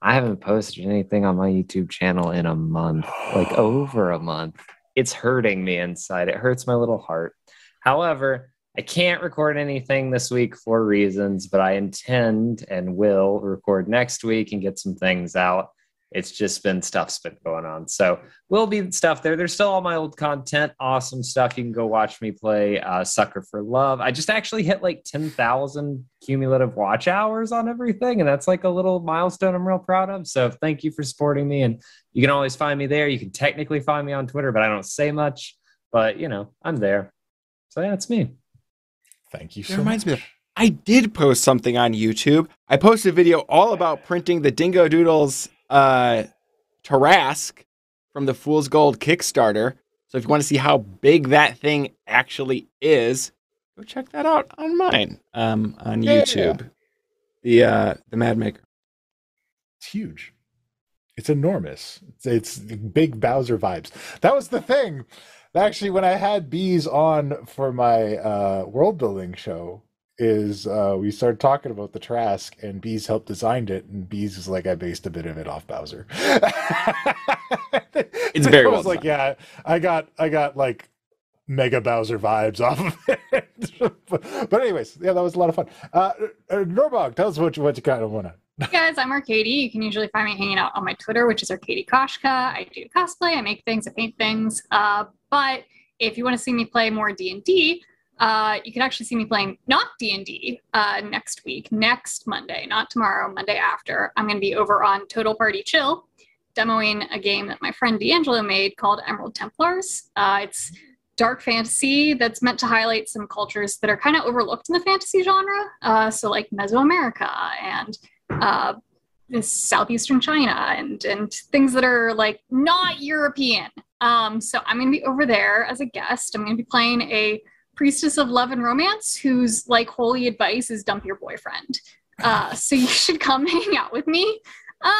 I haven't posted anything on my YouTube channel in a month, like over a month. It's hurting me inside. It hurts my little heart. However, I can't record anything this week for reasons, but I intend and will record next week and get some things out. It's just been stuff's been going on. So will be stuff there. There's still all my old content, awesome stuff. You can go watch me play uh, Sucker for Love. I just actually hit like 10,000 cumulative watch hours on everything. And that's like a little milestone I'm real proud of. So thank you for supporting me. And you can always find me there. You can technically find me on Twitter, but I don't say much. But, you know, I'm there. So yeah, it's me. Thank you That so reminds me of- I did post something on YouTube. I posted a video all about printing the Dingo Doodles uh, Tarrasque from the Fool's Gold Kickstarter. So if you want to see how big that thing actually is, go check that out on mine um, on Yeah. YouTube. The uh, the Mad Maker. It's huge. It's enormous. It's, it's big Bowser vibes. That was the thing. Actually, when I had bees on for my uh, world building show, is uh, we started talking about the Tarrasque, and bees helped design it, and bees was like, I based a bit of it off Bowser. [LAUGHS] It's very I well was like, yeah, I got, I got like mega Bowser vibes off of [LAUGHS] it. but, but anyways, yeah, that was a lot of fun. Uh, uh, Norbog, tell us what you what you kind of want to. Hey guys, I'm Arcady. You can usually find me hanging out on my Twitter, which is Arcady Koshka. I do cosplay, I make things, I paint things. Uh, but if you want to see me play more D and D, uh, you can actually see me playing not D and D uh, next week, next Monday, not tomorrow, Monday after. I'm going to be over on Total Party Chill, demoing a game that my friend D'Angelo made called Emerald Templars. Uh, it's dark fantasy that's meant to highlight some cultures that are kind of overlooked in the fantasy genre. Uh, so like Mesoamerica and uh, southeastern China and and things that are like not European. Um, so I'm gonna be over there as a guest. I'm gonna be playing a priestess of love and romance whose like holy advice is dump your boyfriend. Uh, so you should come [LAUGHS] hang out with me uh,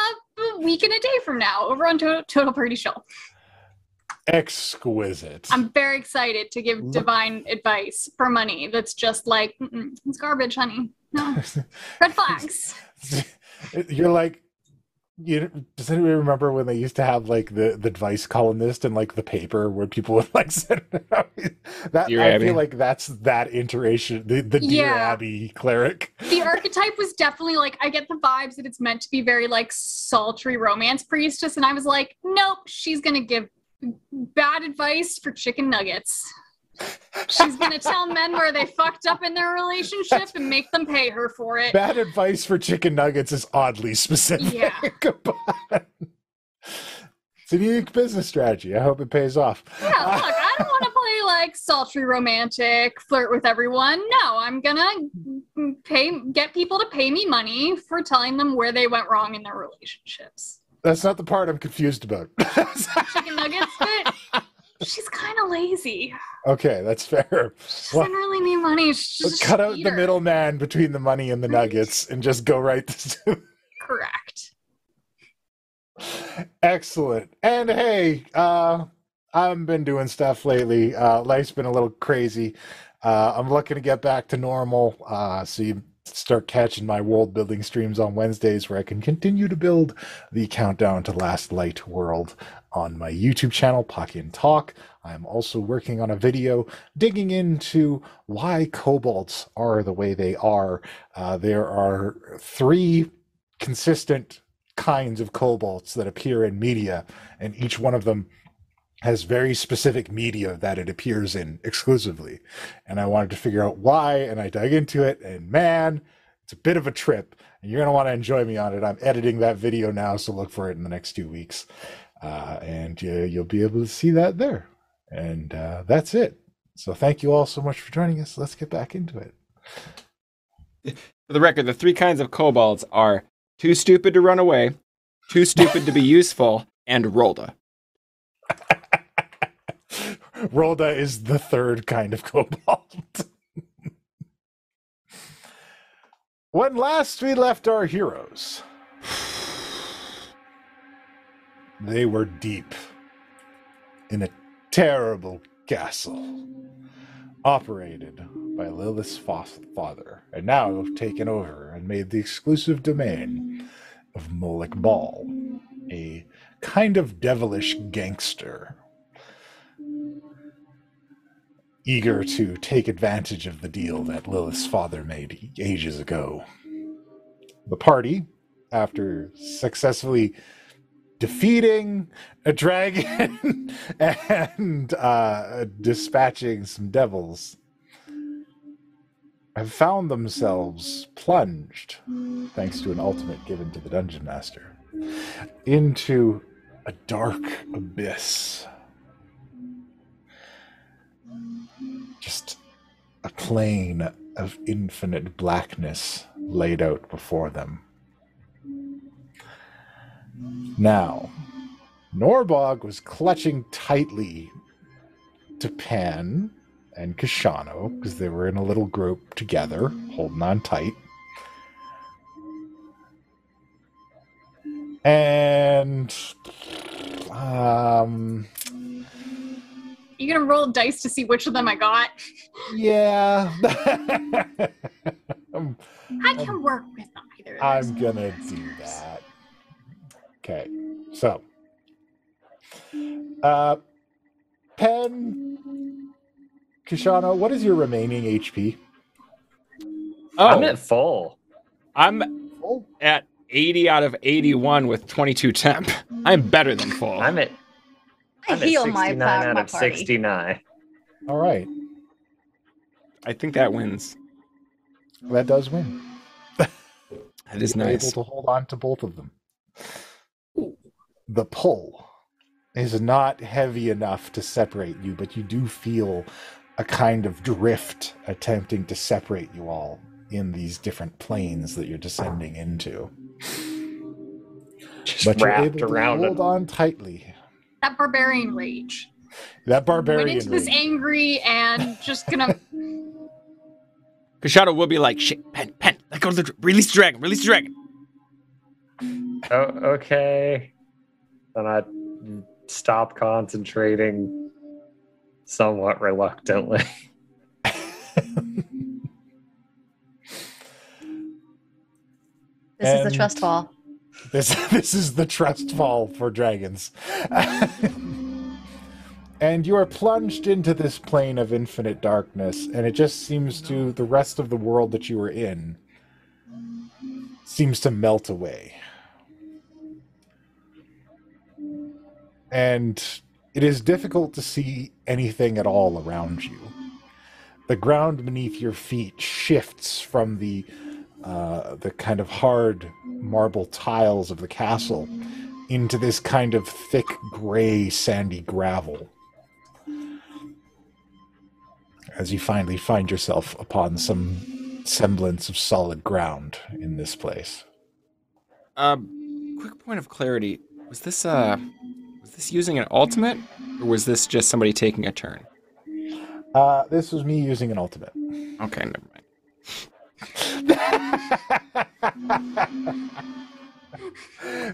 a week and a day from now over on Total, Total Party Show. Exquisite. I'm very excited to give divine advice for money that's just like, it's garbage, honey. No, [LAUGHS] red flags. [LAUGHS] You're like, you does anybody remember when they used to have like the the advice columnist and like the paper where people [LAUGHS] would like send it that Dear I Abby. feel like that's that iteration, the, the dear Yeah. Abby cleric. the archetype was definitely like I get the vibes that it's meant to be very like sultry romance priestess, and I was like, nope, she's gonna give bad advice for chicken nuggets. She's gonna tell men where they fucked up in their relationship and make them pay her for it. Bad advice for chicken nuggets is oddly specific. Yeah. [LAUGHS] it's a unique business strategy. I hope it pays off. Yeah, uh, look, I don't want to play like sultry romantic, flirt with everyone. No, I'm gonna pay get people to pay me money for telling them where they went wrong in their relationships. That's not the part I'm confused about. [LAUGHS] Chicken nuggets, but she's kind of lazy. okay, that's fair. She doesn't really need money. She But just cut out the middleman between the money and the nuggets and just go right to [LAUGHS] Correct. Excellent. And hey, uh, I've been doing stuff lately. Uh, life's been a little crazy. Uh, I'm looking to get back to normal. Uh, so you start catching my world building streams on Wednesdays where I can continue to build the countdown to last light world on my YouTube channel, Pocky Talk. I'm also working on a video digging into why kobolds are the way they are. Uh, there are three consistent kinds of kobolds that appear in media, and each one of them has very specific media that it appears in exclusively. And I wanted to figure out why, and I dug into it, and man, it's a bit of a trip. And you're going to want to enjoy me on it. I'm editing that video now, so look for it in the next two weeks. Uh, and uh, you'll be able to see that there. And uh, that's it. So thank you all so much for joining us. Let's get back into it. For the record, the three kinds of kobolds are too stupid to run away, too stupid to be [LAUGHS] useful, and Rolda. Rolda is the third kind of kobold. when last we left our heroes, they were deep in a terrible castle operated by Lilith's fa- father, and now taken over and made the exclusive domain of Moloch Ball, a kind of devilish gangster eager to take advantage of the deal that Lilith's father made ages ago. The party, after successfully defeating a dragon [LAUGHS] and uh, dispatching some devils, have found themselves plunged, thanks to an ultimate given to the dungeon master, into a dark abyss just a plain of infinite blackness laid out before them. Now, Norbog was clutching tightly to Pan and Koshano because they were in a little group together, holding on tight. And um You gonna roll dice to see which of them I got? yeah. I'm, [LAUGHS] I can work with either. Of I'm gonna answers. do that. Okay, so uh Penn Koshano, what is your remaining HP? Oh, I'm at full. I'm Oh, at 80 out of 81 with 22 temp. I'm better than full. I'm at, I I'm at heal my, 69 out my of party. 69. all right. I think that wins. That does win. [LAUGHS] That is You're nice. Able to hold on to both of them. The pull is not heavy enough to separate you, but you do feel a kind of drift attempting to separate you all in these different planes that you're descending into. Just But you're able wrapped to around hold it. on tightly. That barbarian rage. That barbarian. Went into this angry and just gonna. [LAUGHS] Koshano will be like, shit, Penn, Penn, let go of the, release the dragon, release the dragon. Oh, okay. Then I stop concentrating somewhat reluctantly. This is the And- trust fall. This [LAUGHS] this is the trust fall for dragons. [LAUGHS] and you are plunged into this plane of infinite darkness, and it just seems to the rest of the world that you are in seems to melt away. And it is difficult to see anything at all around you. The ground beneath your feet shifts from the uh, the kind of hard marble tiles of the castle into this kind of thick gray sandy gravel as you finally find yourself upon some semblance of solid ground in this place Um, quick point of clarity: was this uh, was this using an ultimate, or was this just somebody taking a turn? uh, this was me using an ultimate Okay, never mind.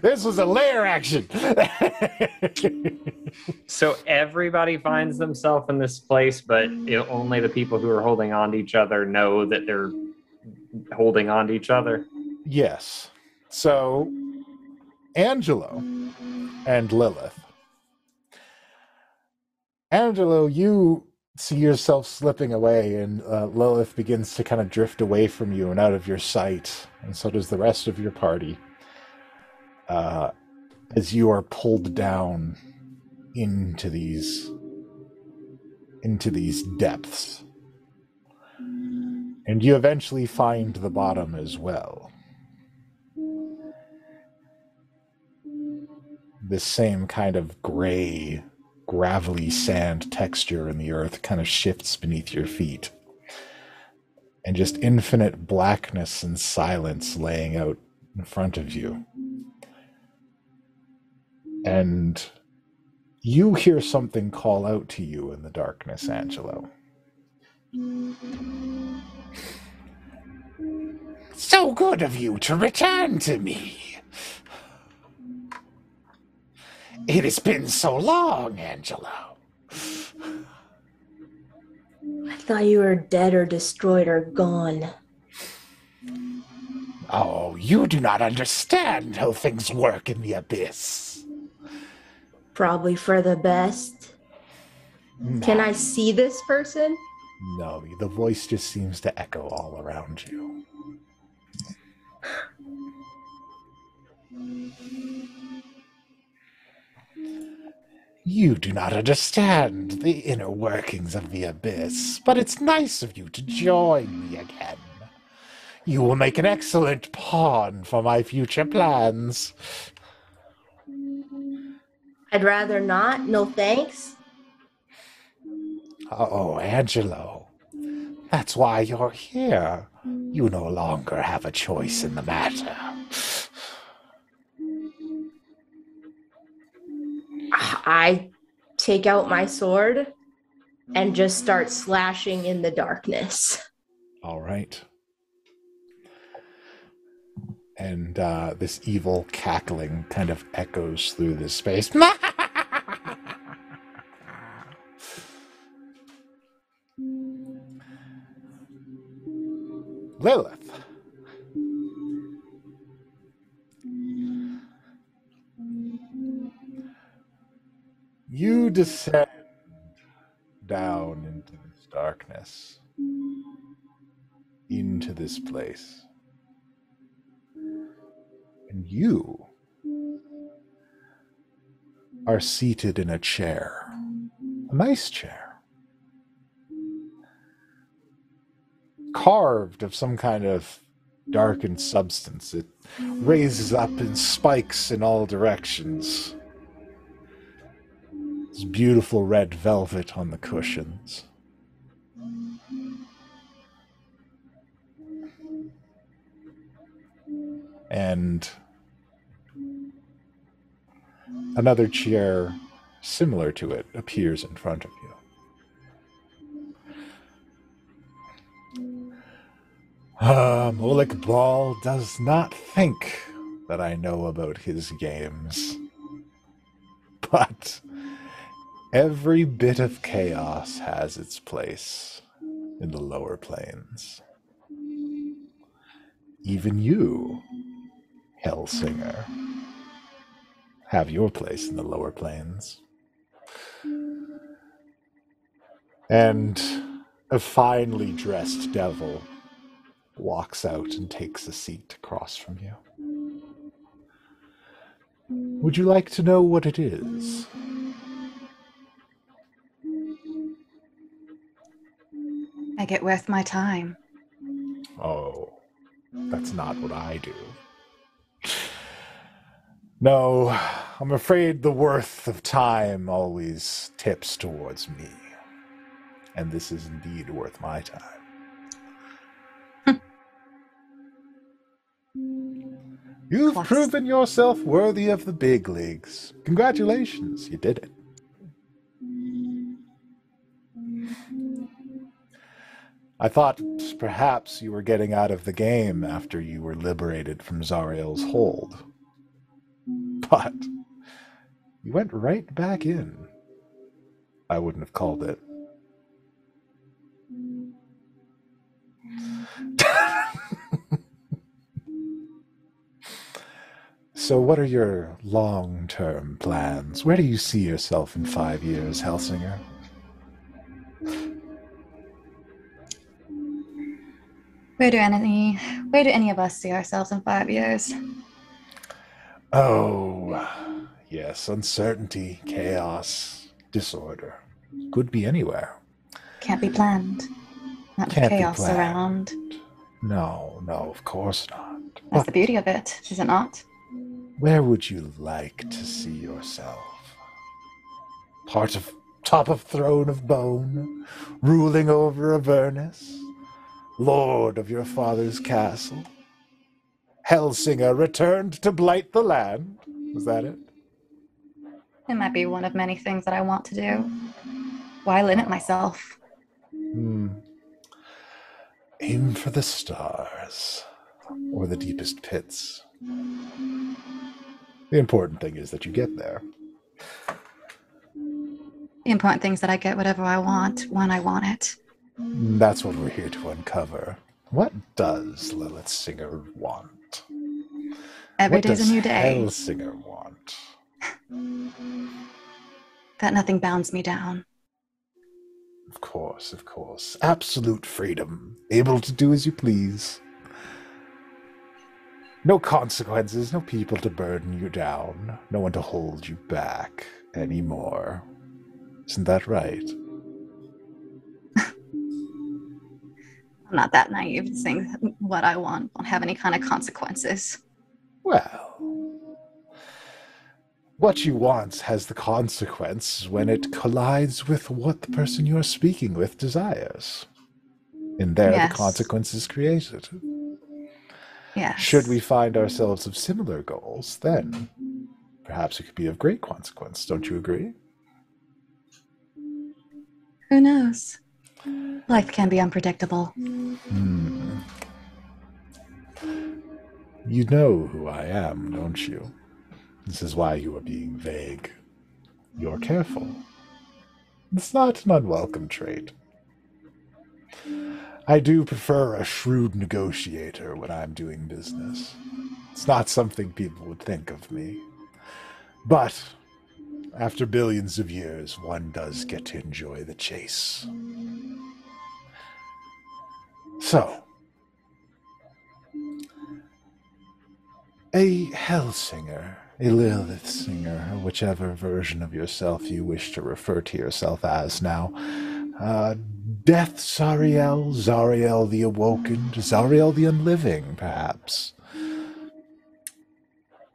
This was a layer action. So everybody finds themselves in this place, but it, only the people who are holding on to each other know that they're holding on to each other. yes. So, Angelo and Lilith. Angelo, you see yourself slipping away, and uh, Lilith begins to kind of drift away from you and out of your sight, and so does the rest of your party. Uh, as you are pulled down into these into these depths, and you eventually find the bottom as well. This same kind of gray gravelly sand texture in the earth kind of shifts beneath your feet. And just infinite blackness and silence laying out in front of you. And you hear something call out to you in the darkness, Angelo. So good of you to return to me. It has been so long, Angelo. I thought you were dead or destroyed or gone. Oh, you do not understand how things work in the abyss. Probably for the best. Can I see this person? No, the voice just seems to echo all around you. You do not understand the inner workings of the abyss, but it's nice of you to join me again. You will make an excellent pawn for my future plans. I'd rather not. No thanks. Oh, Angelo. That's why you're here. You no longer have a choice in the matter. I take out my sword and just start slashing in the darkness. All right. And uh, this evil cackling kind of echoes through this space. [LAUGHS] Lilith. You descend down into this darkness, into this place. And you are seated in a chair, a nice chair, carved of some kind of darkened substance. It raises up in spikes in all directions. This beautiful red velvet on the cushions. And another chair similar to it appears in front of you. Uh, Molik Ball does not think that I know about his games. [LAUGHS] But every bit of chaos has its place in the lower planes. Even you, Hellsinger, have your place in the lower planes. And a finely dressed devil walks out and takes a seat across from you. Would you like to know what it is? Make it worth my time. Oh, that's not what I do. No, I'm afraid the worth of time always tips towards me. And this is indeed worth my time. [LAUGHS] You've proven yourself worthy of the big leagues. Congratulations, you did it. I thought perhaps you were getting out of the game after you were liberated from Zariel's hold. but you went right back in. I wouldn't have called it. [LAUGHS] so, what are your long term plans? Where do you see yourself in five years, Hellsinger? Where do any where do any of us see ourselves in five years? Oh, yes, uncertainty, chaos, disorder. Could be anywhere. Can't be planned. Not Can't chaos around. No, no, of course not. That's the beauty of it, is it not? Where would you like to see yourself? Part of top of throne of bone, ruling over Avernus, lord of your father's castle. Hellsinger returned to blight the land. Was that it? It might be one of many things that I want to do. Why limit myself? Hmm. Aim for the stars or the deepest pits. The important thing is that you get there. The important thing is that I get whatever I want when I want it. That's what we're here to uncover. What does Lilith Singer want? Every what day's does a new day. Hellsinger want? That nothing bounds me down. Of course, of course. Absolute freedom. Able to do as you please. No consequences, no people to burden you down, no one to hold you back anymore. Isn't that right? I'm not that naive to think mm. what I want won't have any kind of consequences. Well, what you want has the consequence when it collides with what the person you are speaking with desires. And there Yes. the consequence is created. Yes. Should we find ourselves of similar goals, then perhaps it could be of great consequence. Don't you agree? Who knows? Life can be unpredictable. Hmm. You know who I am, don't you? This is why you are being vague. You're careful. It's not an unwelcome trait. I do prefer a shrewd negotiator when I'm doing business. It's not something people would think of me. But after billions of years, one does get to enjoy the chase. So, a hell singer, a Lilith singer, whichever version of yourself you wish to refer to yourself as now. Uh, Death Zariel, Zariel the Awoken, Zariel the Unliving, perhaps.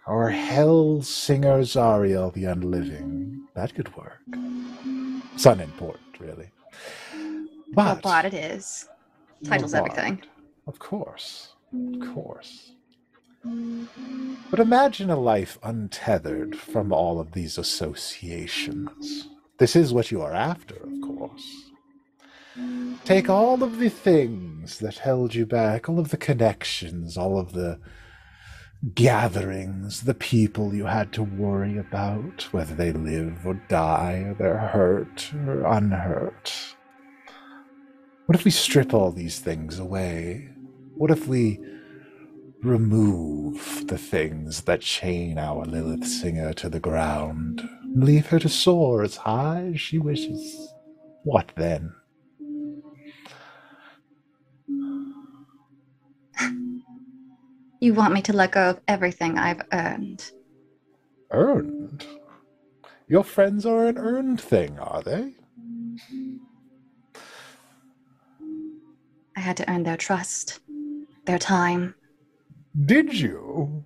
Or Hell Singer Zariel the Unliving. That could work. It's unimportant, really. But, But, but it is. Titles everything. Of course. Of course. But imagine a life untethered from all of these associations. This is what you are after, of course. Take all of the things that held you back, all of the connections, all of the gatherings, the people you had to worry about, whether they live or die, or they're hurt or unhurt. What if we strip all these things away? What if we remove the things that chain our Lilith Singer to the ground leave her to soar as high as she wishes? What then? You want me to let go of everything I've earned. Earned? Your friends are an earned thing, are they? I had to earn their trust, their time. Did you?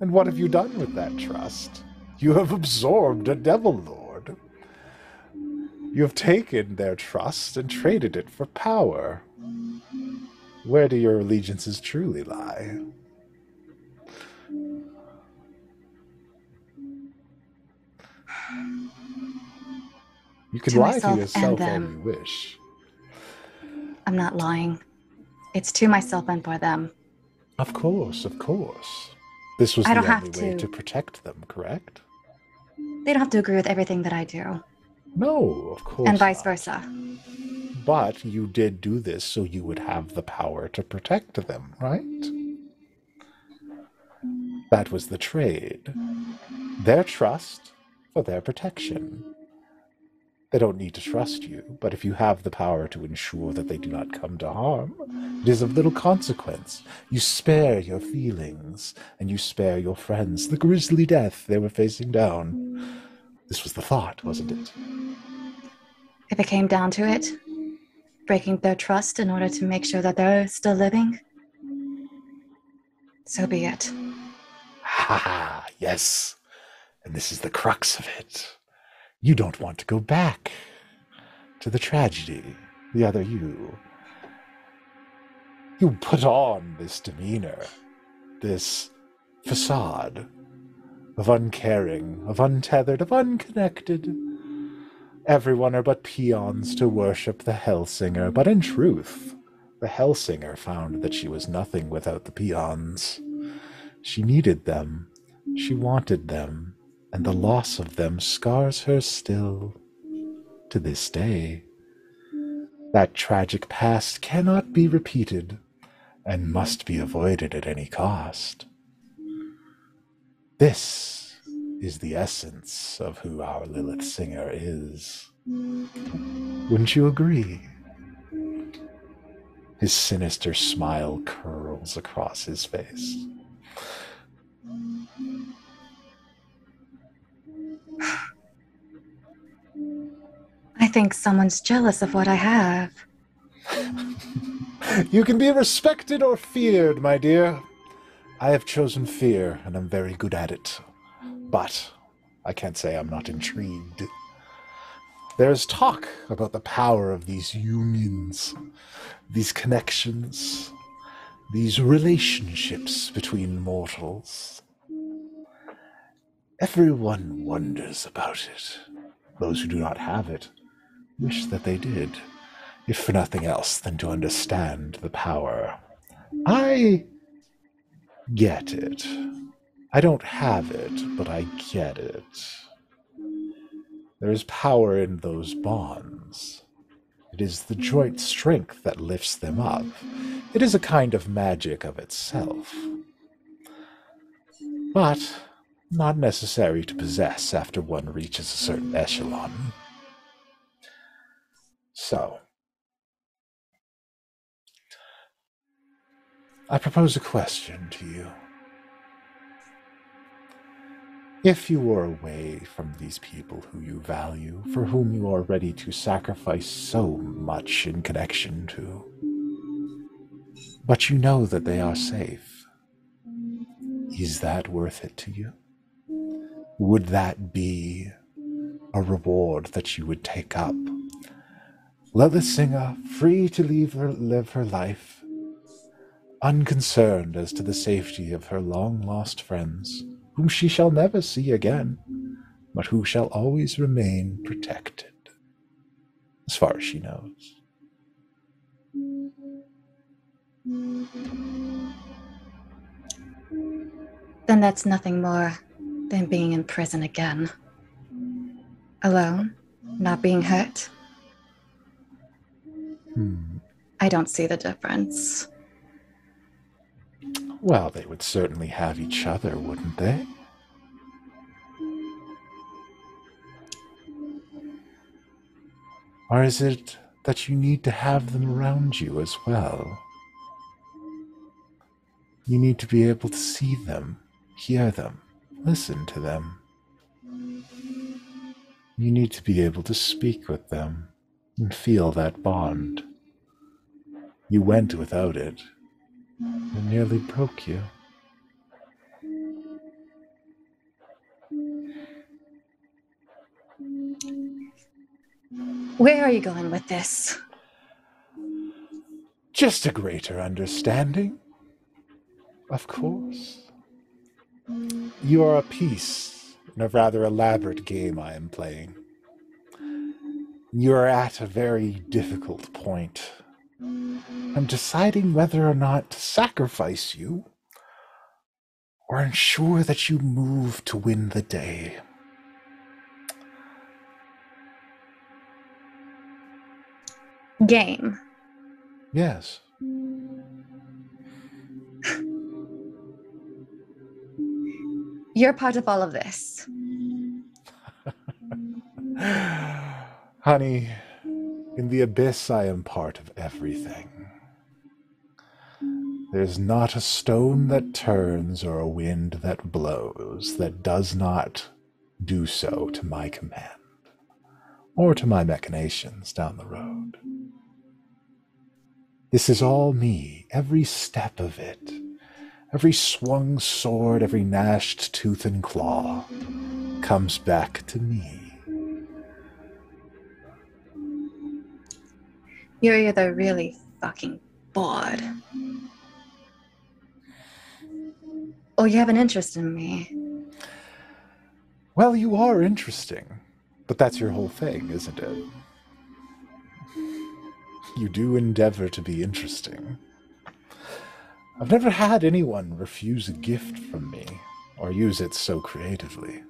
And what have you done with that trust? You have absorbed a devil lord. You have taken their trust and traded it for power. Where do your allegiances truly lie? You can To lie to yourself all them. you um, wish. I'm not lying. It's to myself and for them. Of course, of course. This was I the only way to. to protect them, correct? They don't have to agree with everything that I do, No, of course. and vice not. versa. But you did do this so you would have the power to protect them, right? That was the trade. Their trust for their protection. They don't need to trust you, but if you have the power to ensure that they do not come to harm, it is of little consequence. You spare your feelings, and you spare your friends the grisly death they were facing down. This was the thought, wasn't it? If it came down to it, breaking their trust in order to make sure that they're still living, so be it. Ha ha, yes. And this is the crux of it. You don't want to go back to the tragedy, the other you. You put on this demeanor, this facade of uncaring, of untethered, of unconnected. Everyone are but peons to worship the Hellsinger, but in truth, the Hellsinger found that she was nothing without the peons. She needed them, she wanted them, and the loss of them scars her still to this day. That tragic past cannot be repeated and must be avoided at any cost. This is the essence of who our Lilith Singer is. Wouldn't you agree? His sinister smile curls across his face. I think someone's jealous of what I have. You can be respected or feared, my dear. I have chosen fear, and I'm very good at it. But I can't say I'm not intrigued. There's talk about the power of these unions, these connections, these relationships between mortals. Everyone wonders about it. Those who do not have it wish that they did if for nothing else than to understand the power. I get it. I don't have it, but I get it. There is power in those bonds. It is the joint strength that lifts them up. It is a kind of magic of itself. But not necessary to possess after one reaches a certain echelon. So, I propose a question to you. If you were away from these people who you value, for whom you are ready to sacrifice so much in connection to, but you know that they are safe, is that worth it to you? Would that be a reward that you would take up? Let the singer free to leave her, live her life, unconcerned as to the safety of her long lost friends, whom she shall never see again, but who shall always remain protected, as far as she knows. Then that's nothing more than being in prison again. Alone, not being hurt. Hmm. I don't see the difference. Well, they would certainly have each other, wouldn't they? Or is it that you need to have them around you as well? You need to be able to see them, hear them, listen to them. You need to be able to speak with them and feel that bond. You went without it. It nearly broke you. Where are you going with this? Just a greater understanding. Of course. You are a piece in a rather elaborate game I am playing. You are at a very difficult point. I'm deciding whether or not to sacrifice you or ensure that you move to win the day. Game. Yes. You're part of all of this. [LAUGHS] Honey, in the abyss I am part of everything. There's not a stone that turns or a wind that blows that does not do so to my command or to my machinations down the road. This is all me, every step of it, every swung sword, every gnashed tooth and claw comes back to me. You're either really fucking bored, or oh, you have an interest in me. Well, you are interesting, but that's your whole thing, isn't it? You do endeavor to be interesting. I've never had anyone refuse a gift from me or use it so creatively.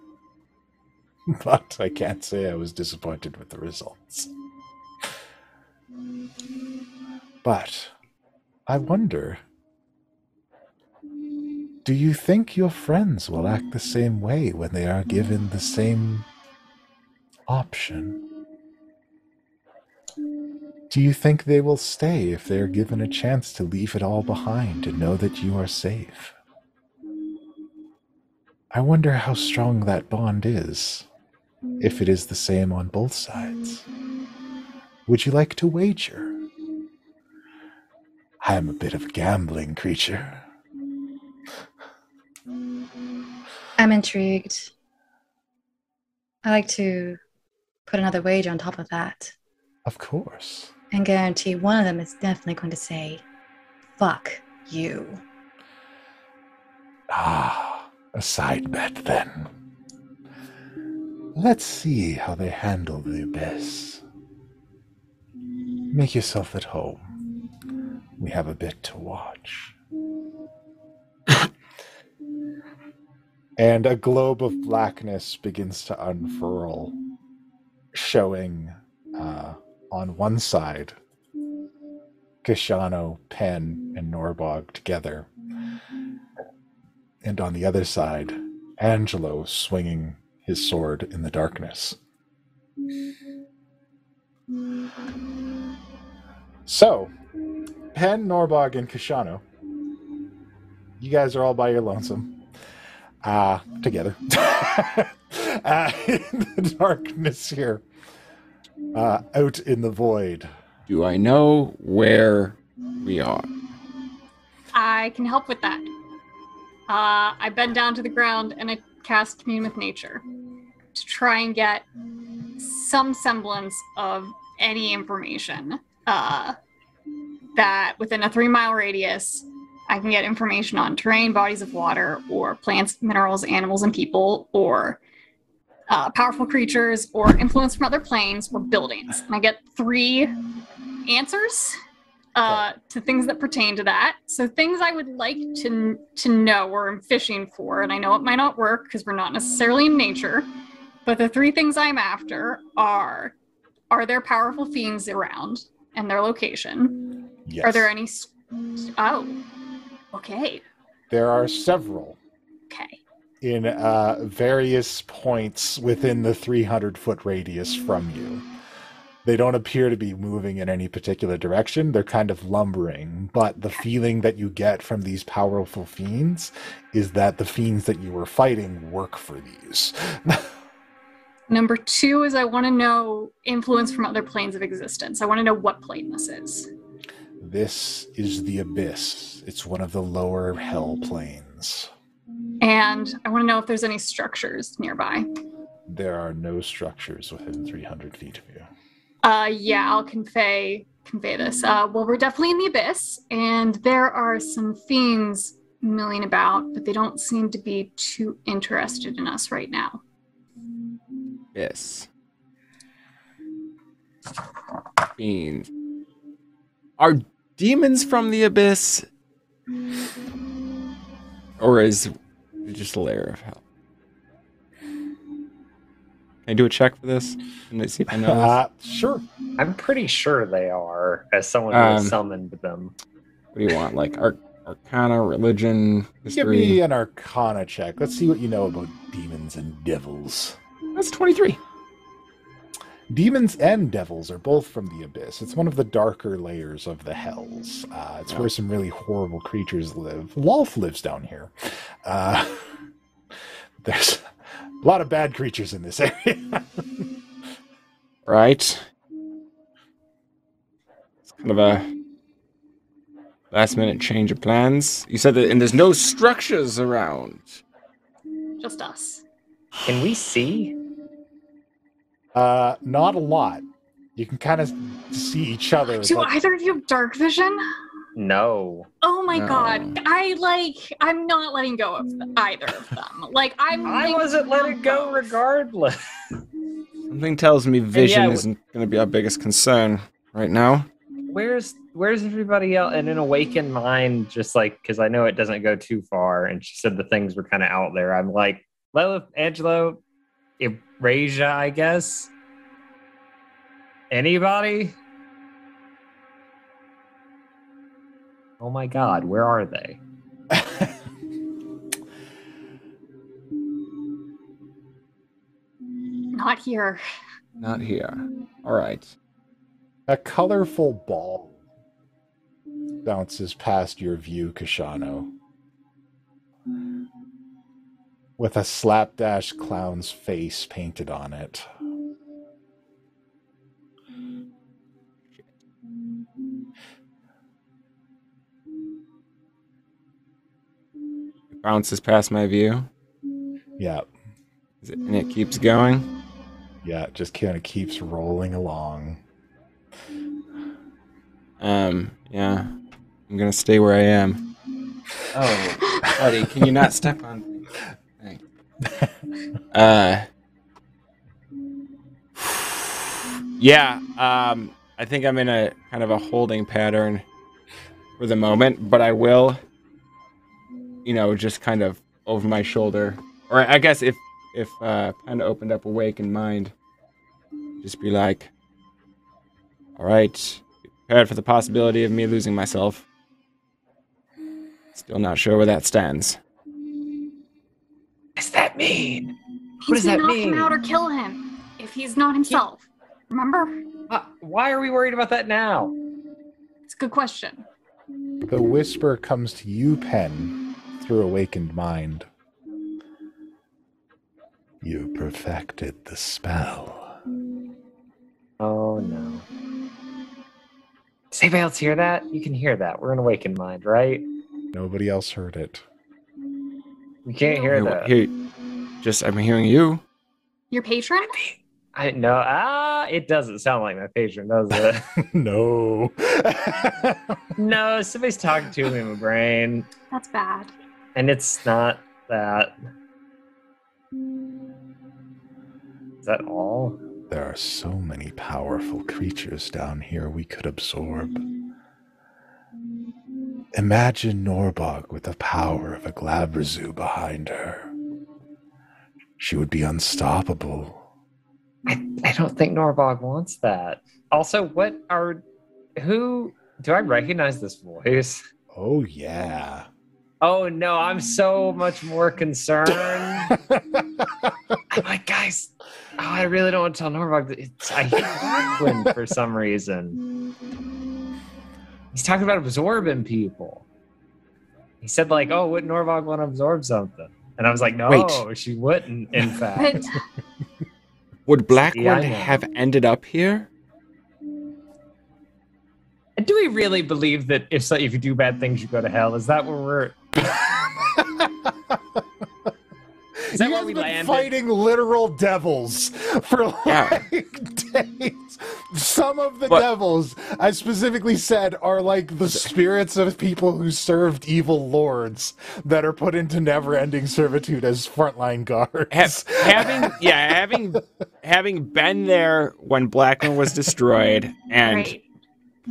[LAUGHS] But I can't say I was disappointed with the results. But I wonder do you think your friends will act the same way when they are given the same option? Do you think they will stay if they are given a chance to leave it all behind and know that you are safe? I wonder how strong that bond is, if it is the same on both sides. Would you like to wager? I am a bit of a gambling creature. I'm intrigued. I like to put another wager on top of that Of course. And guarantee one of them is definitely going to say, fuck you. Ah, a side bet then. Let's see how they handle the abyss. Make yourself at home. We have a bit to watch. [COUGHS] and a globe of blackness begins to unfurl, showing uh, on one side Koshano, Penn, and Norbog together and on the other side, Angelo swinging his sword in the darkness. So, Penn, Norbog, and Koshano, you guys are all by your lonesome, uh, together, [LAUGHS] uh, in the darkness here, uh, out in the void. Do I know where we are? I can help with that. Uh, I bend down to the ground and I cast Commune with Nature to try and get some semblance of any information uh, that within a three mile radius I can get information on terrain, bodies of water, or plants, minerals, animals, and people, or uh, powerful creatures, or influence from other planes, or buildings. And I get three answers uh, to things that pertain to that. So things I would like to to know or I'm fishing for, and I know it might not work because we're not necessarily in nature. But the three things I'm after are: Are there powerful fiends around, and their location? Yes. Are there any? Oh, okay, There are several okay. In uh, various points within the 300 foot radius from you. They don't appear to be moving in any particular direction. They're kind of lumbering, but the feeling that you get from these powerful fiends is that the fiends that you were fighting work for these. [LAUGHS] Number two is I want to know influence from other planes of existence. I want to know what plane this is. this is the abyss. It's one of the lower hell planes. And I want to know if there's any structures nearby. There are no structures within 300 feet of you. Uh, yeah, I'll convey convey this. Uh, well, we're definitely in the abyss, and there are some fiends milling about, but they don't seem to be too interested in us right now. Yes. Fiends. Are demons from the abyss? Or is They're just a layer of hell. Can I do a check for this? Can I see if I know this? [LAUGHS] Uh, sure. I'm pretty sure they are, as someone who Um, has summoned them. What do you want? Like Ar- Arcana, religion, Give history? me an Arcana check. Let's see what you know about demons and devils. That's 23. Demons and devils are both from the abyss. It's one of the darker layers of the hells. Uh, it's Yeah. where some really horrible creatures live. Lolth lives down here. Uh, [LAUGHS] there's a lot of bad creatures in this [LAUGHS] area. Right. It's kind of a last minute change of plans. You said that, and there's no structures around. Just us. Can we see? Uh, not a lot. You can kind of see each other. Do but- either of you have dark vision? No. Oh my No. god. I like I'm not letting go of either of them. Like I'm I thinking wasn't letting go both. regardless. Something tells me vision yeah, isn't going to be our biggest concern right now. Where's where's everybody else? And an awakened mind, just like because I know it doesn't go too far, and she said the things were kind of out there. I'm like, Lilith, Angelo, Erasia, I guess. Anybody? Oh my God, where are they? [LAUGHS] Not here. Not here. All right. A colorful ball bounces past your view, Koshano. With a slapdash clown's face painted on it. It bounces past my view, Yeah, Is it- and it keeps going. yeah, it just kind of keeps rolling along. Um, yeah. I'm gonna stay where I am. Oh, buddy, can you not step on? [LAUGHS] [LAUGHS] Uh, yeah. Um, I think I'm in a kind of a holding pattern for the moment, but I will, you know, just kind of over my shoulder, or I guess if if uh, kind of opened up awakened mind, just be like, all right, prepared for the possibility of me losing myself. Still not sure where that stands. Does that mean? He's What does that knock mean? him out or kill him if he's not himself. Remember? Uh, why are we worried about that now? It's a good question. The whisper comes to you, Penn, through awakened mind. You perfected the spell. Oh no. Does anybody else hear that? You can hear that. We're in awakened mind, right? Nobody else heard it. We can't hear Here- that. here- just I'm hearing you. Your patron? I know. Ah, it doesn't sound like my patron, does it? [LAUGHS] [LAUGHS] no. no, somebody's talking to me in my brain, That's bad. and it's not that. Is that all? there are so many powerful creatures down here we could absorb. Imagine Norbog with the power of a Glabrezu behind her. She would be unstoppable. I, I don't think Norbog wants that. Also, what are who do I recognize this voice? Oh, yeah. Oh no, I'm so much more concerned. [LAUGHS] I'm like, guys, oh, I really don't want to tell Norbog that it's I hear for some reason. He's talking about absorbing people. He said like, oh, would Norbog want to absorb something? And I was like, no, Wait. she wouldn't. In [LAUGHS] fact, [LAUGHS] Would Blackwood Yeah, have ended up here? Do we really believe that if so, if you do bad things, you go to hell? Is that where we're? [LAUGHS] Is that you where guys we been landed? fighting literal devils for Yeah. like [LAUGHS] days. Some of the But- devils, I specifically said, are like the spirits of people who served evil lords that are put into never-ending servitude as frontline guards. Ha- having yeah, having having been there when Blackman was destroyed, and right.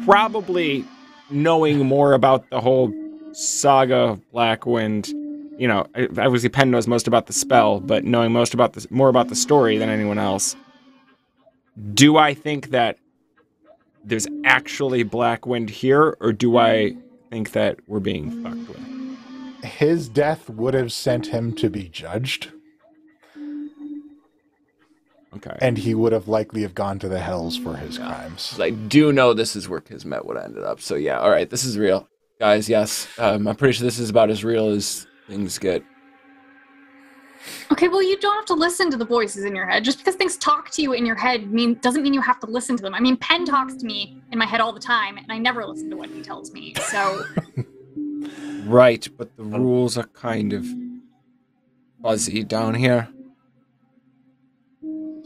probably knowing more about the whole saga of Blackwind you know, obviously Penn knows most about the spell, but knowing most about the more about the story than anyone else, do I think that there's actually Blackwind here, or do I think that we're being fucked with? His death would have sent him to be judged, Okay. and he would have likely have gone to the hells for his crimes. I do know this is where Kismet would have ended up. So yeah, all right, this is real, guys. Yes, um, I'm pretty sure this is about as real as things get. Okay, well, you don't have to listen to the voices in your head. Just because things talk to you in your head mean doesn't mean you have to listen to them. I mean, Penn talks to me in my head all the time, and I never listen to what he tells me. So [LAUGHS] Right, but the rules are kind of fuzzy down here.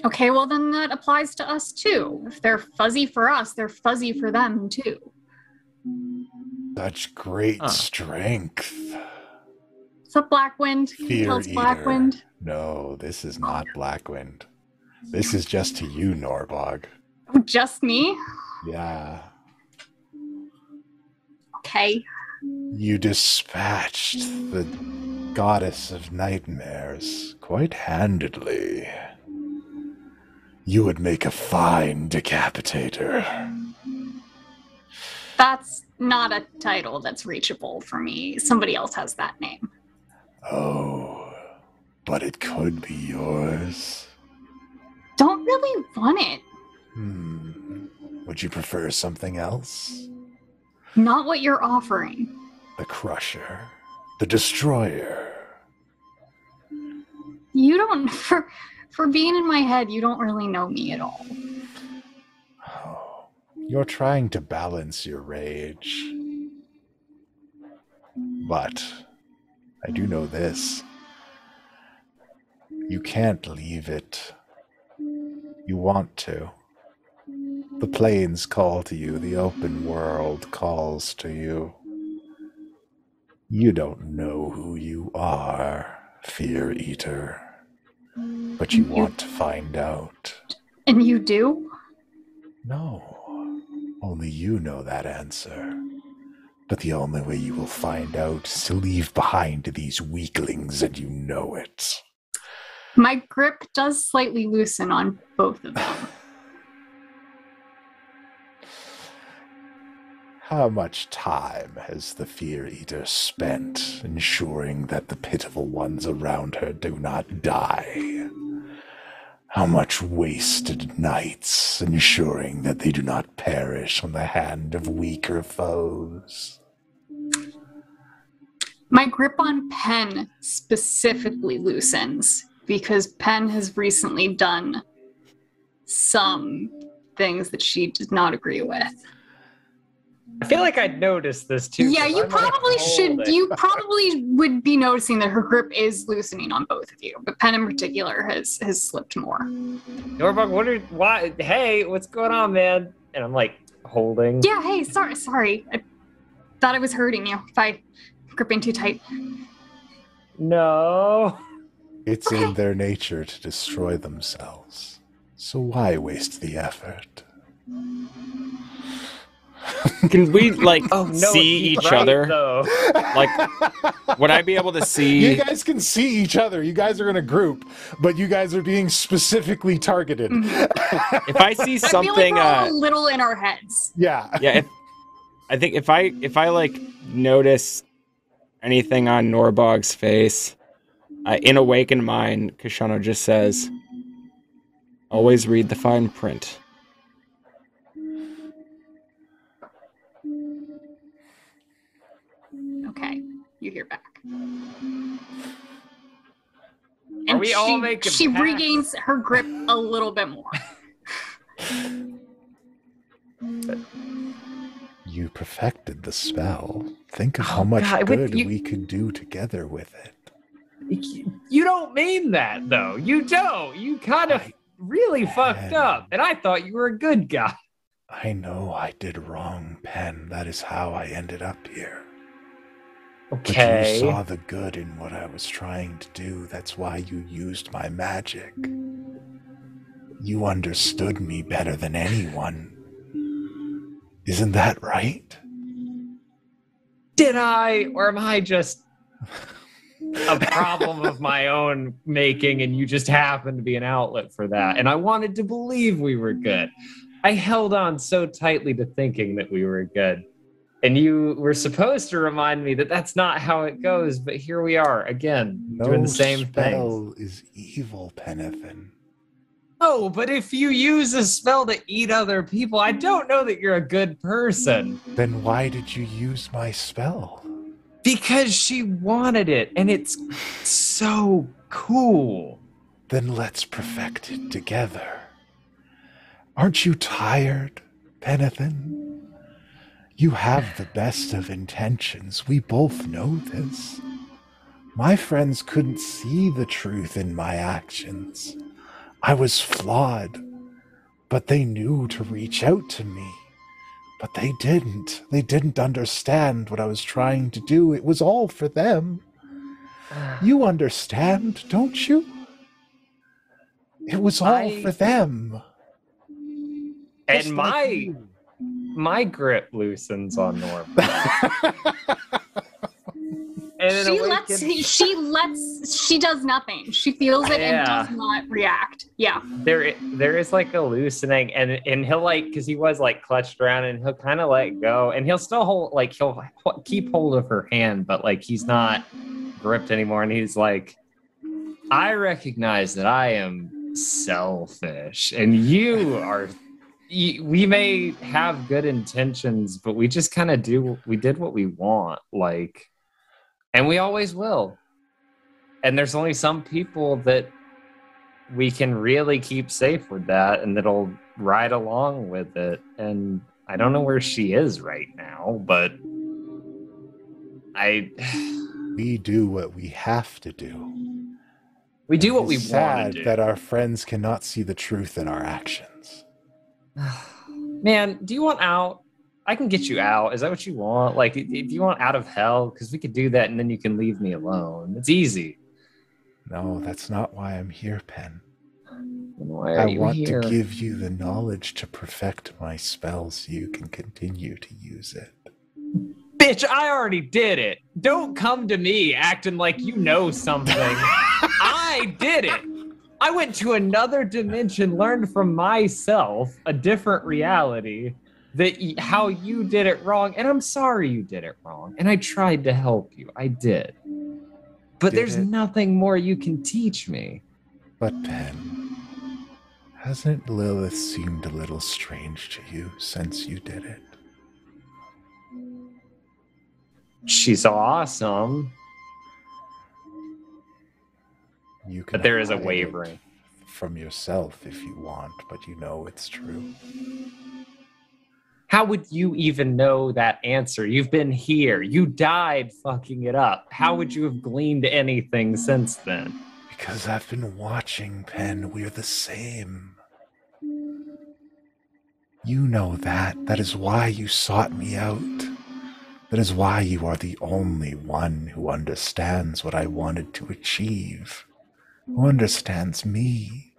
Okay, well then that applies to us too. If they're fuzzy for us, they're fuzzy for them too. Such great Huh. strength. What's up, Blackwind? Can you tell eater. Blackwind? No, this is not Blackwind. This is just to you, Norbog. Oh, just me? Yeah. Okay. You dispatched the goddess of nightmares quite handedly. You would make a fine decapitator. That's not a title that's reachable for me. Somebody else has that name. Oh, but it could be yours. Don't really want it. Hmm. Would you prefer something else? Not what you're offering. The Crusher, the Destroyer. You don't [LAUGHS] for for being in my head, you don't really know me at all. Oh, you're trying to balance your rage. But I do know this. You can't leave it. You want to. The plains call to you, the open world calls to you. You don't know who you are, Fear Eater. But you You- want to find out. And you do? No, only you know that answer. But the only way you will find out is to leave behind these weaklings, and you know it. My grip does slightly loosen on both of them. [LAUGHS] How much time has the Fear Eater spent ensuring that the pitiful ones around her do not die? How much wasted nights ensuring that they do not perish on the hand of weaker foes? My grip on Penn specifically loosens because Penn has recently done some things that she does not agree with. I feel like I'd noticed this too. Yeah, you I'm probably should. holding. You probably would be noticing that her grip is loosening on both of you, but Penn in particular has has slipped more. Norbog, what are why? Hey, what's going on, man? And I'm like holding. Yeah. Hey, sorry, sorry. I thought I was hurting you by gripping too tight. No. It's in their nature to destroy themselves. So why waste the effort? Can we like [LAUGHS] Oh no. see each right, other? Though. [LAUGHS] Like, would I be able to see? you guys can see each other. You guys are in a group, but you guys are being specifically targeted. [LAUGHS] If I see I feel like something, we're uh, a little in our heads. Yeah. yeah. If, I think if I if I like notice anything on Norbog's face, uh, in Awakened Mind, Koshano just says, "Always read the fine print." Okay, you hear back. Are we all she, making She pacts? regains her grip a little bit more. [LAUGHS] You perfected the spell. Think of Oh, how much God, good you- we could do together with it. You don't mean that though. You don't. You kind of I- really fucked up, and I thought you were a good guy. [LAUGHS] I know I did wrong, Penn. That is how I ended up here. Okay. But you saw the good in what I was trying to do. That's why you used my magic. You understood me better than anyone. Isn't that right? Did I, or am I just a [LAUGHS] problem of my own making, and you just happened to be an outlet for that. And I wanted to believe we were good. I held on so tightly to thinking that we were good. And you were supposed to remind me that that's not how it goes, but here we are again, No doing the same thing. spell is evil, Penethan. Oh, but if you use a spell to eat other people, I don't know that you're a good person. Then why did you use my spell? Because she wanted it, and it's so cool. Then let's perfect it together. Aren't you tired, Penethan? You have the best of intentions. We both know this. My friends couldn't see the truth in my actions. I was flawed, but they knew to reach out to me. But they didn't. They didn't understand what I was trying to do. It was all for them. [SIGHS] You understand, don't you? It was all I- for them. And like my you. my grip loosens on Norm. [LAUGHS] She lets [LAUGHS] she lets she does nothing. She feels it Yeah. and does not react. Yeah. there there is like a loosening and and he'll like because he was like clutched around and he'll kind of let go and he'll still hold like he'll keep hold of her hand but like he's not gripped anymore and he's like i recognize that i am selfish and you are we may have good intentions but we just kind of do we did what we want like and we always will and there's only some people that we can really keep safe with that and that'll ride along with it and i don't know where she is right now but i [SIGHS] We do what we have to do. we do what we want to do that our friends cannot see the truth in our actions. [SIGHS] man do you want out i can get you out. Is that what you want? Like if you want out of hell because we could do that and then you can leave me alone. It's easy. No, that's not why I'm here, Penn. why are I want here? to give you the knowledge to perfect my spell so you can continue to use it. bitch i already did it. Don't come to me acting like you know something. [LAUGHS] I did it. I went to another dimension, learned from myself a different reality that how you did it wrong, and I'm sorry you did it wrong. And I tried to help you. I did. But Did there's it? nothing more you can teach me. But, Penn, hasn't Lilith seemed a little strange to you since you did it? She's awesome, You can but there is a wavering. from yourself if you want, but you know it's true. How would you even know that answer? You've been here. You died fucking it up. How would you have gleaned anything since then? Because I've been watching, Penn. We're the same. You know that. That is why you sought me out. That is why you are the only one who understands what I wanted to achieve, who understands me.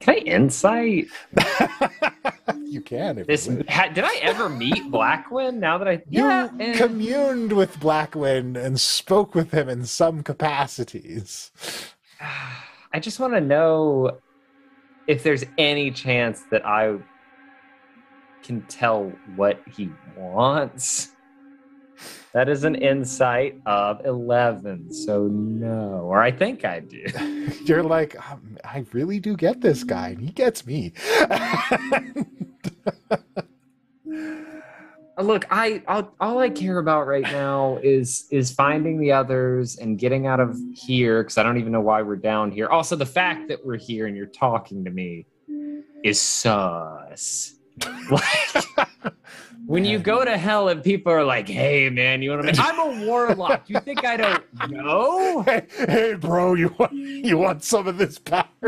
Can I insight? [LAUGHS] you can if This ha, did I ever meet Blackwind? Now that I [LAUGHS] You yeah, eh. communed with Blackwind and spoke with him in some capacities. [SIGHS] I just want to know if there's any chance that I can tell what he wants. That is an insight of eleven, so no, or I think I do. [LAUGHS] You're like, um, I really do get this guy, and he gets me. [LAUGHS] Look, I I'll, all I care about right now is is finding the others and getting out of here because I don't even know why we're down here. Also, the fact that we're here and you're talking to me is sus. [LAUGHS] Like, when you go to hell and people are like, "Hey, man, you want to make?" I'm a warlock. You think I don't know? [LAUGHS] hey, hey, bro, you want you want some of this power? [LAUGHS]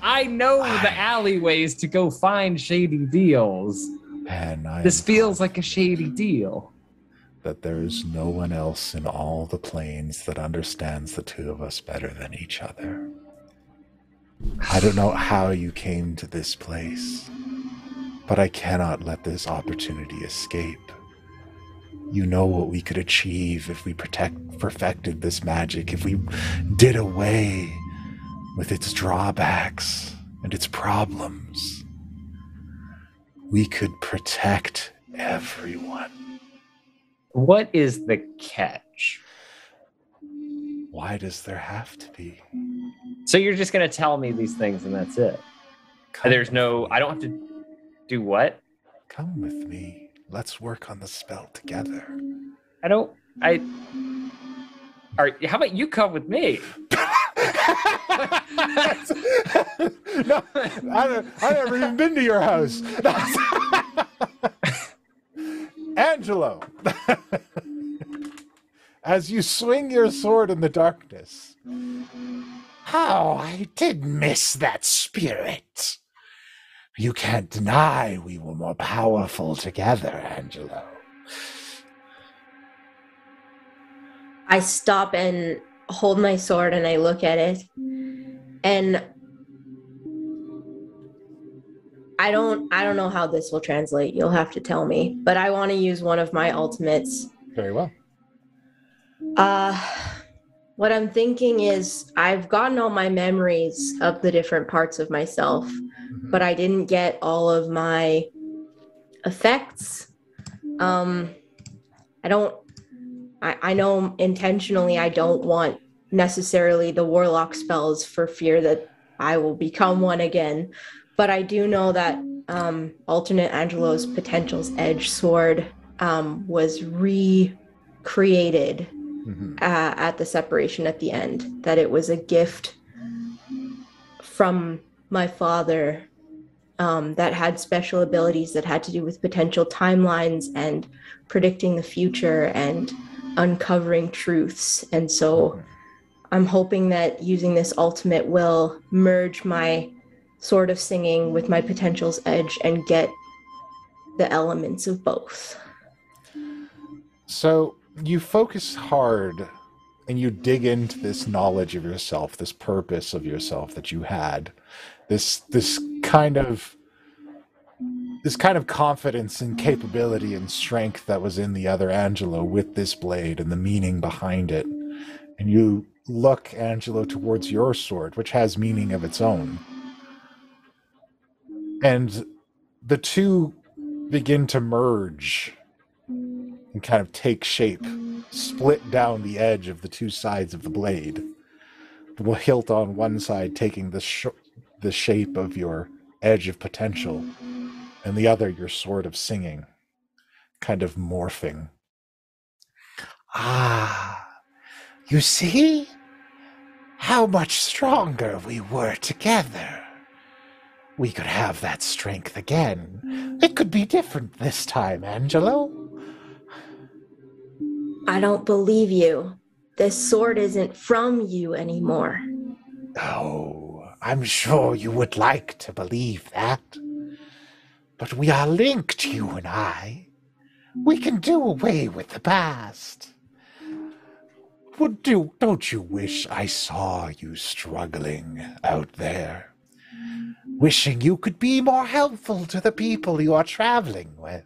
I know the alleyways to go find shady deals. and I This feels like a shady deal. that there is no one else in all the planes that understands the two of us better than each other. I don't know how you came to this place, but I cannot let this opportunity escape. You know what we could achieve if we protect perfected this magic, if we did away with its drawbacks and its problems. We could protect everyone. What is the catch? Why does there have to be? So you're just gonna tell me these things and that's it. Come There's no. I don't have to do what? Come with me. Let's work on the spell together. I don't. I. All right. How about you come with me? [LAUGHS] no, I don't, I've never even been to your house. [LAUGHS] Angelo, [LAUGHS] as you swing your sword in the darkness, how I did miss that spirit. You can't deny we were more powerful together, Angelo. I stop and hold my sword and I look at it. And I don't I don't know how this will translate. You'll have to tell me. But I want to use one of my ultimates. Very well. Uh what I'm thinking is I've gotten all my memories of the different parts of myself, but I didn't get all of my effects. Um I don't I, I know intentionally I don't want necessarily the warlock spells for fear that I will become one again. But I do know that um, alternate Angelo's potential's edge sword um, was recreated Mhm. uh, at the separation at the end. That it was a gift from my father um, that had special abilities that had to do with potential timelines and predicting the future and uncovering truths. And so I'm hoping that using this ultimate will merge my sort of singing with my potential's edge and get the elements of both. So you focus hard and you dig into this knowledge of yourself, this purpose of yourself that you had, this this kind of this kind of confidence and capability and strength that was in the other Angelo with this blade and the meaning behind it. And you look, Angelo, towards your sword, which has meaning of its own. And the two begin to merge and kind of take shape, split down the edge of the two sides of the blade. The hilt on one side taking the sh- the shape of your edge of potential, and the other your sword of singing, kind of morphing. Ah, you see how much stronger we were together. We could have that strength again. It could be different this time, Angelo. I don't believe you. This sword isn't from you anymore. Oh, I'm sure you would like to believe that. But we are linked, you and I. We can do away with the past. Would do, don't you wish I saw you struggling out there? Wishing you could be more helpful to the people you are traveling with.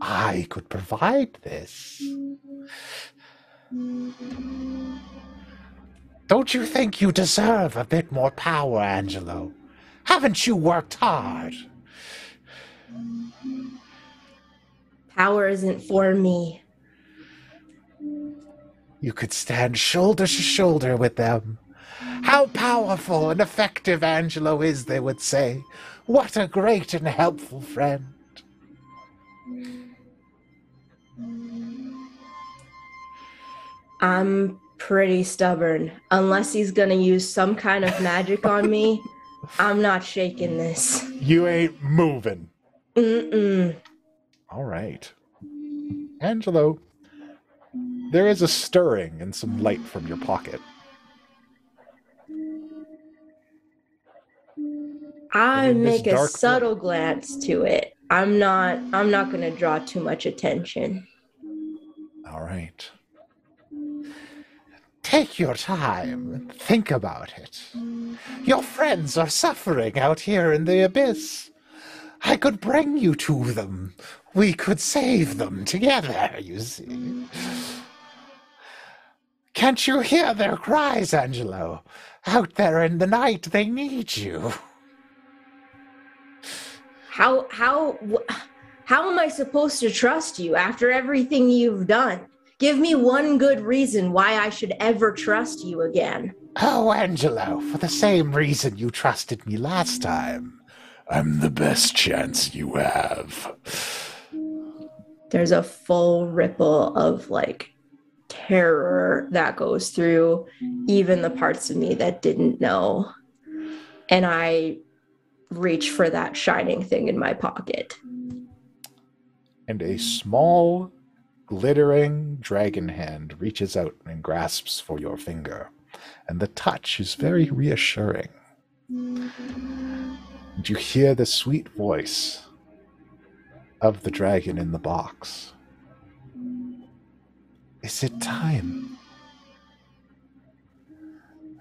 I could provide this. Don't you think you deserve a bit more power, Angelo? Haven't you worked hard? Power isn't for me. You could stand shoulder to shoulder with them. How powerful and effective Angelo is, they would say. What a great and helpful friend. I'm pretty stubborn. Unless he's gonna use some kind of magic on me, I'm not shaking this. You ain't moving. Mm-mm. All right. Angelo, there is a stirring and some light from your pocket. I And in this make a subtle glance to it. I'm not I'm not gonna draw too much attention. All right. Take your time think about it. Your friends are suffering out here in the abyss. I could bring you to them. we could save them together, you see. Can't you hear their cries, Angelo? Out there in the night, they need you. How how how am I supposed to trust you after everything you've done? Give me one good reason why I should ever trust you again. Oh, Angelo, for the same reason you trusted me last time. I'm the best chance you have. There's a full ripple of like terror that goes through even the parts of me that didn't know. And I reach for that shining thing in my pocket. And a small, glittering dragon hand reaches out and grasps for your finger. And the touch is very reassuring. And you hear the sweet voice of the dragon in the box. Is it time?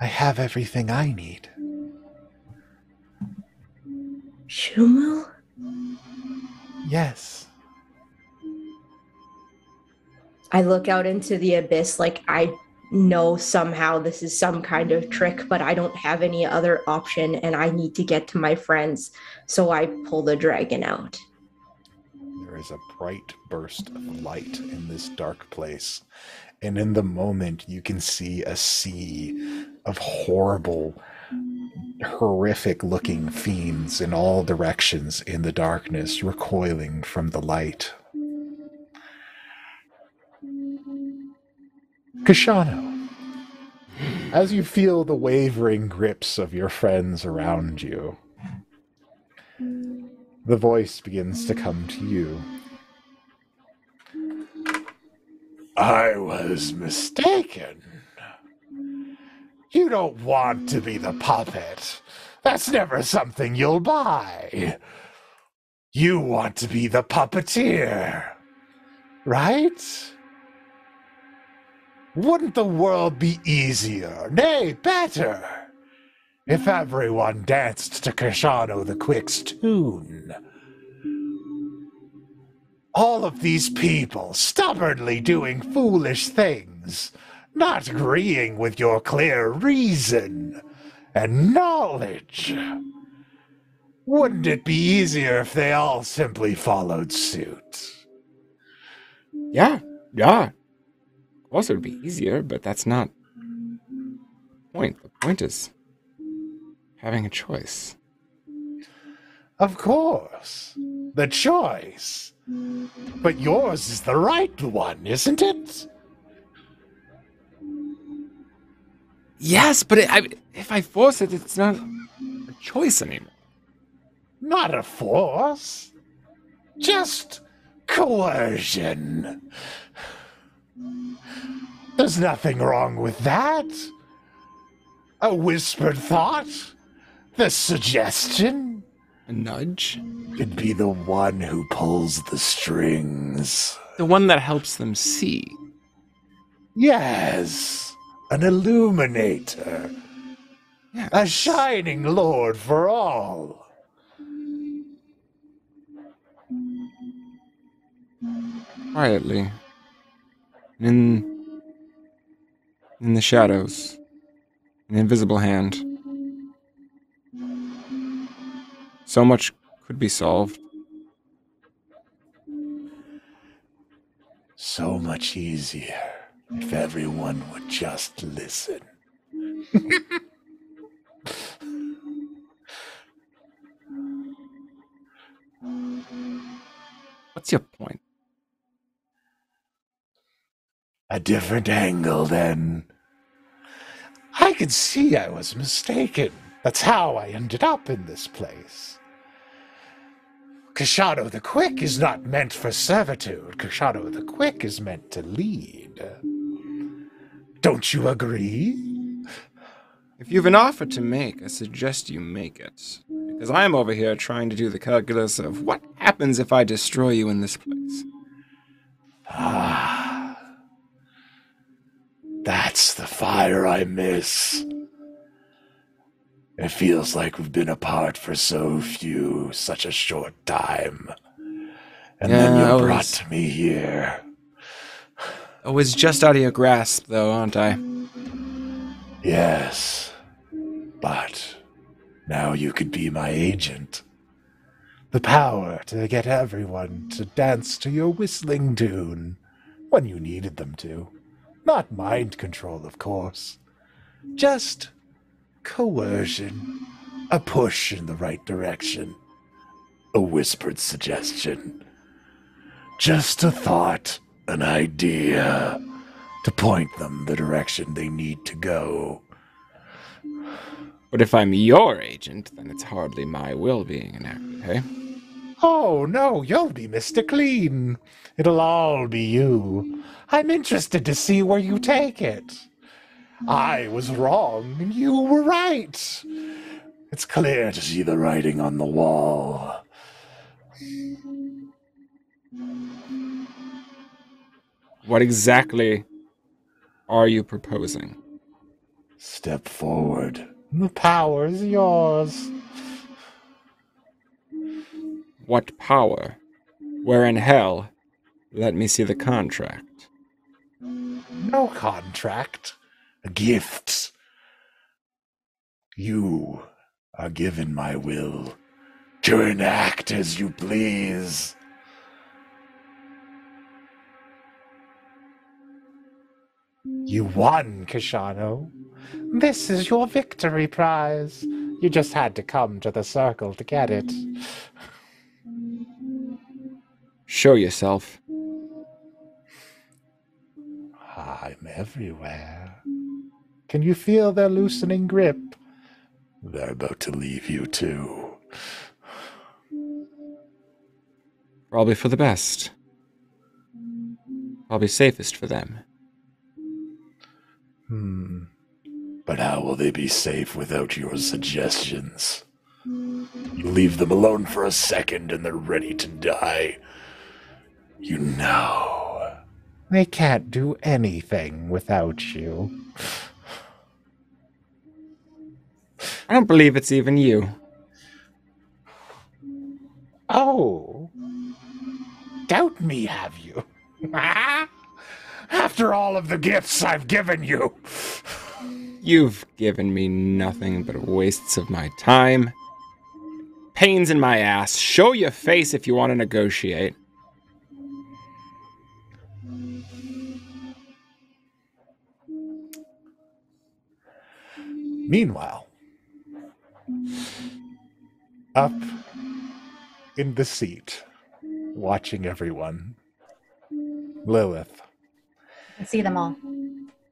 I have everything I need. Shumu? Yes. I look out into the abyss like I know somehow this is some kind of trick, but I don't have any other option and I need to get to my friends. So I pull the dragon out. There is a bright burst of light in this dark place. And in the moment, you can see a sea of horrible, horrific looking fiends in all directions in the darkness, recoiling from the light. Koshano, as you feel the wavering grips of your friends around you, the voice begins to come to you. I was mistaken. You don't want to be the puppet. That's never something you'll buy. You want to be the puppeteer, right? Wouldn't the world be easier, nay, better, if everyone danced to Koshano the Quick's tune? All of these people stubbornly doing foolish things, not agreeing with your clear reason and knowledge. Wouldn't it be easier if they all simply followed suit? Yeah, yeah. Of course, it would be easier, but that's not the point. The point is having a choice. Of course, the choice. But yours is the right one, isn't it? Yes, but it, I, if I force it, it's not a choice anymore. Not a force, just coercion. There's nothing wrong with that. A whispered thought, the suggestion. A nudge? Could be the one who pulls the strings. The one that helps them see. Yes, an illuminator, Yeah. a shining lord for all. quietly. In in the shadows. An invisible hand. So much could be solved. So much easier if everyone would just listen. [LAUGHS] What's your point? A different angle, then. I can see I was mistaken. That's how I ended up in this place. Koshano the Quick is not meant for servitude. Koshano the Quick is meant to lead. Don't you agree? If you've an offer to make, I suggest you make it. Because I'm over here trying to do the calculus of what happens if I destroy you in this place. Ah. That's the fire I miss. It feels like we've been apart for so few, such a short time. And then Yeah, I you brought me here. I was just out of your grasp, though, aren't I? Yes. But now you could be my agent. The power to get everyone to dance to your whistling tune when you needed them to. Not mind control, of course. Just coercion. A push in the right direction. A whispered suggestion. Just a thought, an idea to point them the direction they need to go. But if I'm your agent, then it's hardly my will being enacted, hey? Oh, no, you'll be Mr. Clean. It'll all be you. I'm interested to see where you take it. I was wrong, and you were right. It's clear to see the writing on the wall. What exactly are you proposing? Step forward. The power is yours. What power? Where in hell? Let me see the contract. No contract. A gift. You are given my will to enact as you please. You won, Koshano. This is your victory prize. You just had to come to the circle to get it. Show yourself. Everywhere. Can you feel their loosening grip? They're about to leave you too. Probably for the best. Probably safest for them. Hmm. But how will they be safe without your suggestions? You leave them alone for a second and they're ready to die. You know. They can't do anything without you. I don't believe it's even you. Oh. Doubt me, have you? [LAUGHS] After all of the gifts I've given you. You've given me nothing but wastes of my time. Pains in my ass. Show your face if you want to negotiate. Meanwhile, up in the seat, watching everyone, Lilith. I see them all.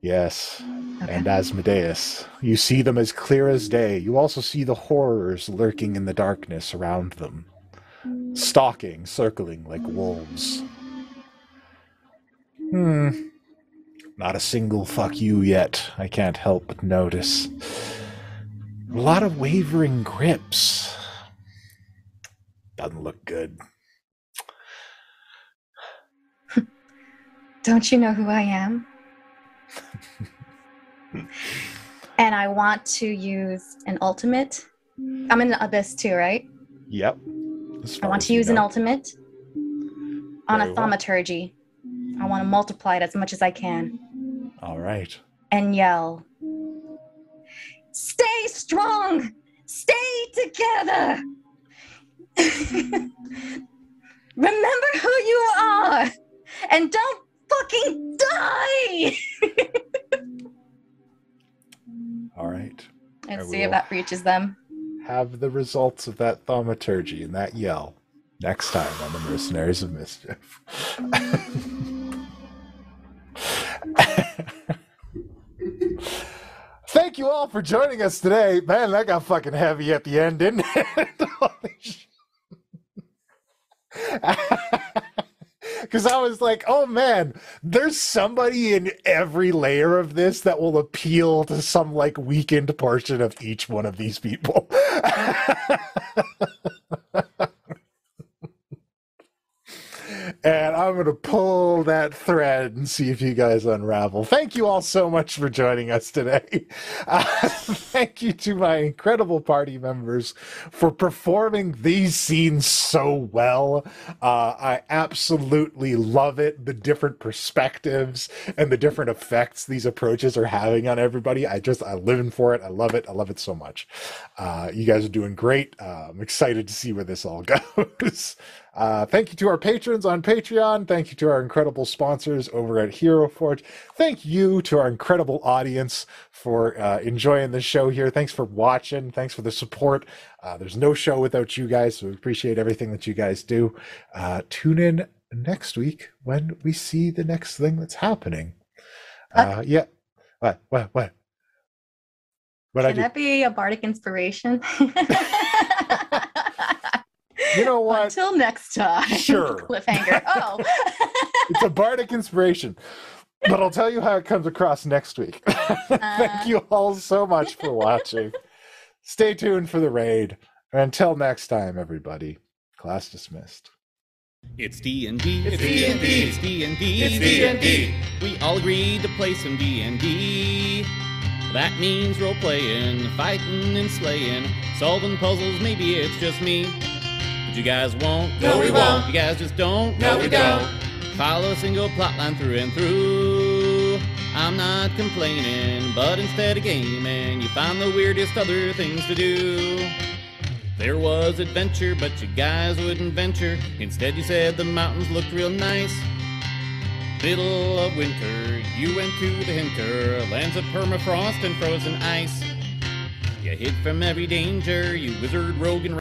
Yes, Okay. and Asmodeus. You see them as clear as day. You also see the horrors lurking in the darkness around them, stalking, circling like wolves. Hmm. Not a single fuck you yet. I can't help but notice. A lot of wavering grips. Doesn't look good. [LAUGHS] Don't you know who I am? [LAUGHS] and I want to use an ultimate. I'm in the abyss too, right? Yep. I want to use an ultimate on Very a well. thaumaturgy. I want to multiply it as much as I can All right. and yell, Stay strong! Stay together! [LAUGHS] Remember who you are! And don't fucking die! [LAUGHS] All right. and see if that reaches them. have the results of that thaumaturgy and that yell next time on the Mercenaries of Mischief. [LAUGHS] Thank you all for joining us today. Man, that got fucking heavy at the end, didn't it? [LAUGHS] Because [LAUGHS] I was like, oh man, there's somebody in every layer of this that will appeal to some like weakened portion of each one of these people. [LAUGHS] and I'm going to pull that thread and see if you guys unravel. Thank you all so much for joining us today. [LAUGHS] Uh, thank you to my incredible party members for performing these scenes so well. Uh, I absolutely love it. The different perspectives and the different effects these approaches are having on everybody. I just, I live in for it. I love it. I love it so much. Uh, you guys are doing great. Uh, I'm excited to see where this all [LAUGHS] goes. Uh, thank you to our patrons on Patreon. Thank you to our incredible sponsors over at Hero Forge. Thank you to our incredible audience for uh, enjoying the show here. Thanks for watching. Thanks for the support. Uh, there's no show without you guys, so we appreciate everything that you guys do. Uh, tune in next week when we see the next thing that's happening. Uh, yeah. What? What? What? What I Can do? that be a bardic inspiration? [LAUGHS] You know what? Until next time. [LAUGHS] Sure. Cliffhanger. Oh. [LAUGHS] it's a bardic inspiration. But I'll tell you how it comes across next week. [LAUGHS] Thank uh. you all so much for watching. Stay tuned for the raid. And until next time, everybody, class dismissed. It's D and D. It's D and D. It's D and D. It's D and D. We all agreed to play some D and D. That means role playing, fighting and slaying, solving puzzles. Maybe it's just me. But you guys won't. No, we won't. You guys just don't. No, we don't. Follow a single plot line through and through. I'm not complaining, but instead of gaming, you find the weirdest other things to do. There was adventure, but you guys wouldn't venture. Instead, you said the mountains looked real nice. Middle of winter, you went to the hinter, lands of permafrost and frozen ice. You hid from every danger, you wizard, rogue, and